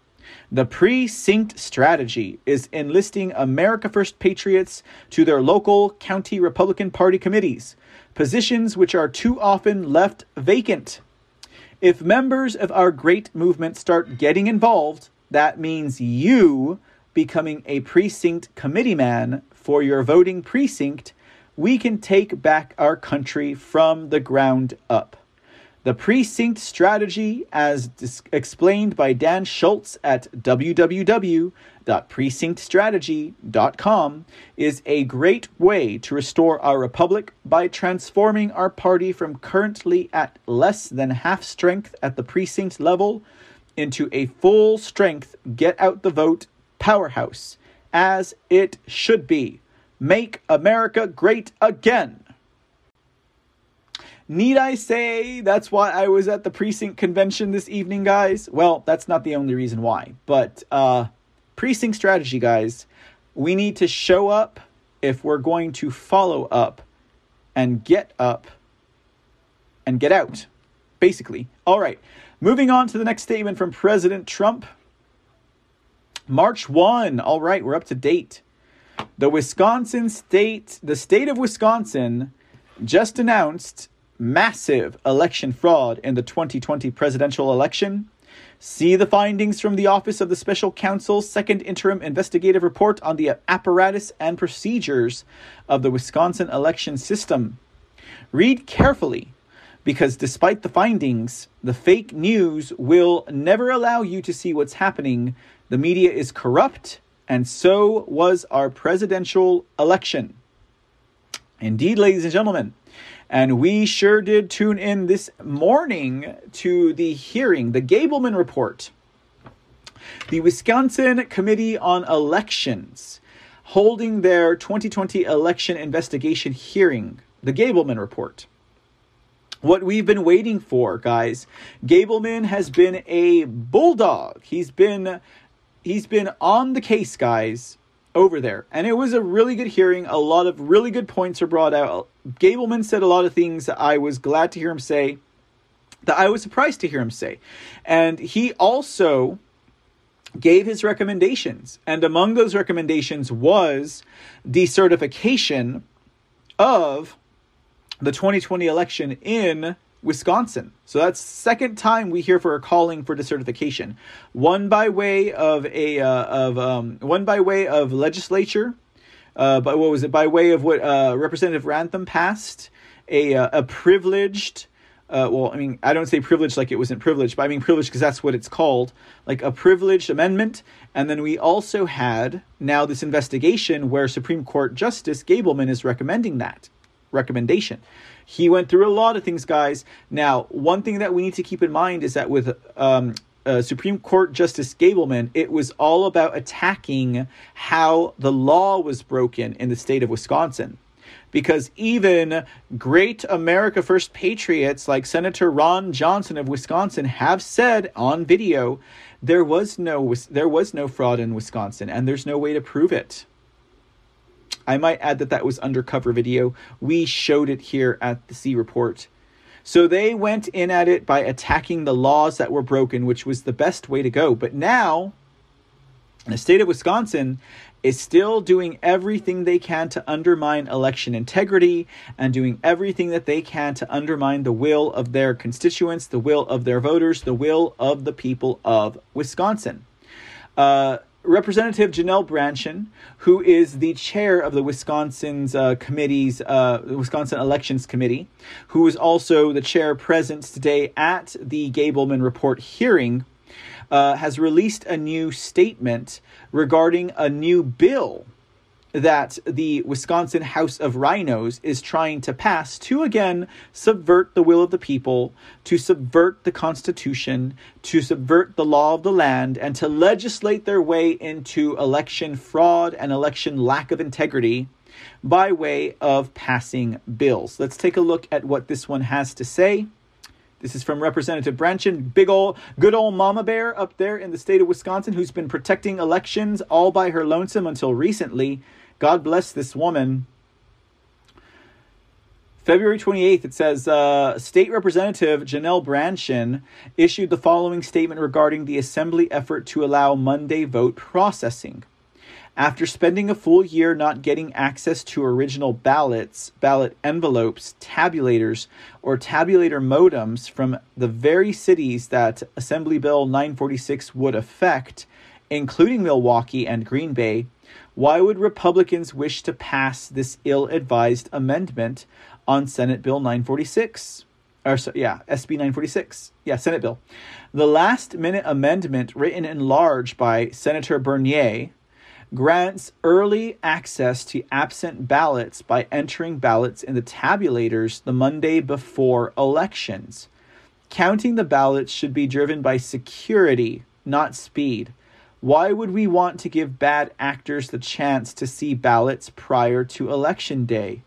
The precinct strategy is enlisting America First patriots to their local county Republican Party committees, positions which are too often left vacant. If members of our great movement start getting involved, that means you becoming a precinct committee man for your voting precinct. We can take back our country from the ground up. The precinct strategy, as dis- explained by Dan Schultz at www.precinctstrategy.com, is a great way to restore our republic by transforming our party from currently at less than half strength at the precinct level into a full strength get out the vote powerhouse, as it should be. Make America great again. Need I say that's why I was at the precinct convention this evening, guys? Well, that's not the only reason why, but uh, precinct strategy, guys. We need to show up if we're going to follow up and get up and get out, basically. All right, moving on to the next statement from President Trump. March 1. All right, we're up to date. The Wisconsin state, the state of Wisconsin just announced massive election fraud in the 2020 presidential election. See the findings from the Office of the Special Counsel's second interim investigative report on the apparatus and procedures of the Wisconsin election system. Read carefully because despite the findings, the fake news will never allow you to see what's happening. The media is corrupt, and so was our presidential election. Indeed, ladies and gentlemen, and we sure did tune in this morning to the hearing, the Gableman Report. The Wisconsin Committee on Elections holding their 2020 election investigation hearing, the Gableman Report. What we've been waiting for, guys. Gableman has been a bulldog. He's been he's been on the case, guys, over there. And it was a really good hearing. A lot of really good points are brought out. Gableman said a lot of things I was glad to hear him say, that I was surprised to hear him say. And he also gave his recommendations. And among those recommendations was decertification of the 2020 election in Wisconsin. So that's second time we hear for a calling for decertification. One by way of a uh, of um, one by way of legislature. Uh, what was it? By way of what uh, Representative Ramthun passed a uh, a privileged. Uh, well, I mean, I don't say privileged like it wasn't privileged, but I mean privileged because that's what it's called, like a privileged amendment. And then we also had now this investigation where Supreme Court Justice Gableman is recommending that recommendation. He went through a lot of things, guys. Now, one thing that we need to keep in mind is that with um, uh, Supreme Court Justice Gableman, it was all about attacking how the law was broken in the state of Wisconsin. Because even great America First patriots like Senator Ron Johnson of Wisconsin have said on video there was no there was no fraud in Wisconsin and there's no way to prove it. I might add that that was undercover video. We showed it here at the C Report. So they went in at it by attacking the laws that were broken, which was the best way to go. But now, the state of Wisconsin is still doing everything they can to undermine election integrity and doing everything that they can to undermine the will of their constituents, the will of their voters, the will of the people of Wisconsin. Uh, Representative Janelle Brandtjen, who is the chair of the Wisconsin's uh, committee's uh, Wisconsin Elections Committee, who is also the chair present today at the Gableman Report hearing, uh, has released a new statement regarding a new bill that the Wisconsin House of Rhinos is trying to pass to again subvert the will of the people, to subvert the Constitution, to subvert the law of the land, and to legislate their way into election fraud and election lack of integrity by way of passing bills. Let's take a look at what this one has to say. This is from Representative Brandtjen, big old, good old mama bear up there in the state of Wisconsin, who's been protecting elections all by her lonesome until recently. God bless this woman. February 28th, it says uh, State Representative Janelle Brandtjen issued the following statement regarding the Assembly effort to allow Monday vote processing. After spending a full year not getting access to original ballots, ballot envelopes, tabulators, or tabulator modems from the very cities that Assembly Bill 946 would affect, including Milwaukee and Green Bay, why would Republicans wish to pass this ill advised amendment on Senate Bill 946? Or, yeah, SB 946. Yeah, Senate bill. The last minute amendment, written in large by Senator Bernier, grants early access to absent ballots by entering ballots in the tabulators the Monday before elections. Counting the ballots should be driven by security, not speed. Why would we want to give bad actors the chance to see ballots prior to election day?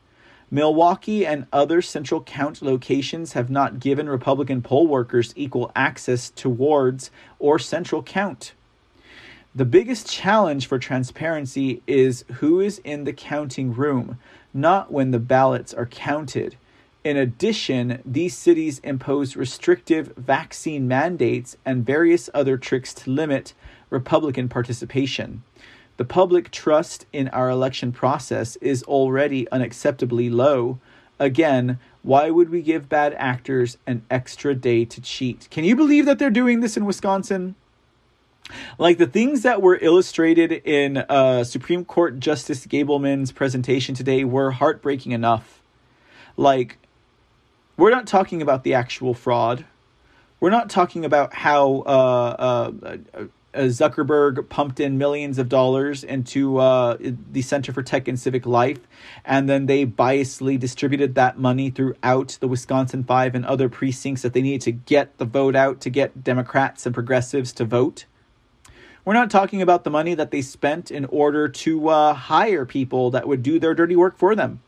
Milwaukee and other central count locations have not given Republican poll workers equal access towards or central count. The biggest challenge for transparency is who is in the counting room, not when the ballots are counted. In addition, these cities impose restrictive vaccine mandates and various other tricks to limit Republican participation. The public trust in our election process is already unacceptably low. Again, why would we give bad actors an extra day to cheat? Can you believe that they're doing this in Wisconsin? Like the things that were illustrated in uh, Supreme Court Justice Gableman's presentation today were heartbreaking enough. Like, we're not talking about the actual fraud. We're not talking about how uh, uh, uh Zuckerberg pumped in millions of dollars into uh, the Center for Tech and Civic Life, and then they biasly distributed that money throughout the Wisconsin Five and other precincts that they needed to get the vote out to get Democrats and progressives to vote. We're not talking about the money that they spent in order to uh, hire people that would do their dirty work for them.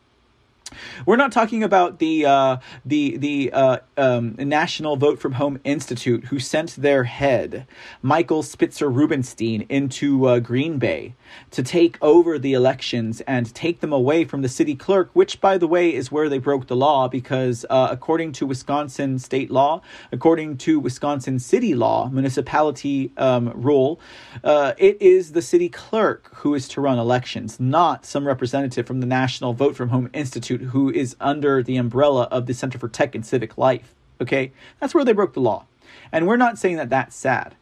We're not talking about the uh, the the uh, um, National Vote from Home Institute who sent their head, Michael Spitzer Rubenstein, into uh, Green Bay to take over the elections and take them away from the city clerk, which, by the way, is where they broke the law because, uh, according to Wisconsin state law, according to Wisconsin city law, municipality um, rule, uh, it is the city clerk who is to run elections, not some representative from the National Vote from Home Institute who is under the umbrella of the Center for Tech and Civic Life. Okay? That's where they broke the law. And we're not saying that that's sad.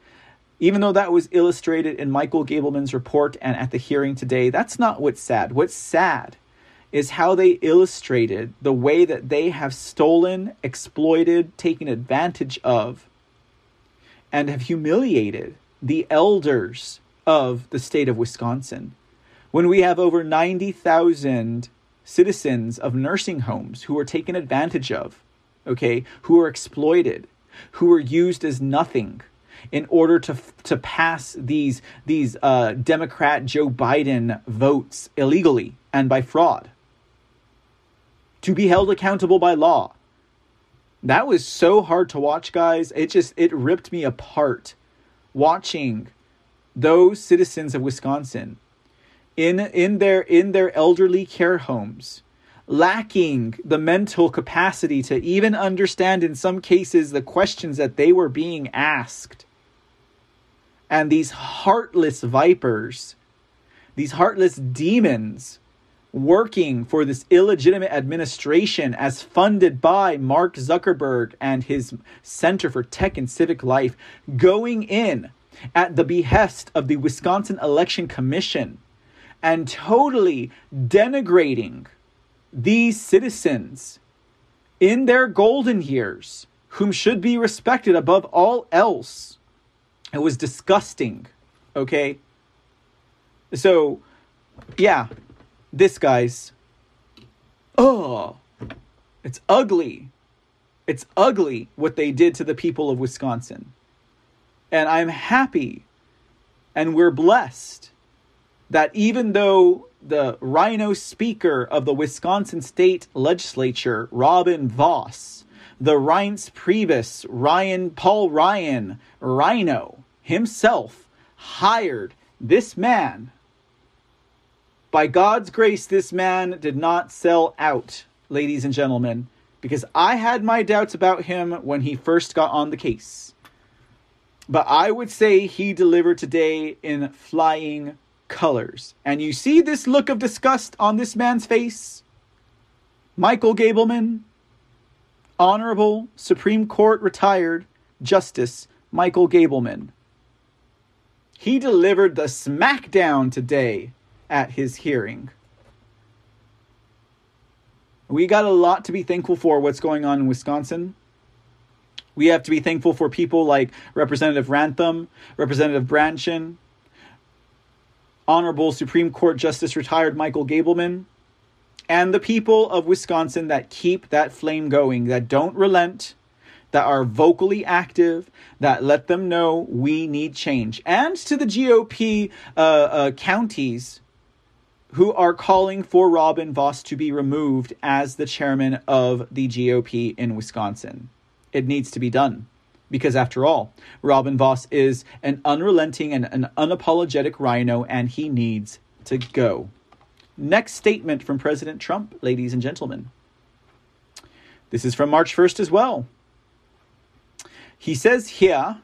Even though that was illustrated in Michael Gableman's report and at the hearing today, that's not what's sad. What's sad is how they illustrated the way that they have stolen, exploited, taken advantage of, and have humiliated the elders of the state of Wisconsin. When we have over 90,000 citizens of nursing homes who are taken advantage of, okay, who are exploited, who are used as nothing in order to to pass these these uh, Democrat Joe Biden votes illegally and by fraud. To be held accountable by law. That was so hard to watch, guys. It just it ripped me apart watching those citizens of Wisconsin in in their in their elderly care homes lacking the mental capacity to even understand in some cases the questions that they were being asked. And these heartless vipers these heartless demons working for this illegitimate administration as funded by Mark Zuckerberg and his Center for Tech and Civic Life going in at the behest of the Wisconsin Election Commission and totally denigrating these citizens in their golden years, whom should be respected above all else. It was disgusting. Okay? So, yeah, this guy's. Oh, it's ugly. It's ugly what they did to the people of Wisconsin. And I'm happy and we're blessed that even though the rhino speaker of the Wisconsin state legislature, Robin Vos, the Reince Priebus, Ryan Paul Ryan, Rhino himself hired this man. By God's grace, this man did not sell out, ladies and gentlemen, because I had my doubts about him when he first got on the case. But I would say he delivered today in flying colors. And you see this look of disgust on this man's face? Michael Gableman, Honorable Supreme Court retired Justice Michael Gableman. He delivered the smackdown today at his hearing. We got a lot to be thankful for what's going on in Wisconsin. We have to be thankful for people like Representative Ramthun, Representative Brandtjen, Honorable Supreme Court Justice retired Michael Gableman, and the people of Wisconsin that keep that flame going, that don't relent, that are vocally active, that let them know we need change, and to the GOP uh, uh, counties who are calling for Robin Vos to be removed as the chairman of the GOP in Wisconsin. It needs to be done. Because after all, Robin Vos is an unrelenting and an unapologetic rhino, and he needs to go. Next statement from President Trump, ladies and gentlemen. This is from March 1st as well. He says here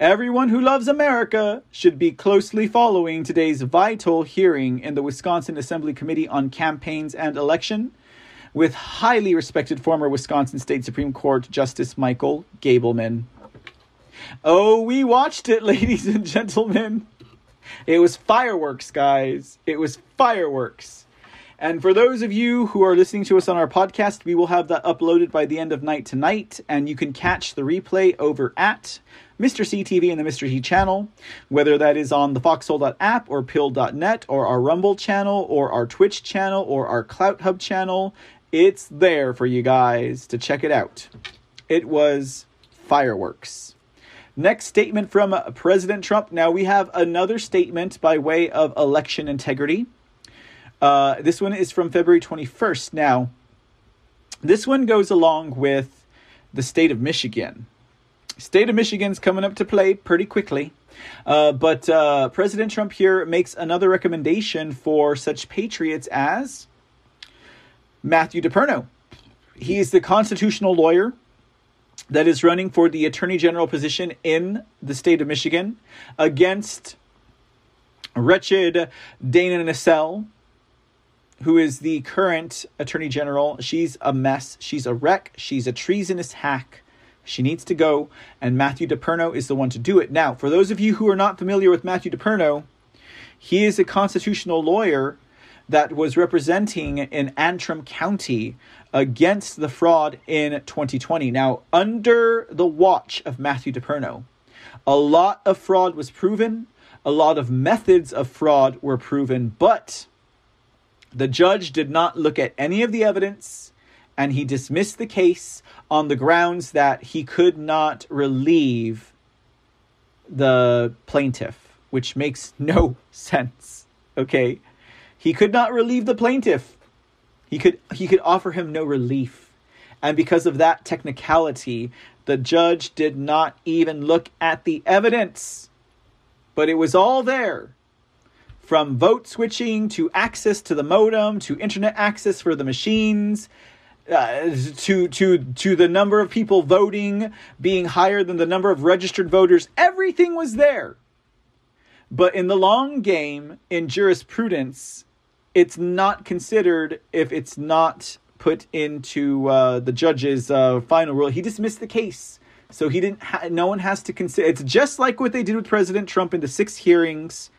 Everyone who loves America should be closely following today's vital hearing in the Wisconsin Assembly Committee on Campaigns and Election with highly respected former Wisconsin State Supreme Court Justice Michael Gableman. Oh, we watched it, ladies and gentlemen. It was fireworks, guys. It was fireworks. And for those of you who are listening to us on our podcast, we will have that uploaded by the end of night tonight, and you can catch the replay over at Mr. C TV and the Mr. Channel, whether that is on the Foxhole app or Pilled.net or our Rumble channel or our Twitch channel or our Clouthub channel. It's there for you guys to check it out. It was fireworks. Next statement from President Trump. Now we have another statement by way of election integrity. Uh, this one is from February 21st. Now, this one goes along with the state of Michigan. State of Michigan's coming up to play pretty quickly. Uh, but uh, President Trump here makes another recommendation for such patriots as Matthew DePerno. He is the constitutional lawyer that is running for the attorney general position in the state of Michigan against wretched Dana Nessel, who is the current attorney general. She's a mess. She's a wreck. She's a treasonous hack. She needs to go, and Matthew DePerno is the one to do it. Now, for those of you who are not familiar with Matthew DePerno, he is a constitutional lawyer that was representing in Antrim County against the fraud in 2020. Now, under the watch of Matthew DePerno, a lot of fraud was proven, a lot of methods of fraud were proven, but the judge did not look at any of the evidence and he dismissed the case on the grounds that he could not relieve the plaintiff, which makes no sense. Okay? He could not relieve the plaintiff. He could he could offer him no relief. And because of that technicality, the judge did not even look at the evidence. But it was all there. From vote switching to access to the modem to internet access for the machines uh, to to to the number of people voting being higher than the number of registered voters everything was there but in the long game in jurisprudence it's not considered if it's not put into uh, the judge's uh, final rule. He dismissed the case, so he didn't. Ha- no one has to consider. It's just like what they did with President Trump in the six hearings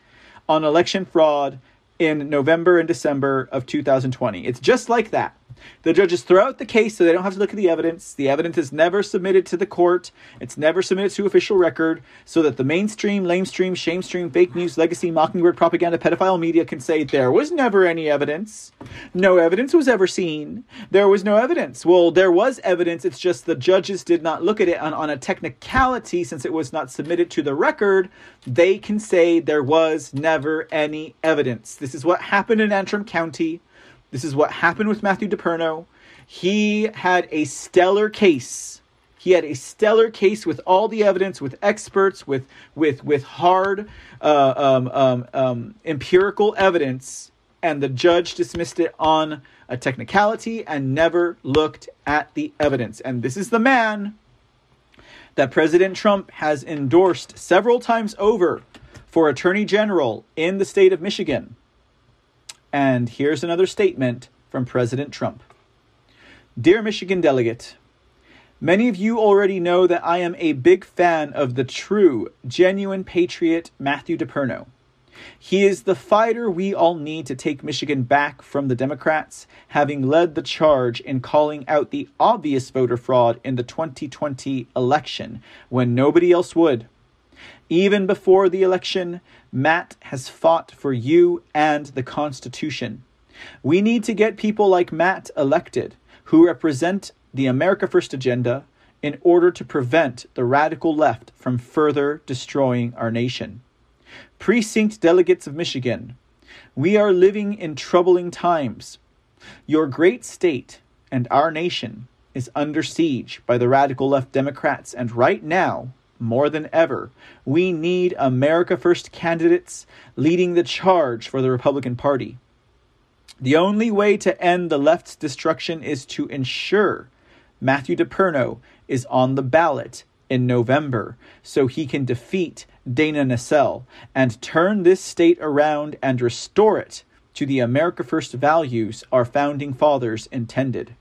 on election fraud in November and December of 2020. It's just like that. The judges throw out the case so they don't have to look at the evidence. The evidence is never submitted to the court. It's never submitted to official record so that the mainstream, lamestream, shamestream, fake news, legacy, mockingbird, propaganda, pedophile media can say there was never any evidence. No evidence was ever seen. There was no evidence. Well, there was evidence. It's just the judges did not look at it on, on a technicality since it was not submitted to the record. They can say there was never any evidence. This is what happened in Antrim County. This is what happened with Matthew DePerno. He had a stellar case. He had a stellar case with all the evidence, with experts, with with with hard uh, um, um, um, empirical evidence, and the judge dismissed it on a technicality and never looked at the evidence. And this is the man that President Trump has endorsed several times over for Attorney General in the state of Michigan. And here's another statement from President Trump Dear Michigan delegate, many of you already know that I am a big fan of the true, genuine patriot Matthew DePerno. He is the fighter we all need to take Michigan back from the Democrats, having led the charge in calling out the obvious voter fraud in the 2020 election when nobody else would. Even before the election, Matt has fought for you and the Constitution. We need to get people like Matt elected who represent the America First agenda in order to prevent the radical left from further destroying our nation. Precinct delegates of Michigan, we are living in troubling times. Your great state and our nation is under siege by the radical left Democrats, and right now, more than ever, we need America First candidates leading the charge for the Republican Party. The only way to end the left's destruction is to ensure Matthew DePerno is on the ballot in November so he can defeat Dana Nessel and turn this state around and restore it to the America First values our founding fathers intended.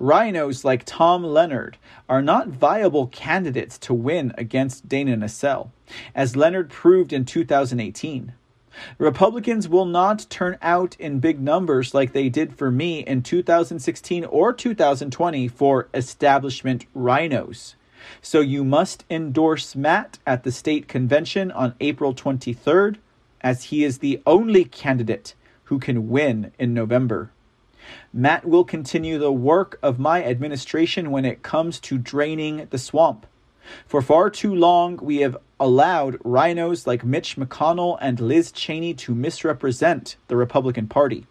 RINOs like Tom Leonard are not viable candidates to win against Dana Nessel, as Leonard proved in 2018. Republicans will not turn out in big numbers like they did for me in 2016 or 2020 for establishment rhinos. So you must endorse Matt at the state convention on April 23rd, as he is the only candidate who can win in November. Matt will continue the work of my administration when it comes to draining the swamp. For far too long, we have allowed rhinos like Mitch McConnell and Liz Cheney to misrepresent the Republican Party.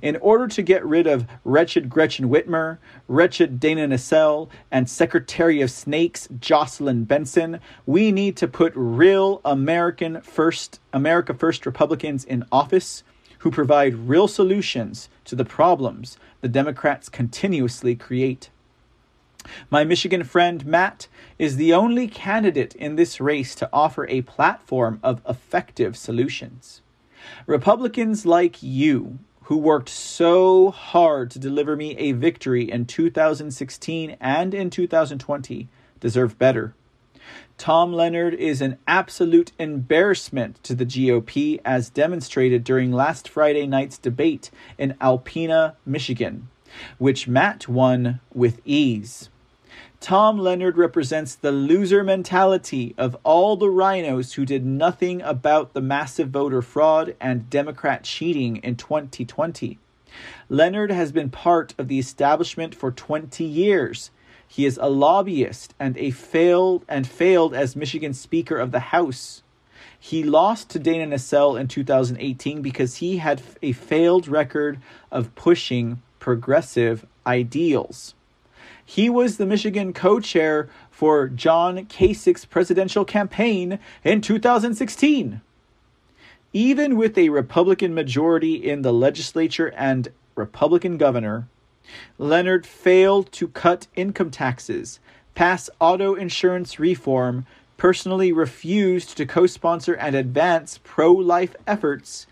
In order to get rid of wretched Gretchen Whitmer, wretched Dana Nessel, and Secretary of Snakes Jocelyn Benson, we need to put real American first America First Republicans in office who provide real solutions to the problems the Democrats continuously create. My Michigan friend Matt is the only candidate in this race to offer a platform of effective solutions. Republicans like you, who worked so hard to deliver me a victory in 2016 and in 2020, deserve better. Tom Leonard is an absolute embarrassment to the GOP, as demonstrated during last Friday night's debate in Alpena, Michigan, which Matt won with ease. Tom Leonard represents the loser mentality of all the rhinos who did nothing about the massive voter fraud and Democrat cheating in 2020. Leonard has been part of the establishment for 20 years he is a lobbyist and a failed and failed as Michigan Speaker of the House. He lost to Dana Nessel in 2018 because he had a failed record of pushing progressive ideals. He was the Michigan co-chair for John Kasich's presidential campaign in 2016. Even with a Republican majority in the legislature and Republican governor, Leonard failed to cut income taxes, pass auto insurance reform, personally refused to co sponsor and advance pro life efforts,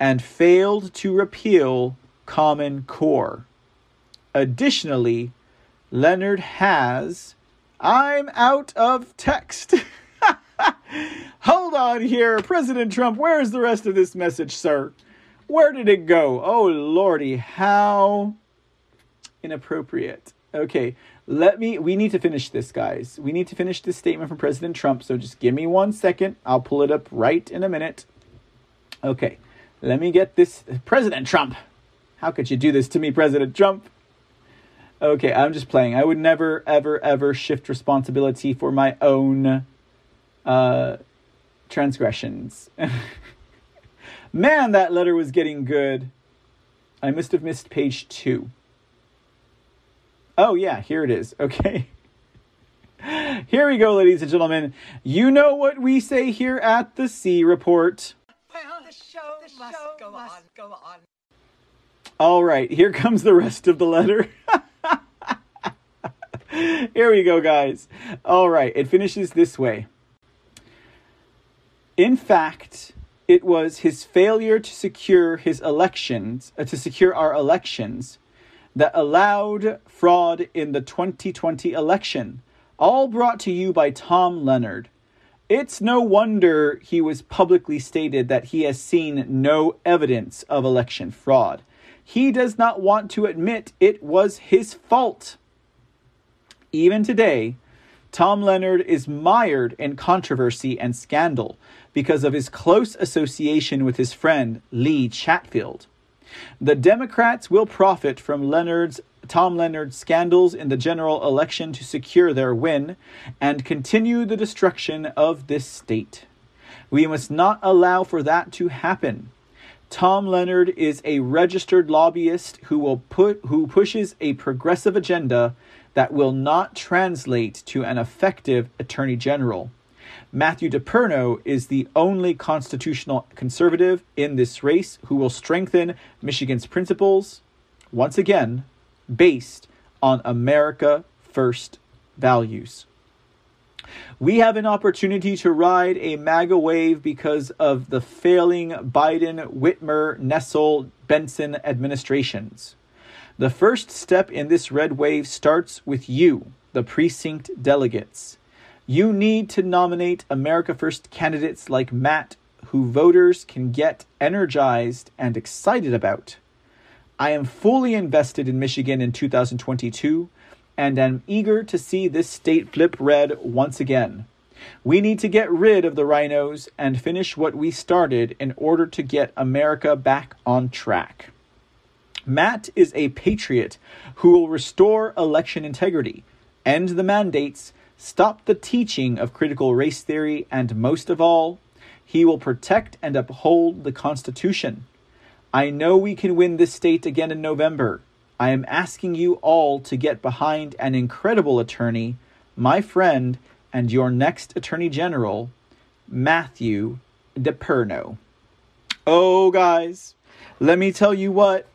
and failed to repeal Common Core. Additionally, Leonard has. I'm out of text. Hold on here, President Trump. Where's the rest of this message, sir? Where did it go? Oh, lordy, how inappropriate. Okay, let me. We need to finish this, guys. We need to finish this statement from President Trump. So just give me one second. I'll pull it up right in a minute. Okay, let me get this. President Trump. How could you do this to me, President Trump? Okay, I'm just playing. I would never, ever, ever shift responsibility for my own uh, transgressions. Man, that letter was getting good. I must have missed page two. Oh, yeah, here it is. Okay. Here we go, ladies and gentlemen. You know what we say here at the C Report. Well, the show, the must, go, must on, go on. All right, here comes the rest of the letter. here we go, guys. All right, it finishes this way. In fact, it was his failure to secure his elections, uh, to secure our elections, that allowed fraud in the 2020 election, all brought to you by Tom Leonard. It's no wonder he was publicly stated that he has seen no evidence of election fraud. He does not want to admit it was his fault. Even today, Tom Leonard is mired in controversy and scandal because of his close association with his friend Lee Chatfield. The Democrats will profit from Leonard's Tom Leonard's scandals in the general election to secure their win and continue the destruction of this state. We must not allow for that to happen. Tom Leonard is a registered lobbyist who will put who pushes a progressive agenda that will not translate to an effective attorney general. Matthew DePerno is the only constitutional conservative in this race who will strengthen Michigan's principles, once again, based on America First values. We have an opportunity to ride a MAGA wave because of the failing Biden, Whitmer, Nessel, Benson administrations. The first step in this red wave starts with you, the precinct delegates. You need to nominate America First candidates like Matt, who voters can get energized and excited about. I am fully invested in Michigan in 2022 and am eager to see this state flip red once again. We need to get rid of the rhinos and finish what we started in order to get America back on track. Matt is a patriot who will restore election integrity, end the mandates, stop the teaching of critical race theory, and most of all, he will protect and uphold the Constitution. I know we can win this state again in November. I am asking you all to get behind an incredible attorney, my friend, and your next Attorney General, Matthew DePerno. Oh, guys, let me tell you what.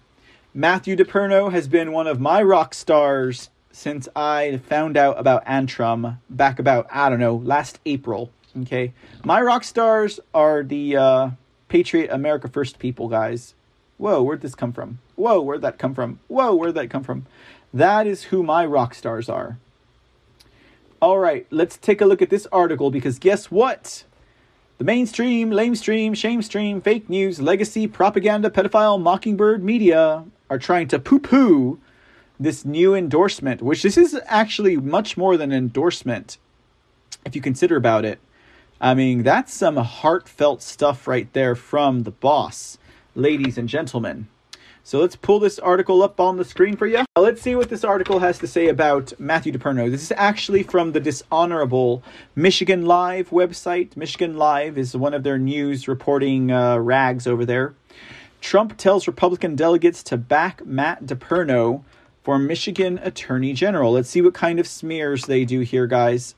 Matthew DePerno has been one of my rock stars since I found out about Antrim back about, I don't know, last April. Okay. My rock stars are the uh, Patriot America First people, guys. Whoa, where'd this come from? Whoa, where'd that come from? Whoa, where'd that come from? That is who my rock stars are. All right, let's take a look at this article because guess what? The mainstream, lamestream, shamestream, fake news, legacy, propaganda, pedophile, mockingbird media are trying to poo poo this new endorsement, which this is actually much more than an endorsement if you consider about it. I mean, that's some heartfelt stuff right there from the boss ladies and gentlemen. So let's pull this article up on the screen for you. Let's see what this article has to say about Matthew DePerno. This is actually from the dishonorable Michigan Live website. Michigan Live is one of their news reporting uh, rags over there. Trump tells Republican delegates to back Matt DePerno for Michigan Attorney General. Let's see what kind of smears they do here, guys.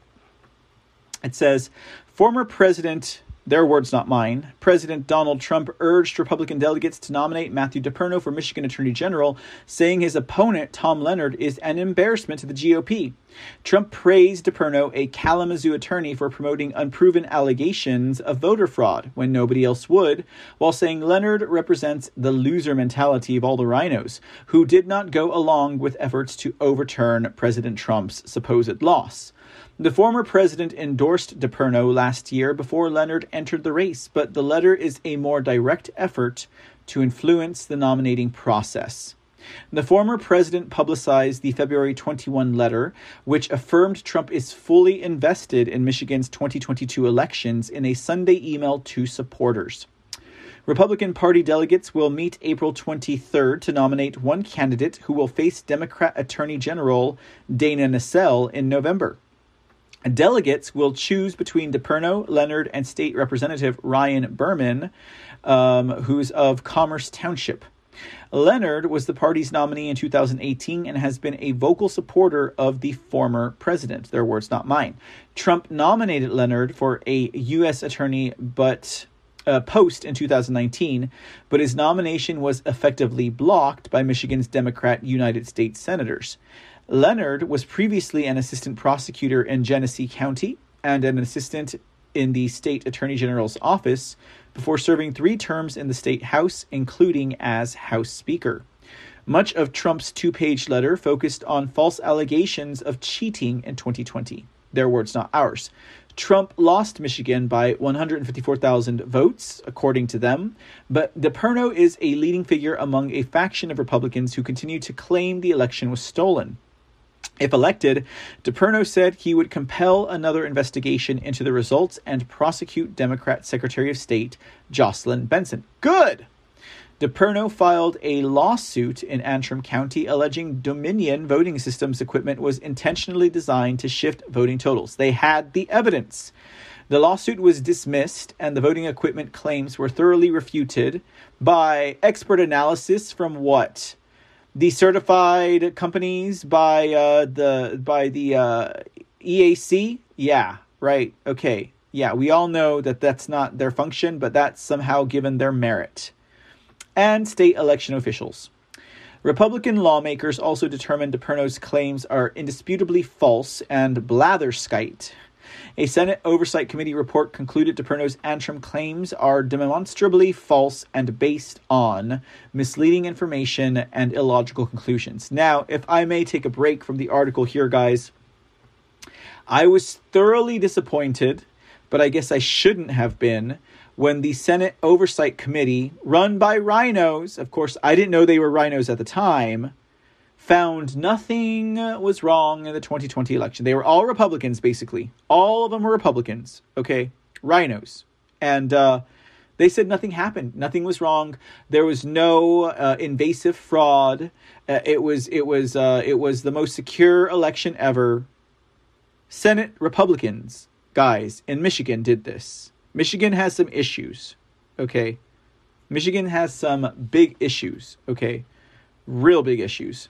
It says former President their words, not mine. President Donald Trump urged Republican delegates to nominate Matthew DePerno for Michigan Attorney General, saying his opponent, Tom Leonard, is an embarrassment to the GOP. Trump praised DePerno, a Kalamazoo attorney, for promoting unproven allegations of voter fraud when nobody else would, while saying Leonard represents the loser mentality of all the rhinos, who did not go along with efforts to overturn President Trump's supposed loss. The former president endorsed DePerno last year before Leonard entered the race, but the letter is a more direct effort to influence the nominating process. The former president publicized the February 21 letter, which affirmed Trump is fully invested in Michigan's 2022 elections in a Sunday email to supporters. Republican Party delegates will meet April 23rd to nominate one candidate who will face Democrat Attorney General Dana Nessel in November. Delegates will choose between DePerno, Leonard, and State Representative Ryan Berman, um, who's of Commerce Township. Leonard was the party's nominee in 2018 and has been a vocal supporter of the former president. Their words, not mine. Trump nominated Leonard for a U.S. attorney, but uh, post in 2019, but his nomination was effectively blocked by Michigan's Democrat United States senators. Leonard was previously an assistant prosecutor in Genesee County and an assistant in the state attorney general's office before serving three terms in the state house, including as House Speaker. Much of Trump's two page letter focused on false allegations of cheating in 2020. Their words, not ours. Trump lost Michigan by 154,000 votes, according to them, but DePerno is a leading figure among a faction of Republicans who continue to claim the election was stolen. If elected, DePerno said he would compel another investigation into the results and prosecute Democrat Secretary of State Jocelyn Benson. Good! DePerno filed a lawsuit in Antrim County alleging Dominion voting systems equipment was intentionally designed to shift voting totals. They had the evidence. The lawsuit was dismissed, and the voting equipment claims were thoroughly refuted by expert analysis from what? Decertified companies by uh, the by the uh, EAC. Yeah, right. Okay. Yeah, we all know that that's not their function, but that's somehow given their merit. And state election officials. Republican lawmakers also determined DePerno's claims are indisputably false and blatherskite. A Senate Oversight Committee report concluded DePerno's Antrim claims are demonstrably false and based on misleading information and illogical conclusions. Now, if I may take a break from the article here, guys, I was thoroughly disappointed, but I guess I shouldn't have been when the Senate Oversight Committee, run by rhinos, of course, I didn't know they were rhinos at the time, found nothing was wrong in the 2020 election. They were all Republicans, basically. All of them were Republicans, okay? Rhinos. And uh, they said nothing happened. Nothing was wrong. There was no uh, invasive fraud. Uh, it was it was uh, it was the most secure election ever. Senate Republicans, guys, in Michigan did this. Michigan has some issues, okay? Michigan has some big issues, okay? Real big issues.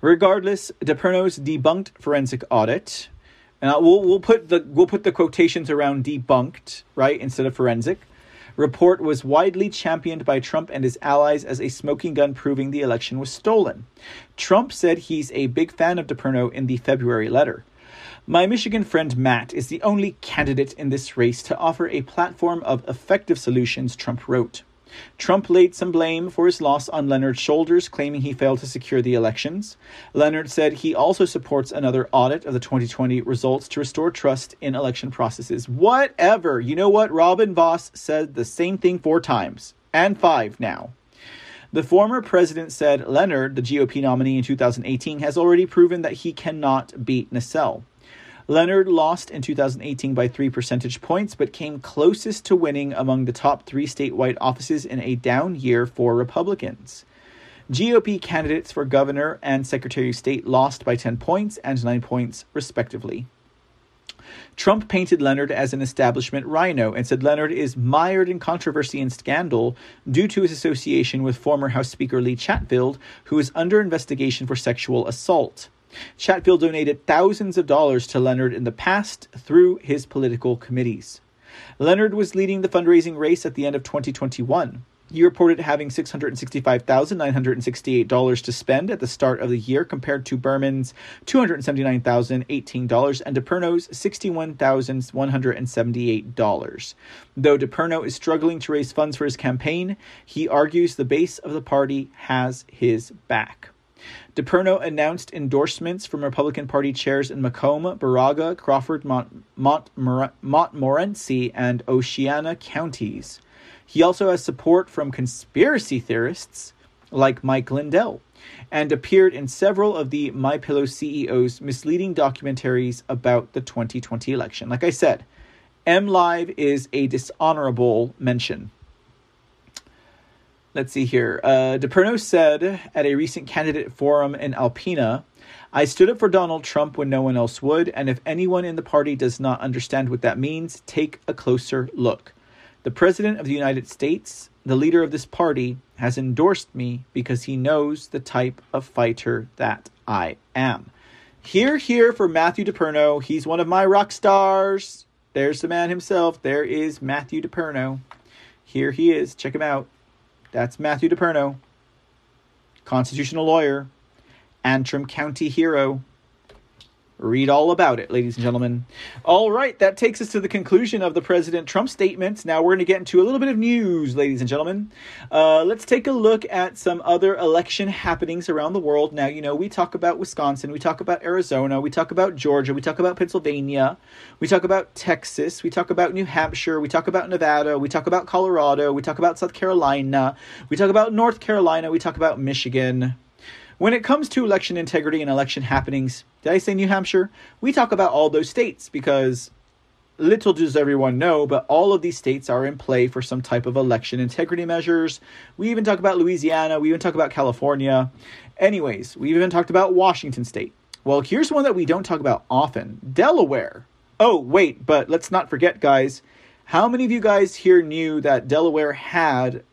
Regardless, DePerno's debunked forensic audit, and we'll we'll put the we'll put the quotations around debunked right instead of forensic. Report was widely championed by Trump and his allies as a smoking gun proving the election was stolen. Trump said he's a big fan of DePerno in the February letter. My Michigan friend Matt is the only candidate in this race to offer a platform of effective solutions, Trump wrote. Trump laid some blame for his loss on Leonard's shoulders, claiming he failed to secure the elections. Leonard said he also supports another audit of the 2020 results to restore trust in election processes. Whatever. You know what? Robin Vos said the same thing four times, and five now. The former president said Leonard, the GOP nominee in 2018, has already proven that he cannot beat Nessel. Leonard lost in 2018 by three percentage points, but came closest to winning among the top three statewide offices in a down year for Republicans. GOP candidates for governor and secretary of state lost by 10 points and 9 points, respectively. Trump painted Leonard as an establishment rhino and said Leonard is mired in controversy and scandal due to his association with former House Speaker Lee Chatfield, who is under investigation for sexual assault. Chatfield donated thousands of dollars to Leonard in the past through his political committees. Leonard was leading the fundraising race at the end of 2021. He reported having $665,968 to spend at the start of the year compared to Berman's $279,018 and DePerno's $61,178. Though DePerno is struggling to raise funds for his campaign, he argues the base of the party has his back. DePerno announced endorsements from Republican Party chairs in Macomb, Baraga, Crawford, Mont- Mont- Montmorency, and Oceana counties. He also has support from conspiracy theorists like Mike Lindell and appeared in several of the My Pillow CEO's misleading documentaries about the 2020 election. Like I said, MLive is a dishonorable mention. Let's see here. Uh, DePerno said at a recent candidate forum in Alpena, I stood up for Donald Trump when no one else would, and if anyone in the party does not understand what that means, take a closer look. The President of the United States, the leader of this party, has endorsed me because he knows the type of fighter that I am. Here, here for Matthew DePerno. He's one of my rock stars. There's the man himself. There is Matthew DePerno. Here he is. Check him out. That's Matthew DePerno, constitutional lawyer, Antrim County hero. Read all about it, ladies and gentlemen. All right, that takes us to the conclusion of the President Trump statements. Now we're going to get into a little bit of news, ladies and gentlemen. Uh, let's take a look at some other election happenings around the world. Now, you know, we talk about Wisconsin, we talk about Arizona, we talk about Georgia, we talk about Pennsylvania, we talk about Texas, we talk about New Hampshire, we talk about Nevada, we talk about Colorado, we talk about South Carolina, we talk about North Carolina, we talk about Michigan. When it comes to election integrity and election happenings, did I say New Hampshire? We talk about all those states because little does everyone know, but all of these states are in play for some type of election integrity measures. We even talk about Louisiana, we even talk about California. Anyways, we even talked about Washington state. Well, here's one that we don't talk about often Delaware. Oh, wait, but let's not forget, guys. How many of you guys here knew that Delaware had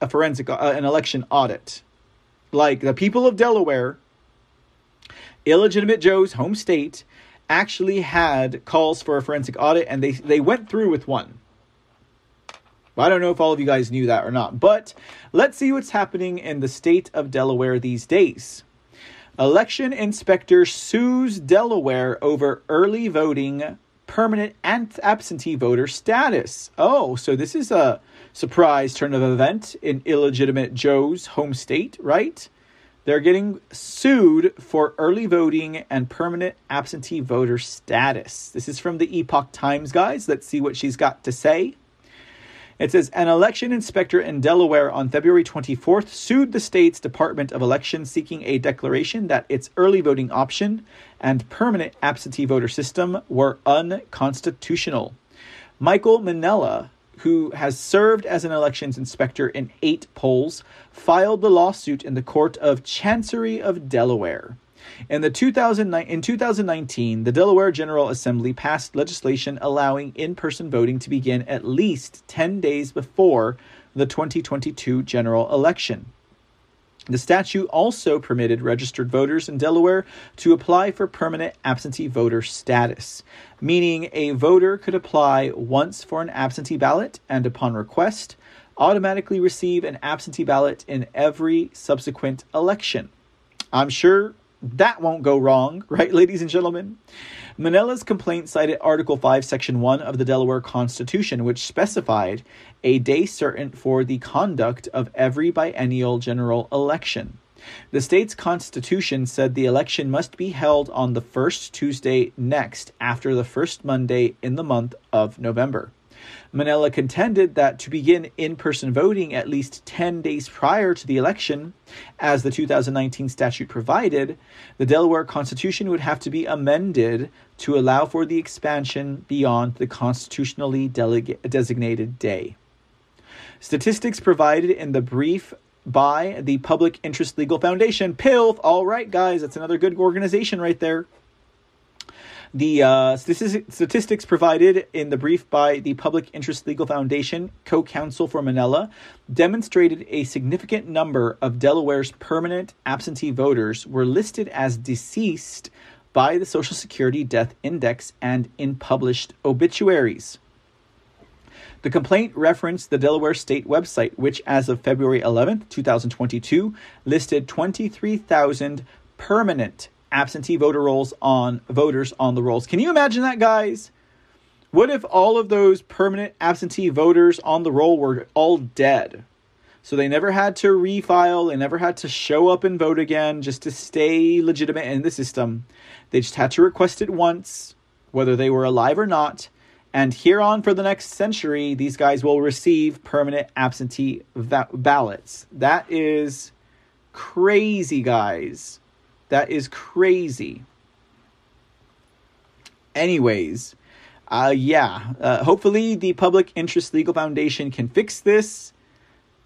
a forensic, uh, an election audit? Like the people of Delaware, illegitimate Joe's home state, actually had calls for a forensic audit, and they they went through with one. I don't know if all of you guys knew that or not, but let's see what's happening in the state of Delaware these days. Election inspector sues Delaware over early voting permanent and absentee voter status. Oh, so this is a surprise turn of event in illegitimate Joe's home state, right? They're getting sued for early voting and permanent absentee voter status. This is from the Epoch Times, guys. Let's see what she's got to say. It says an election inspector in Delaware on February 24th sued the state's Department of Elections seeking a declaration that its early voting option and permanent absentee voter system were unconstitutional. Michael Minella, who has served as an elections inspector in eight polls, filed the lawsuit in the Court of Chancery of Delaware. In the 2009, in 2019, the Delaware General Assembly passed legislation allowing in-person voting to begin at least 10 days before the 2022 general election. The statute also permitted registered voters in Delaware to apply for permanent absentee voter status, meaning a voter could apply once for an absentee ballot and, upon request, automatically receive an absentee ballot in every subsequent election. I'm sure that won't go wrong, right, ladies and gentlemen? Minella's complaint cited Article 5, Section 1 of the Delaware Constitution, which specified a day certain for the conduct of every biennial general election. The state's constitution said the election must be held on the first Tuesday next after the first Monday in the month of November. Minella contended that to begin in person voting at least 10 days prior to the election, as the 2019 statute provided, the Delaware Constitution would have to be amended to allow for the expansion beyond the constitutionally delega- designated day. Statistics provided in the brief by the Public Interest Legal Foundation, PILF, all right, guys, that's another good organization right there the uh, statistics provided in the brief by the Public Interest Legal Foundation, co counsel for Minella demonstrated a significant number of Delaware's permanent absentee voters were listed as deceased by the Social Security Death Index and in published obituaries. The complaint referenced the Delaware State website, which, as of February 11, 2022, listed 23,000 permanent absentee voter rolls on voters on the rolls. Can you imagine that, guys? What if all of those permanent absentee voters on the roll were all dead? So they never had to refile, they never had to show up and vote again just to stay legitimate in the system. They just had to request it once, whether they were alive or not. And here on for the next century, these guys will receive permanent absentee va- ballots. That is crazy, guys. That is crazy. Anyways, uh, yeah, uh, hopefully the Public Interest Legal Foundation can fix this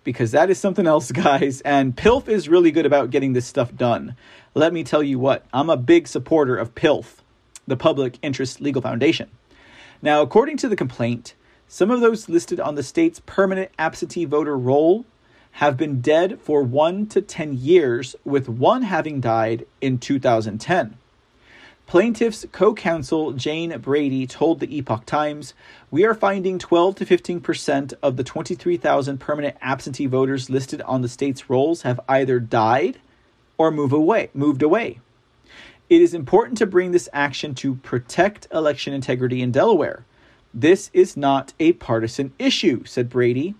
because that is something else, guys. And PILF is really good about getting this stuff done. Let me tell you what, I'm a big supporter of PILF, the Public Interest Legal Foundation. Now, according to the complaint, some of those listed on the state's permanent absentee voter roll have been dead for 1 to 10 years, with one having died in 2010. Plaintiff's co counsel Jane Brady told the Epoch Times We are finding 12 to 15% of the 23,000 permanent absentee voters listed on the state's rolls have either died or move away, moved away. It is important to bring this action to protect election integrity in Delaware. This is not a partisan issue, said Brady.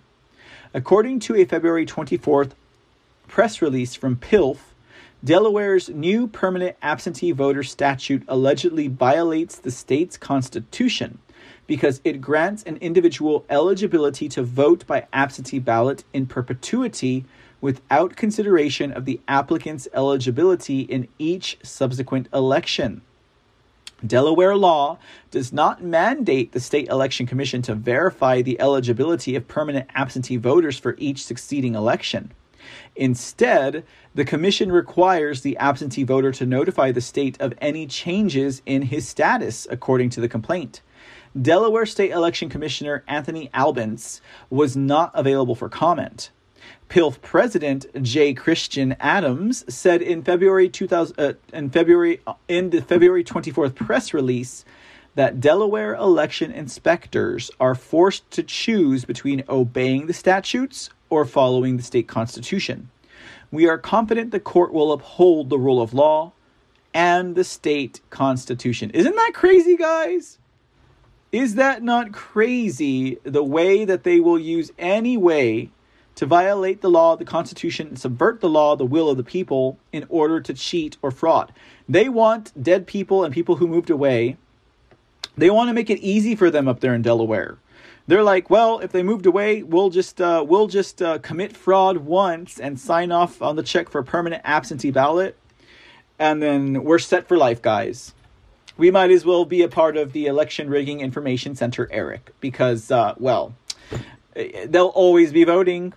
According to a February 24th press release from PILF, Delaware's new permanent absentee voter statute allegedly violates the state's constitution because it grants an individual eligibility to vote by absentee ballot in perpetuity without consideration of the applicant's eligibility in each subsequent election. Delaware law does not mandate the state election commission to verify the eligibility of permanent absentee voters for each succeeding election. Instead, the commission requires the absentee voter to notify the state of any changes in his status, according to the complaint. Delaware State Election Commissioner Anthony Albence was not available for comment. PILF president J. Christian Adams said in February 2000 uh, in February in the February 24th press release that Delaware election inspectors are forced to choose between obeying the statutes or following the state constitution. We are confident the court will uphold the rule of law and the state constitution. Isn't that crazy, guys? Is that not crazy the way that they will use any way to violate the law, the Constitution, and subvert the law, the will of the people, in order to cheat or fraud? They want dead people and people who moved away. They want to make it easy for them up there in Delaware. They're like, well, if they moved away, we'll just uh, we'll just uh, commit fraud once and sign off on the check for permanent absentee ballot, and then we're set for life, guys we might as well be a part of the election rigging information center, Eric, because, uh, well, they'll always be voting.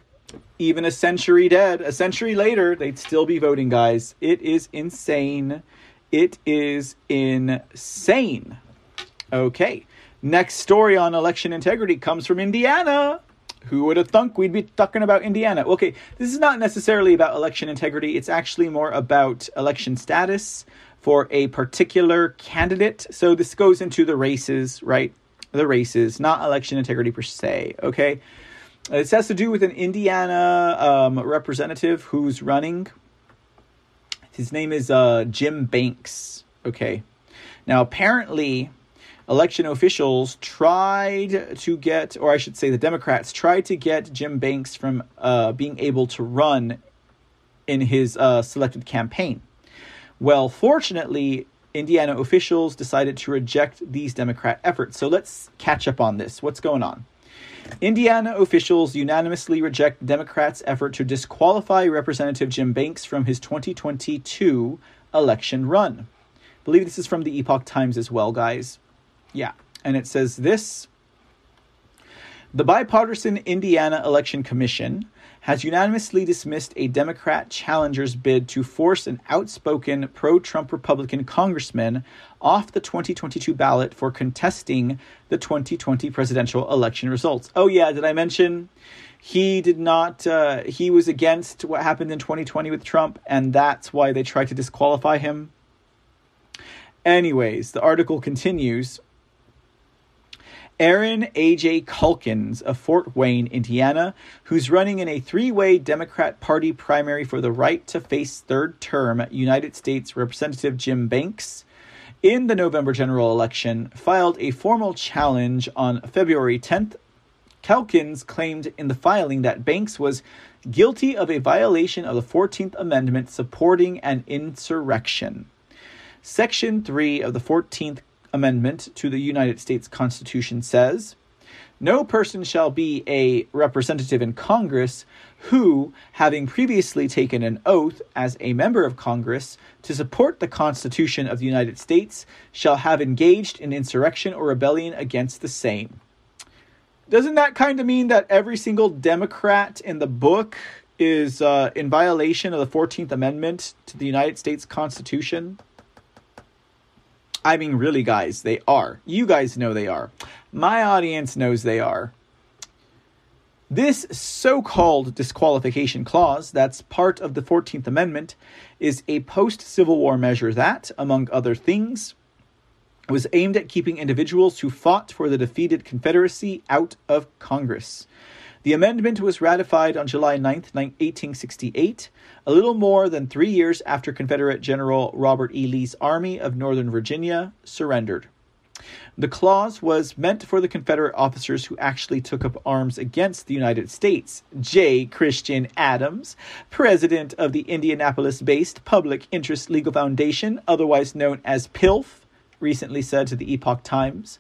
Even a century dead, a century later, they'd still be voting, guys. It is insane. It is insane. Okay. Next story on election integrity comes from Indiana. Who would have thunk we'd be talking about Indiana? Okay, this is not necessarily about election integrity. It's actually more about election status for a particular candidate. So this goes into the races, right? The races, not election integrity per se. Okay. This has to do with an Indiana um, representative who's running. His name is uh, Jim Banks. Okay. Now, apparently, election officials tried to get, or I should say, the Democrats tried to get Jim Banks from uh, being able to run in his uh, selected campaign. Well, fortunately, Indiana officials decided to reject these Democrat efforts. So let's catch up on this. What's going on? Indiana officials unanimously reject Democrats' effort to disqualify Representative Jim Banks from his 2022 election run. I believe this is from the Epoch Times as well, guys. Yeah. And it says this The bipartisan Indiana Election Commission has unanimously dismissed a Democrat challenger's bid to force an outspoken pro Trump Republican congressman off the 2022 ballot for contesting the 2020 presidential election results. Oh, yeah, did I mention? He did not, uh, he was against what happened in 2020 with Trump, and that's why they tried to disqualify him. Anyways, the article continues. Aaron A.J. Calkins of Fort Wayne, Indiana, who's running in a three way Democrat Party primary for the right to face third term United States Representative Jim Banks in the November general election, filed a formal challenge on February 10th. Calkins claimed in the filing that Banks was guilty of a violation of the 14th Amendment supporting an insurrection. Section 3 of the 14th Amendment to the United States Constitution says No person shall be a representative in Congress who, having previously taken an oath as a member of Congress to support the Constitution of the United States, shall have engaged in insurrection or rebellion against the same. Doesn't that kind of mean that every single Democrat in the book is uh, in violation of the 14th Amendment to the United States Constitution? I mean, really, guys, they are. You guys know they are. My audience knows they are. This so called disqualification clause, that's part of the 14th Amendment, is a post Civil War measure that, among other things, was aimed at keeping individuals who fought for the defeated Confederacy out of Congress. The amendment was ratified on July 9, 1868, a little more than three years after Confederate General Robert E. Lee's Army of Northern Virginia surrendered. The clause was meant for the Confederate officers who actually took up arms against the United States. J. Christian Adams, president of the Indianapolis based Public Interest Legal Foundation, otherwise known as PILF, recently said to the Epoch Times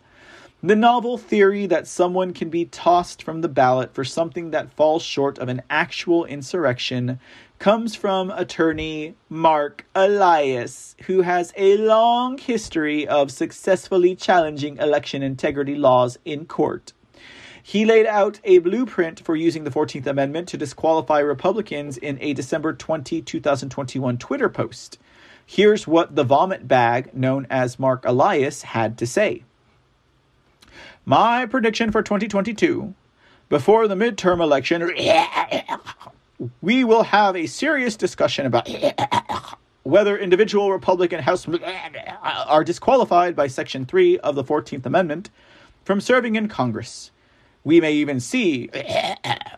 the novel theory that someone can be tossed from the ballot for something that falls short of an actual insurrection comes from attorney Mark Elias, who has a long history of successfully challenging election integrity laws in court. He laid out a blueprint for using the 14th Amendment to disqualify Republicans in a December 20, 2021 Twitter post. Here's what the vomit bag known as Mark Elias had to say. My prediction for 2022 before the midterm election, we will have a serious discussion about whether individual Republican House are disqualified by Section 3 of the 14th Amendment from serving in Congress. We may even see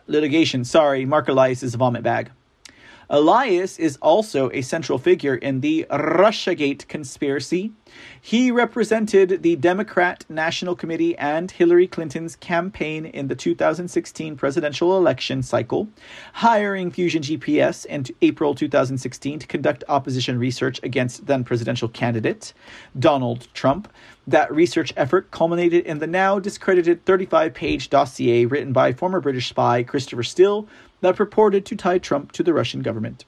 litigation. Sorry, Mark Elias's vomit bag. Elias is also a central figure in the Russiagate conspiracy. He represented the Democrat National Committee and Hillary Clinton's campaign in the 2016 presidential election cycle, hiring Fusion GPS in April 2016 to conduct opposition research against then presidential candidate Donald Trump. That research effort culminated in the now discredited 35 page dossier written by former British spy Christopher Steele that purported to tie Trump to the Russian government.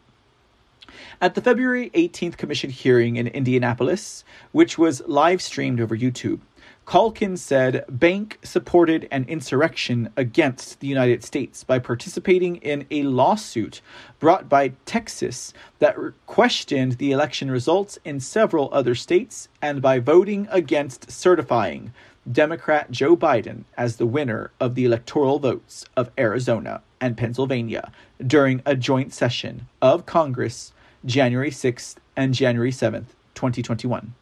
At the February 18th Commission hearing in Indianapolis, which was live streamed over YouTube, Calkins said Bank supported an insurrection against the United States by participating in a lawsuit brought by Texas that questioned the election results in several other states and by voting against certifying Democrat Joe Biden as the winner of the electoral votes of Arizona and Pennsylvania during a joint session of Congress January 6th and January 7th, 2021.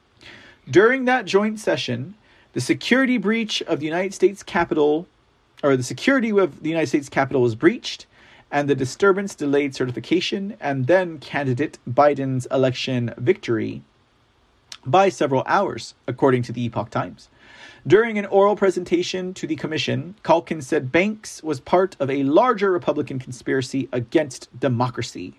During that joint session, the security breach of the United States Capitol, or the security of the United States Capitol was breached, and the disturbance delayed certification and then candidate Biden's election victory by several hours, according to the Epoch Times. During an oral presentation to the commission, Calkins said Banks was part of a larger Republican conspiracy against democracy.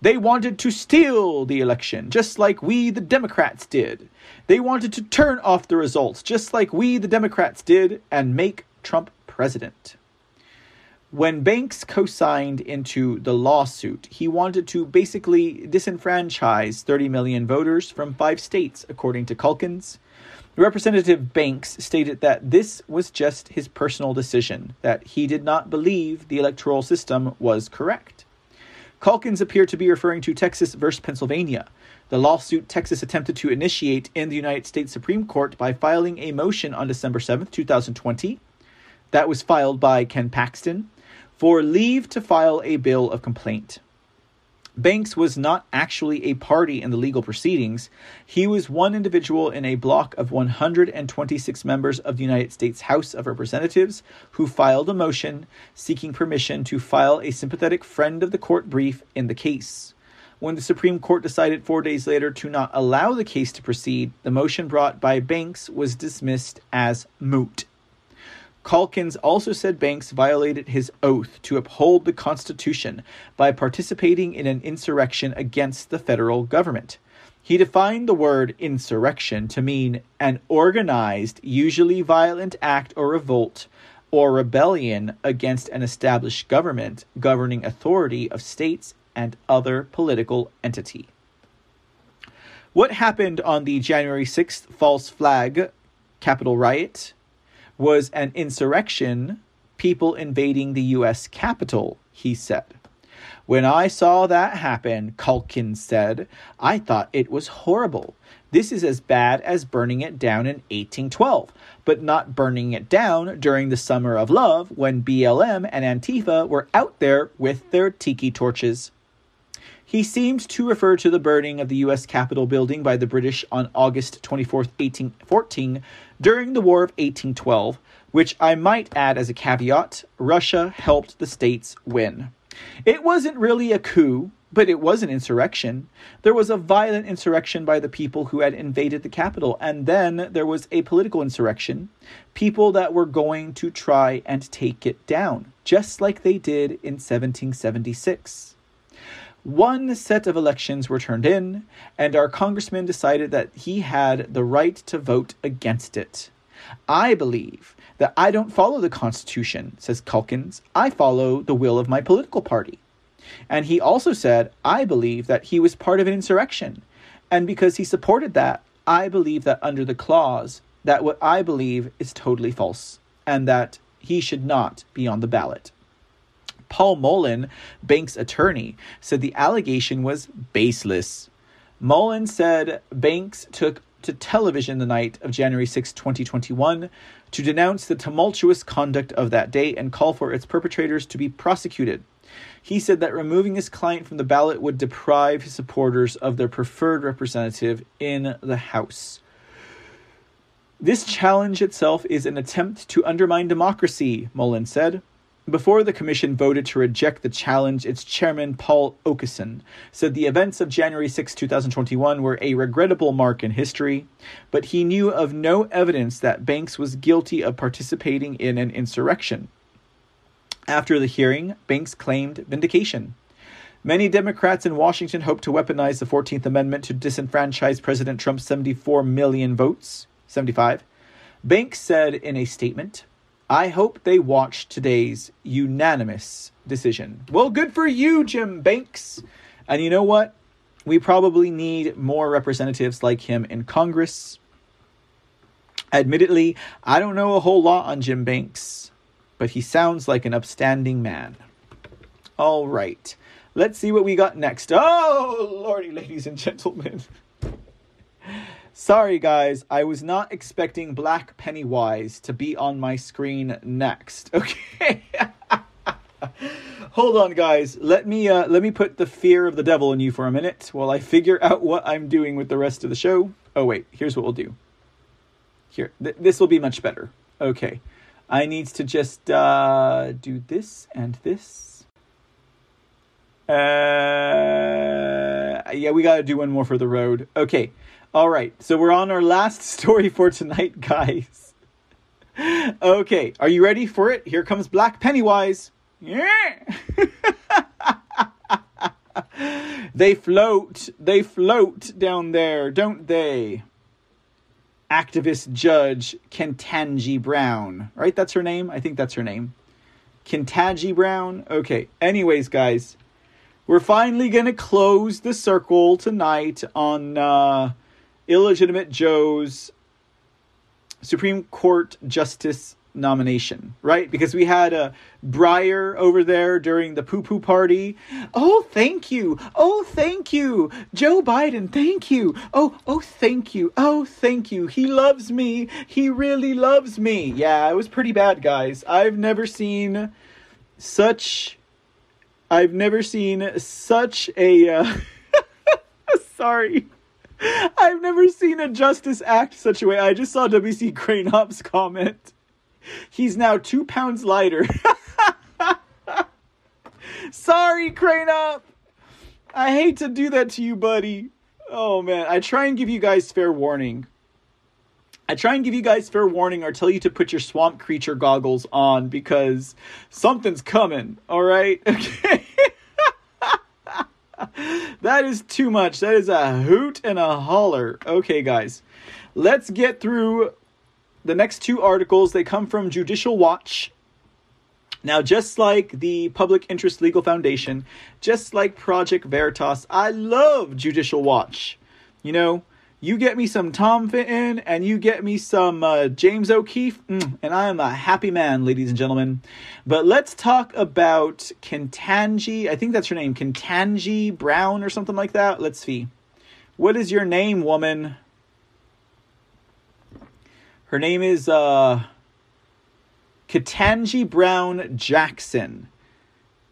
They wanted to steal the election, just like we, the Democrats, did. They wanted to turn off the results, just like we, the Democrats, did, and make Trump president. When Banks co signed into the lawsuit, he wanted to basically disenfranchise 30 million voters from five states, according to Calkins. Representative Banks stated that this was just his personal decision, that he did not believe the electoral system was correct. Calkins appeared to be referring to Texas versus Pennsylvania, the lawsuit Texas attempted to initiate in the United States Supreme Court by filing a motion on December 7, 2020, that was filed by Ken Paxton, for leave to file a bill of complaint. Banks was not actually a party in the legal proceedings. He was one individual in a block of 126 members of the United States House of Representatives who filed a motion seeking permission to file a sympathetic friend of the court brief in the case. When the Supreme Court decided four days later to not allow the case to proceed, the motion brought by Banks was dismissed as moot. Calkins also said Banks violated his oath to uphold the Constitution by participating in an insurrection against the federal government. He defined the word insurrection to mean an organized, usually violent act or revolt or rebellion against an established government, governing authority of states, and other political entity. What happened on the January 6th false flag Capitol riot was an insurrection, people invading the U.S. Capitol, he said. When I saw that happen, Calkins said, I thought it was horrible. This is as bad as burning it down in 1812, but not burning it down during the Summer of Love when BLM and Antifa were out there with their tiki torches. He seemed to refer to the burning of the U.S. Capitol building by the British on August 24, 1814, during the War of 1812, which I might add as a caveat Russia helped the states win. It wasn't really a coup, but it was an insurrection. There was a violent insurrection by the people who had invaded the capital, and then there was a political insurrection. People that were going to try and take it down, just like they did in 1776. One set of elections were turned in, and our congressman decided that he had the right to vote against it. I believe that I don't follow the Constitution, says Calkins. I follow the will of my political party. And he also said, I believe that he was part of an insurrection. And because he supported that, I believe that under the clause, that what I believe is totally false, and that he should not be on the ballot. Paul Mullen, Banks' attorney, said the allegation was baseless. Mullen said Banks took to television the night of January 6, 2021, to denounce the tumultuous conduct of that day and call for its perpetrators to be prosecuted. He said that removing his client from the ballot would deprive his supporters of their preferred representative in the House. This challenge itself is an attempt to undermine democracy, Mullen said. Before the commission voted to reject the challenge, its chairman, Paul Okeson, said the events of January 6, 2021 were a regrettable mark in history, but he knew of no evidence that Banks was guilty of participating in an insurrection. After the hearing, Banks claimed vindication. Many Democrats in Washington hope to weaponize the 14th Amendment to disenfranchise President Trump's 74 million votes. 75. Banks said in a statement, I hope they watch today's unanimous decision. Well, good for you, Jim Banks. And you know what? We probably need more representatives like him in Congress. Admittedly, I don't know a whole lot on Jim Banks, but he sounds like an upstanding man. All right, let's see what we got next. Oh, lordy, ladies and gentlemen. Sorry, guys, I was not expecting Black Pennywise to be on my screen next. Okay. Hold on, guys. Let me uh, let me put the fear of the devil in you for a minute while I figure out what I'm doing with the rest of the show. Oh wait, here's what we'll do. Here, th- this will be much better. Okay, I need to just uh, do this and this. Uh, yeah, we got to do one more for the road. Okay. All right, so we're on our last story for tonight, guys. okay, are you ready for it? Here comes Black Pennywise. Yeah. they float, they float down there, don't they? Activist Judge Ketanji Brown, right? That's her name. I think that's her name. Ketanji Brown. Okay. Anyways, guys, we're finally gonna close the circle tonight on. uh illegitimate Joe's Supreme Court Justice nomination, right? Because we had a Breyer over there during the poo poo party. Oh, thank you. Oh, thank you. Joe Biden, thank you. Oh, oh, thank you. Oh, thank you. He loves me. He really loves me. Yeah, it was pretty bad, guys. I've never seen such. I've never seen such a. Uh, sorry. I've never seen a justice act such a way. I just saw WC Cranop's comment. He's now two pounds lighter. Sorry, Cranop. I hate to do that to you, buddy. Oh man, I try and give you guys fair warning. I try and give you guys fair warning or tell you to put your swamp creature goggles on because something's coming, alright? Okay that is too much. That is a hoot and a holler. Okay, guys, let's get through the next two articles. They come from Judicial Watch. Now, just like the Public Interest Legal Foundation, just like Project Veritas, I love Judicial Watch. You know, you get me some Tom Fitton and you get me some uh, James O'Keefe, mm, and I am a happy man, ladies and gentlemen. But let's talk about Ketanji. I think that's her name, Ketanji Brown or something like that. Let's see. What is your name, woman? Her name is uh, Brown Jackson.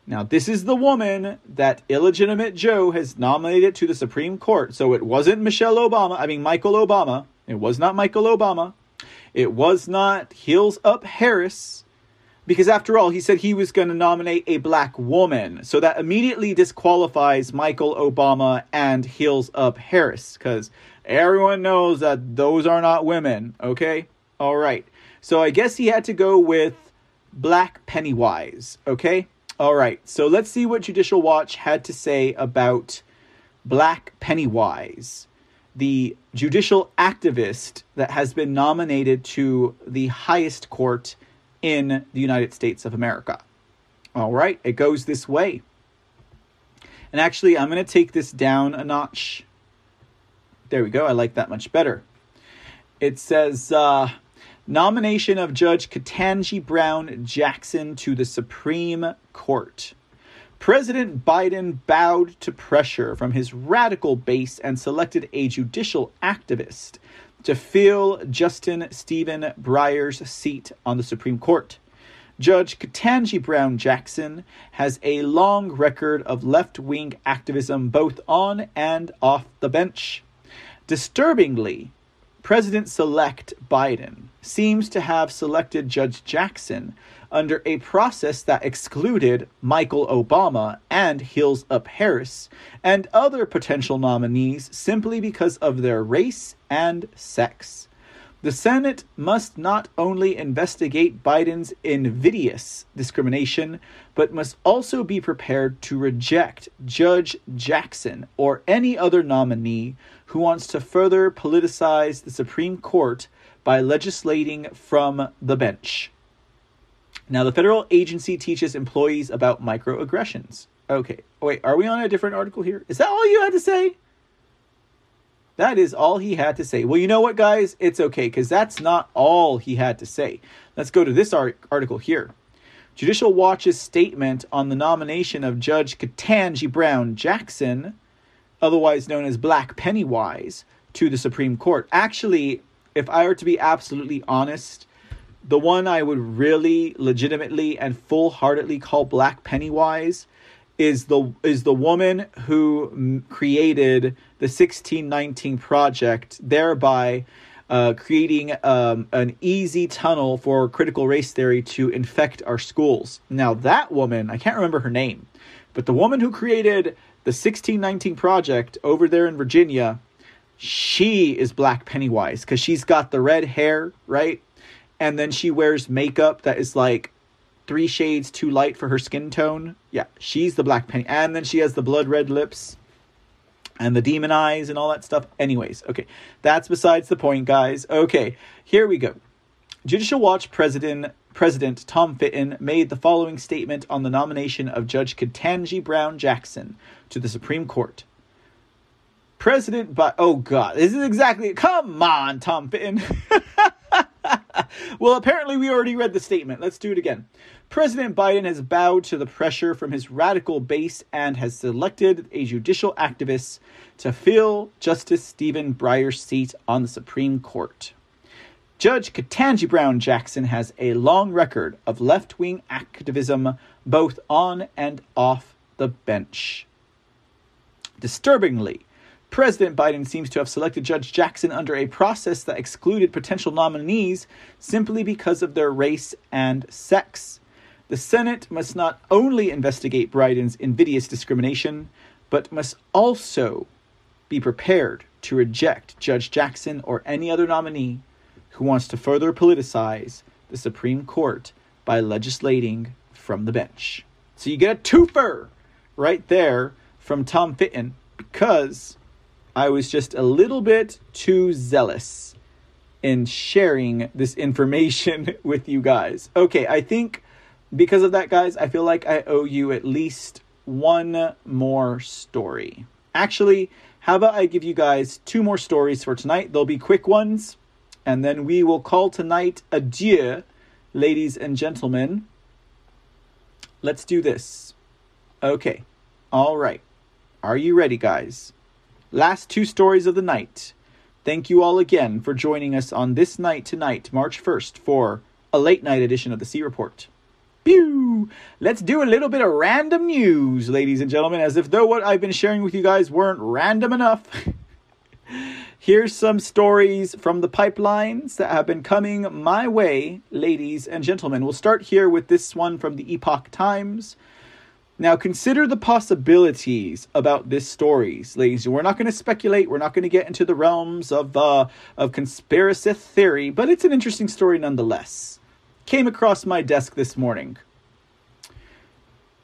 Now, this is the woman that illegitimate Joe has nominated to the Supreme Court. So it wasn't Michelle Obama, I mean, Michael Obama. It was not Michael Obama. It was not Heels Up Harris. Because after all, he said he was going to nominate a black woman. So that immediately disqualifies Michael Obama and Heels Up Harris. Because everyone knows that those are not women. Okay? All right. So I guess he had to go with Black Pennywise. Okay? All right, so let's see what Judicial Watch had to say about Black Pennywise, the judicial activist that has been nominated to the highest court in the United States of America. All right, it goes this way. And actually, I'm going to take this down a notch. There we go. I like that much better. It says, uh, Nomination of Judge Ketanji Brown Jackson to the Supreme Court. President Biden bowed to pressure from his radical base and selected a judicial activist to fill Justin Stephen Breyer's seat on the Supreme Court. Judge Ketanji Brown Jackson has a long record of left wing activism both on and off the bench. Disturbingly, President select Biden seems to have selected Judge Jackson under a process that excluded Michael Obama and Hills Up Harris and other potential nominees simply because of their race and sex. The Senate must not only investigate Biden's invidious discrimination, but must also be prepared to reject Judge Jackson or any other nominee who wants to further politicize the Supreme Court by legislating from the bench. Now, the federal agency teaches employees about microaggressions. Okay, wait, are we on a different article here? Is that all you had to say? That is all he had to say. Well, you know what, guys? It's okay because that's not all he had to say. Let's go to this article here. Judicial Watch's statement on the nomination of Judge Ketanji Brown Jackson, otherwise known as Black Pennywise, to the Supreme Court. Actually, if I were to be absolutely honest, the one I would really legitimately and full heartedly call Black Pennywise is the is the woman who created the 1619 project, thereby uh, creating um, an easy tunnel for critical race theory to infect our schools. Now, that woman, I can't remember her name, but the woman who created the 1619 project over there in Virginia, she is Black Pennywise because she's got the red hair, right? And then she wears makeup that is like three shades too light for her skin tone. Yeah, she's the Black Penny. And then she has the blood red lips and the demon eyes and all that stuff. Anyways, okay, that's besides the point, guys. Okay, here we go. Judicial Watch President President Tom Fitton made the following statement on the nomination of Judge Ketanji Brown Jackson to the Supreme Court. President, but oh god, this is exactly. Come on, Tom Fitton. well, apparently we already read the statement. Let's do it again. President Biden has bowed to the pressure from his radical base and has selected a judicial activist to fill Justice Stephen Breyer's seat on the Supreme Court. Judge Ketanji Brown Jackson has a long record of left wing activism both on and off the bench. Disturbingly, President Biden seems to have selected Judge Jackson under a process that excluded potential nominees simply because of their race and sex. The Senate must not only investigate Biden's invidious discrimination, but must also be prepared to reject Judge Jackson or any other nominee who wants to further politicize the Supreme Court by legislating from the bench. So you get a twofer right there from Tom Fitton because I was just a little bit too zealous in sharing this information with you guys. Okay, I think because of that, guys, I feel like I owe you at least one more story. Actually, how about I give you guys two more stories for tonight? They'll be quick ones, and then we will call tonight adieu, ladies and gentlemen. Let's do this. Okay. All right. Are you ready, guys? Last two stories of the night. Thank you all again for joining us on this night tonight, March 1st, for a late night edition of the C Report. Pew! Let's do a little bit of random news, ladies and gentlemen, as if though what I've been sharing with you guys weren't random enough. Here's some stories from the pipelines that have been coming my way, ladies and gentlemen. We'll start here with this one from the Epoch Times. Now, consider the possibilities about this stories, ladies. We're not going to speculate. We're not going to get into the realms of uh, of conspiracy theory, but it's an interesting story nonetheless came across my desk this morning.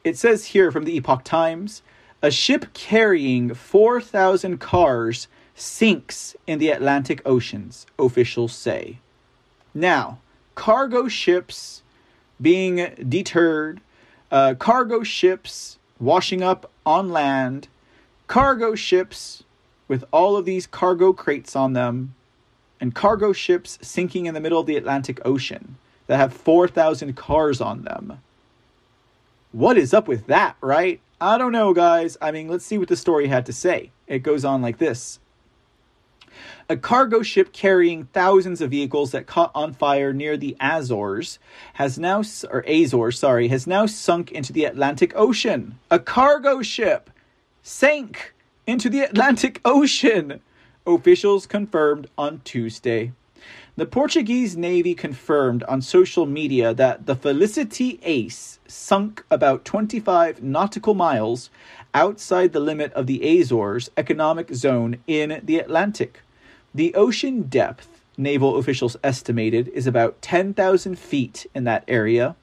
It says here from the Epoch Times a ship carrying 4,000 cars sinks in the Atlantic Oceans, officials say. Now, cargo ships being deterred, uh, cargo ships washing up on land, cargo ships with all of these cargo crates on them, and cargo ships sinking in the middle of the Atlantic Ocean that have 4,000 cars on them. What is up with that, right? I don't know, guys. I mean, let's see what the story had to say. It goes on like this. A cargo ship carrying thousands of vehicles that caught on fire near the Azores has now, or Azores, sorry, has now sunk into the Atlantic Ocean. A cargo ship sank into the Atlantic Ocean, officials confirmed on Tuesday. The Portuguese Navy confirmed on social media that the Felicity Ace sunk about 25 nautical miles outside the limit of the Azores economic zone in the Atlantic. The ocean depth, naval officials estimated, is about 10,000 feet in that area.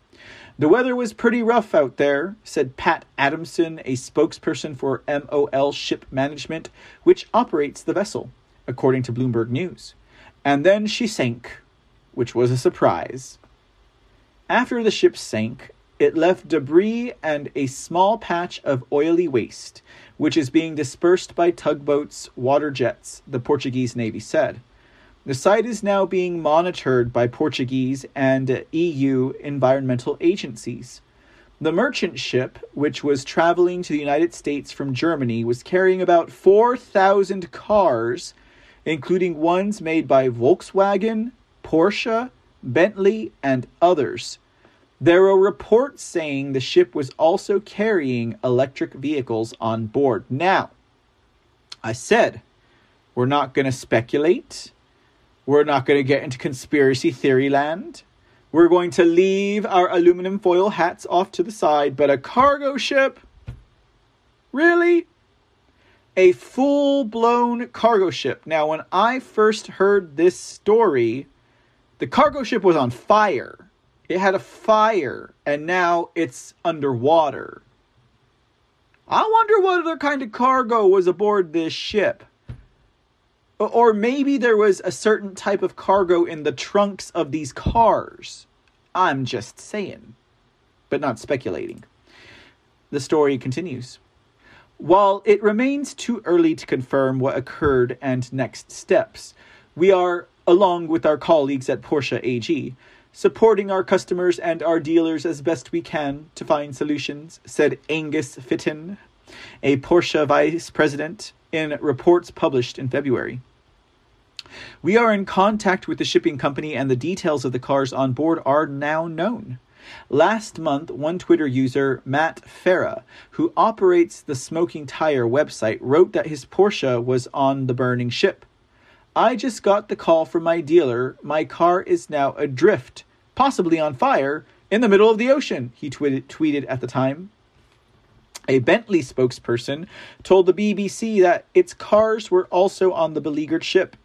The weather was pretty rough out there, said Pat Adamson, a spokesperson for MOL Ship Management, which operates the vessel, according to Bloomberg News. And then she sank, which was a surprise. After the ship sank, it left debris and a small patch of oily waste, which is being dispersed by tugboats, water jets, the Portuguese Navy said. The site is now being monitored by Portuguese and EU environmental agencies. The merchant ship, which was traveling to the United States from Germany, was carrying about 4,000 cars including ones made by Volkswagen, Porsche, Bentley, and others. There are reports saying the ship was also carrying electric vehicles on board. Now, I said we're not going to speculate. We're not going to get into conspiracy theory land. We're going to leave our aluminum foil hats off to the side, but a cargo ship? Really? a full blown cargo ship. Now, when I first heard this story, the cargo ship was on fire. It had a fire, and now it's underwater. I wonder what other kind of cargo was aboard this ship. Or maybe there was a certain type of cargo in the trunks of these cars. I'm just saying, but not speculating. The story continues. While it remains too early to confirm what occurred and next steps, we are, along with our colleagues at Porsche AG, supporting our customers and our dealers as best we can to find solutions, said Angus Fitton, a Porsche vice president, in reports published in February. We are in contact with the shipping company, and the details of the cars on board are now known. Last month, one Twitter user, Matt Farah, who operates the Smoking Tire website, wrote that his Porsche was on the burning ship. I just got the call from my dealer. My car is now adrift, possibly on fire, in the middle of the ocean, he tweeted, tweeted at the time. A Bentley spokesperson told the BBC that its cars were also on the beleaguered ship.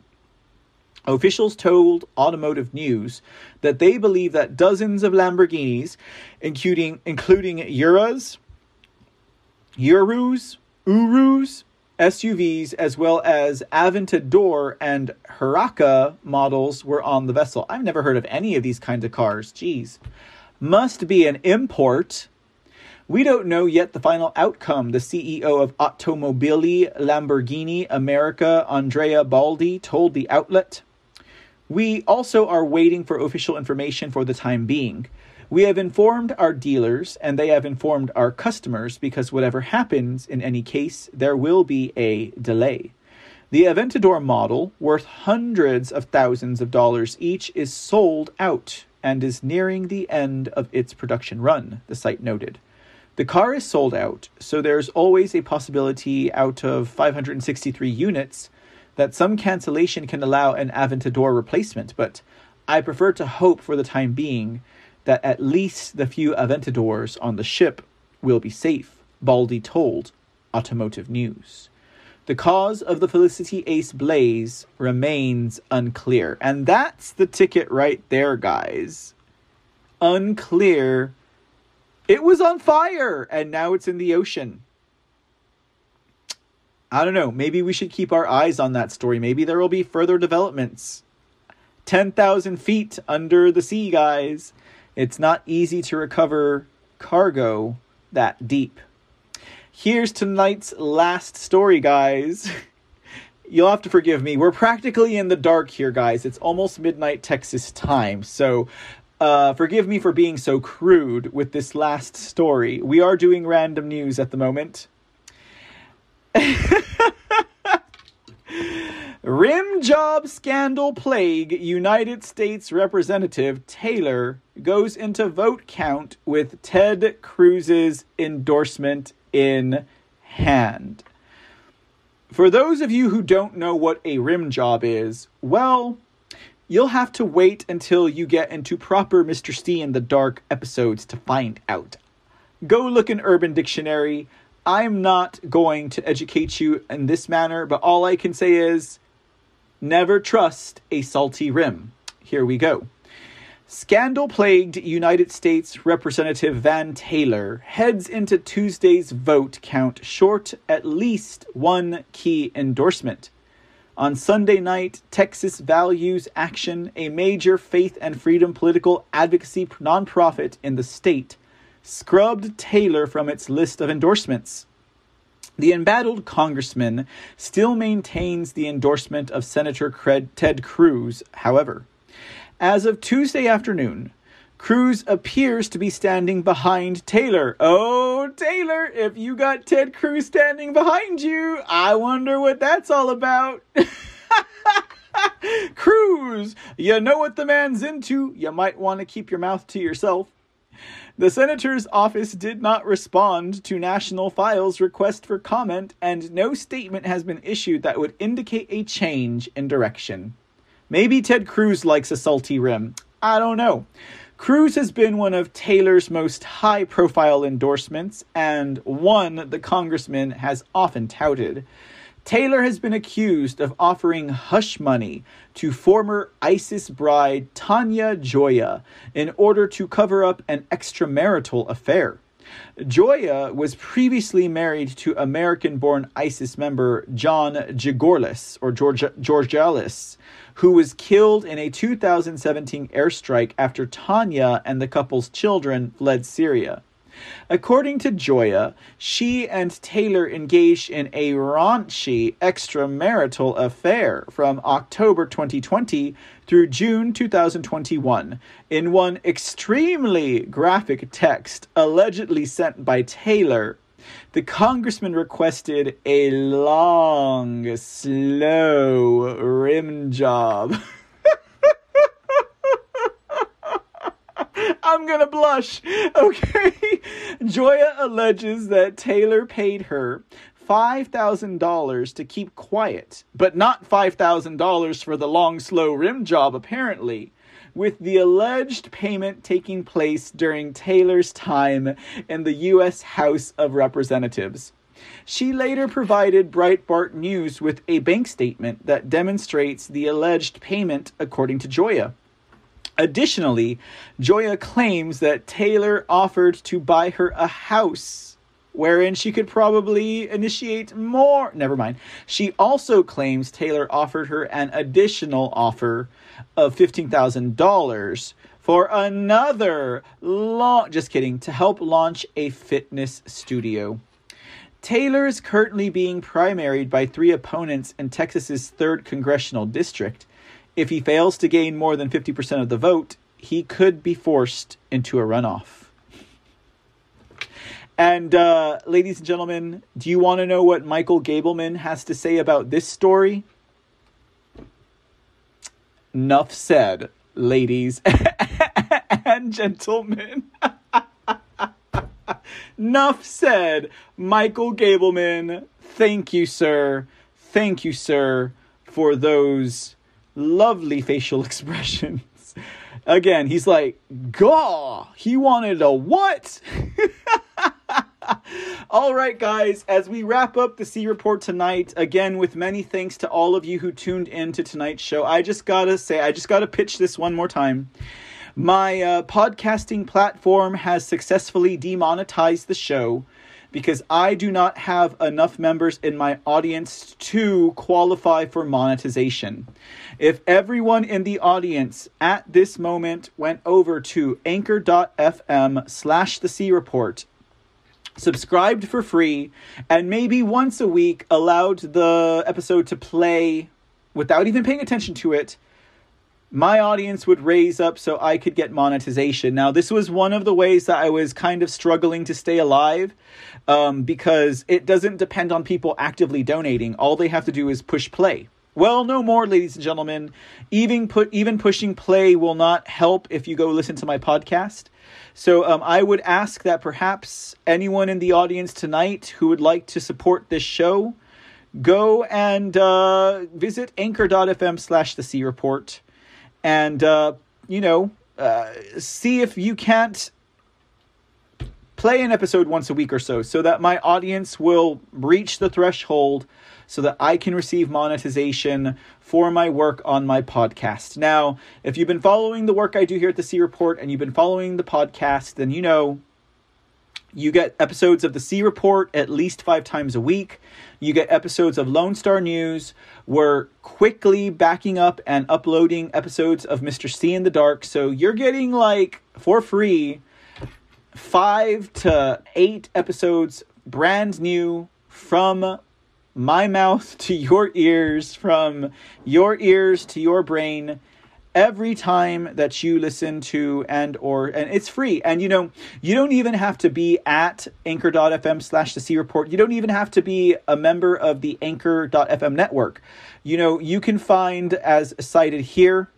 Officials told Automotive News that they believe that dozens of Lamborghinis, including including Uras, Urus, Urus, SUVs, as well as Aventador and Huracan models, were on the vessel. I've never heard of any of these kinds of cars. Jeez, must be an import. We don't know yet the final outcome, the CEO of Automobili Lamborghini America, Andrea Baldi, told the outlet. We also are waiting for official information for the time being. We have informed our dealers and they have informed our customers because whatever happens in any case, there will be a delay. The Aventador model, worth hundreds of thousands of dollars each, is sold out and is nearing the end of its production run, the site noted. The car is sold out, so there's always a possibility out of 563 units that some cancellation can allow an Aventador replacement, but I prefer to hope for the time being that at least the few Aventadors on the ship will be safe, Baldi told Automotive News. The cause of the Felicity Ace blaze remains unclear. And that's the ticket right there, guys. Unclear. It was on fire and now it's in the ocean. I don't know. Maybe we should keep our eyes on that story. Maybe there will be further developments. 10,000 feet under the sea, guys. It's not easy to recover cargo that deep. Here's tonight's last story, guys. You'll have to forgive me. We're practically in the dark here, guys. It's almost midnight Texas time. So Uh, forgive me for being so crude with this last story. We are doing random news at the moment. Rim job scandal plague United States Representative Taylor goes into vote count with Ted Cruz's endorsement in hand. For those of you who don't know what a rim job is, well, you'll have to wait until you get into proper Mr. C in the Dark episodes to find out. Go look in Urban Dictionary. I'm not going to educate you in this manner, but all I can say is never trust a salty rim. Here we go. Scandal plagued United States Representative Van Taylor heads into Tuesday's vote count short at least one key endorsement. On Sunday night, Texas Values Action, a major faith and freedom political advocacy nonprofit in the state, scrubbed Taylor from its list of endorsements. The embattled congressman still maintains the endorsement of Senator Ted Cruz, however. As of Tuesday afternoon, Cruz appears to be standing behind Taylor. Oh, Taylor, if you got Ted Cruz standing behind you, I wonder what that's all about. Cruz, you know what the man's into. You might want to keep your mouth to yourself. The senator's office did not respond to National File's request for comment, and no statement has been issued that would indicate a change in direction. Maybe Ted Cruz likes a salty rim. I don't know. Cruz has been one of Taylor's most high profile endorsements, and one the congressman has often touted. Taylor has been accused of offering hush money to former ISIS bride Tania Joya in order to cover up an extramarital affair. Joya was previously married to American born ISIS member John Jigorlis, or George, Georgialis, who was killed in a 2017 airstrike after Tanya and the couple's children fled Syria. According to Joya, she and Taylor engaged in a raunchy extramarital affair from October 2020 through June 2021 in one extremely graphic text allegedly sent by Taylor the congressman requested a long, slow rim job. I'm gonna blush. Okay. Joya alleges that Taylor paid her $5,000 to keep quiet, but not $5,000 for the long, slow rim job, apparently with the alleged payment taking place during Taylor's time in the U.S. House of Representatives. She later provided Breitbart News with a bank statement that demonstrates the alleged payment, according to Joya. Additionally, Joya claims that Taylor offered to buy her a house wherein she could probably initiate more. Never mind. She also claims Taylor offered her an additional offer of $15,000 for another launch. Just kidding. To help launch a fitness studio. Taylor is currently being primaried by three opponents in Texas's 3rd congressional district. If he fails to gain more than 50% of the vote, he could be forced into a runoff. And, uh, ladies and gentlemen, do you want to know what Michael Gableman has to say about this story? Enough said, ladies and gentlemen. Enough said, Michael Gableman. Thank you, sir. Thank you, sir, for those lovely facial expressions. Again, he's like, Gaw, he wanted a what? all right, guys, as we wrap up the C Report tonight, again, with many thanks to all of you who tuned in to tonight's show, I just gotta say, I just gotta pitch this one more time. My uh, podcasting platform has successfully demonetized the show because I do not have enough members in my audience to qualify for monetization. If everyone in the audience at this moment went over to anchor.fm slash the C report subscribed for free, and maybe once a week allowed the episode to play without even paying attention to it my audience would raise up so I could get monetization. Now, this was one of the ways that I was kind of struggling to stay alive um, because it doesn't depend on people actively donating. All they have to do is push play. Well, no more, ladies and gentlemen. Even put even pushing play will not help if you go listen to my podcast. So um, I would ask that perhaps anyone in the audience tonight who would like to support this show, go and uh, visit anchor.fm slash the C report and, uh, you know, uh, see if you can't play an episode once a week or so so that my audience will reach the threshold so that I can receive monetization for my work on my podcast. Now, if you've been following the work I do here at the C Report and you've been following the podcast, then you know you get episodes of the C Report at least five times a week. You get episodes of Lone Star News. We're quickly backing up and uploading episodes of Mr. C in the Dark. So you're getting like for free five to eight episodes brand new from my mouth to your ears, from your ears to your brain every time that you listen to and or and it's free and you know you don't even have to be at anchor.fm slash the c report you don't even have to be a member of the anchor.fm network you know you can find as cited here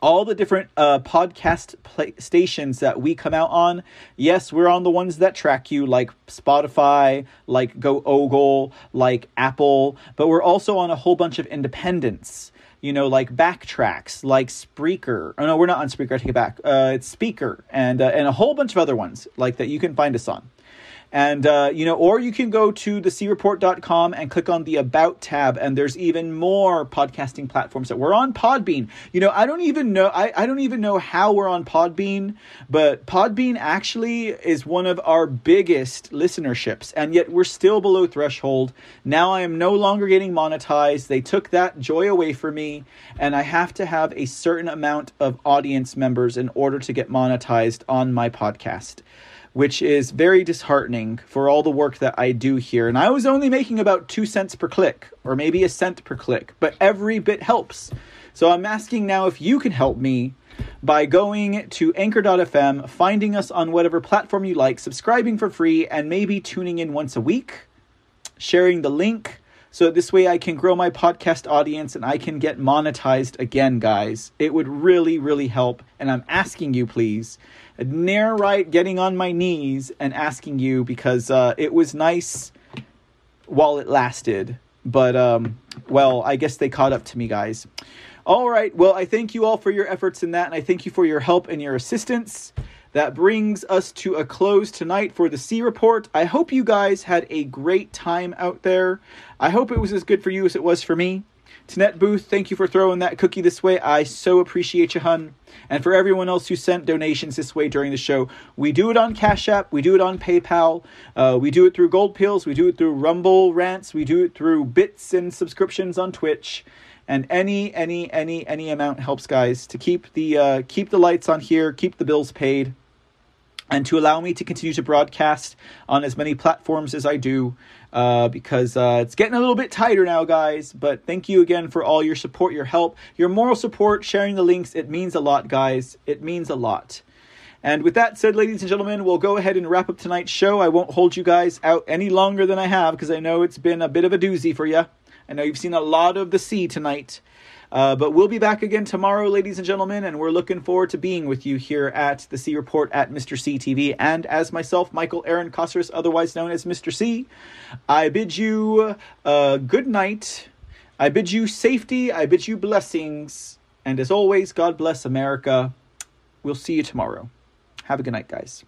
all the different uh, podcast play- stations that we come out on. Yes, we're on the ones that track you, like Spotify, like Go Ogle, like Apple, but we're also on a whole bunch of independents. You know, like Backtracks, like Spreaker. Oh no, we're not on Spreaker. I take it back. Uh, it's Speaker, and uh, and a whole bunch of other ones like that you can find us on. And, uh, you know, or you can go to thecreport.com and click on the About tab, and there's even more podcasting platforms that we're on Podbean. You know, I don't even know, I, I don't even know how we're on Podbean, but Podbean actually is one of our biggest listenerships, and yet we're still below threshold. Now I am no longer getting monetized. They took that joy away from me, and I have to have a certain amount of audience members in order to get monetized on my podcast which is very disheartening for all the work that I do here. And I was only making about two cents per click, or maybe a cent per click, but every bit helps. So I'm asking now if you can help me by going to anchor.fm, finding us on whatever platform you like, subscribing for free, and maybe tuning in once a week, sharing the link. So this way I can grow my podcast audience and I can get monetized again, guys. It would really, really help. And I'm asking you, please, near right getting on my knees and asking you because uh, it was nice while it lasted. But, um, well, I guess they caught up to me, guys. All right. Well, I thank you all for your efforts in that, and I thank you for your help and your assistance. That brings us to a close tonight for the C Report. I hope you guys had a great time out there. I hope it was as good for you as it was for me. Net Booth, thank you for throwing that cookie this way. I so appreciate you, hun. And for everyone else who sent donations this way during the show, we do it on Cash App, we do it on PayPal, uh, we do it through Gold Pills, we do it through Rumble Rants, we do it through bits and subscriptions on Twitch. And any, any, any, any amount helps, guys, to keep the uh, keep the lights on here, keep the bills paid, and to allow me to continue to broadcast on as many platforms as I do uh, because uh, it's getting a little bit tighter now, guys. But thank you again for all your support, your help, your moral support, sharing the links. It means a lot, guys. It means a lot. And with that said, ladies and gentlemen, we'll go ahead and wrap up tonight's show. I won't hold you guys out any longer than I have because I know it's been a bit of a doozy for you. I know you've seen a lot of the sea tonight. Uh, but we'll be back again tomorrow, ladies and gentlemen, and we're looking forward to being with you here at the C Report at Mr. C TV. And as myself, Michael Aaron Cosseris, otherwise known as Mr. C, I bid you a good night. I bid you safety. I bid you blessings. And as always, God bless America. We'll see you tomorrow. Have a good night, guys.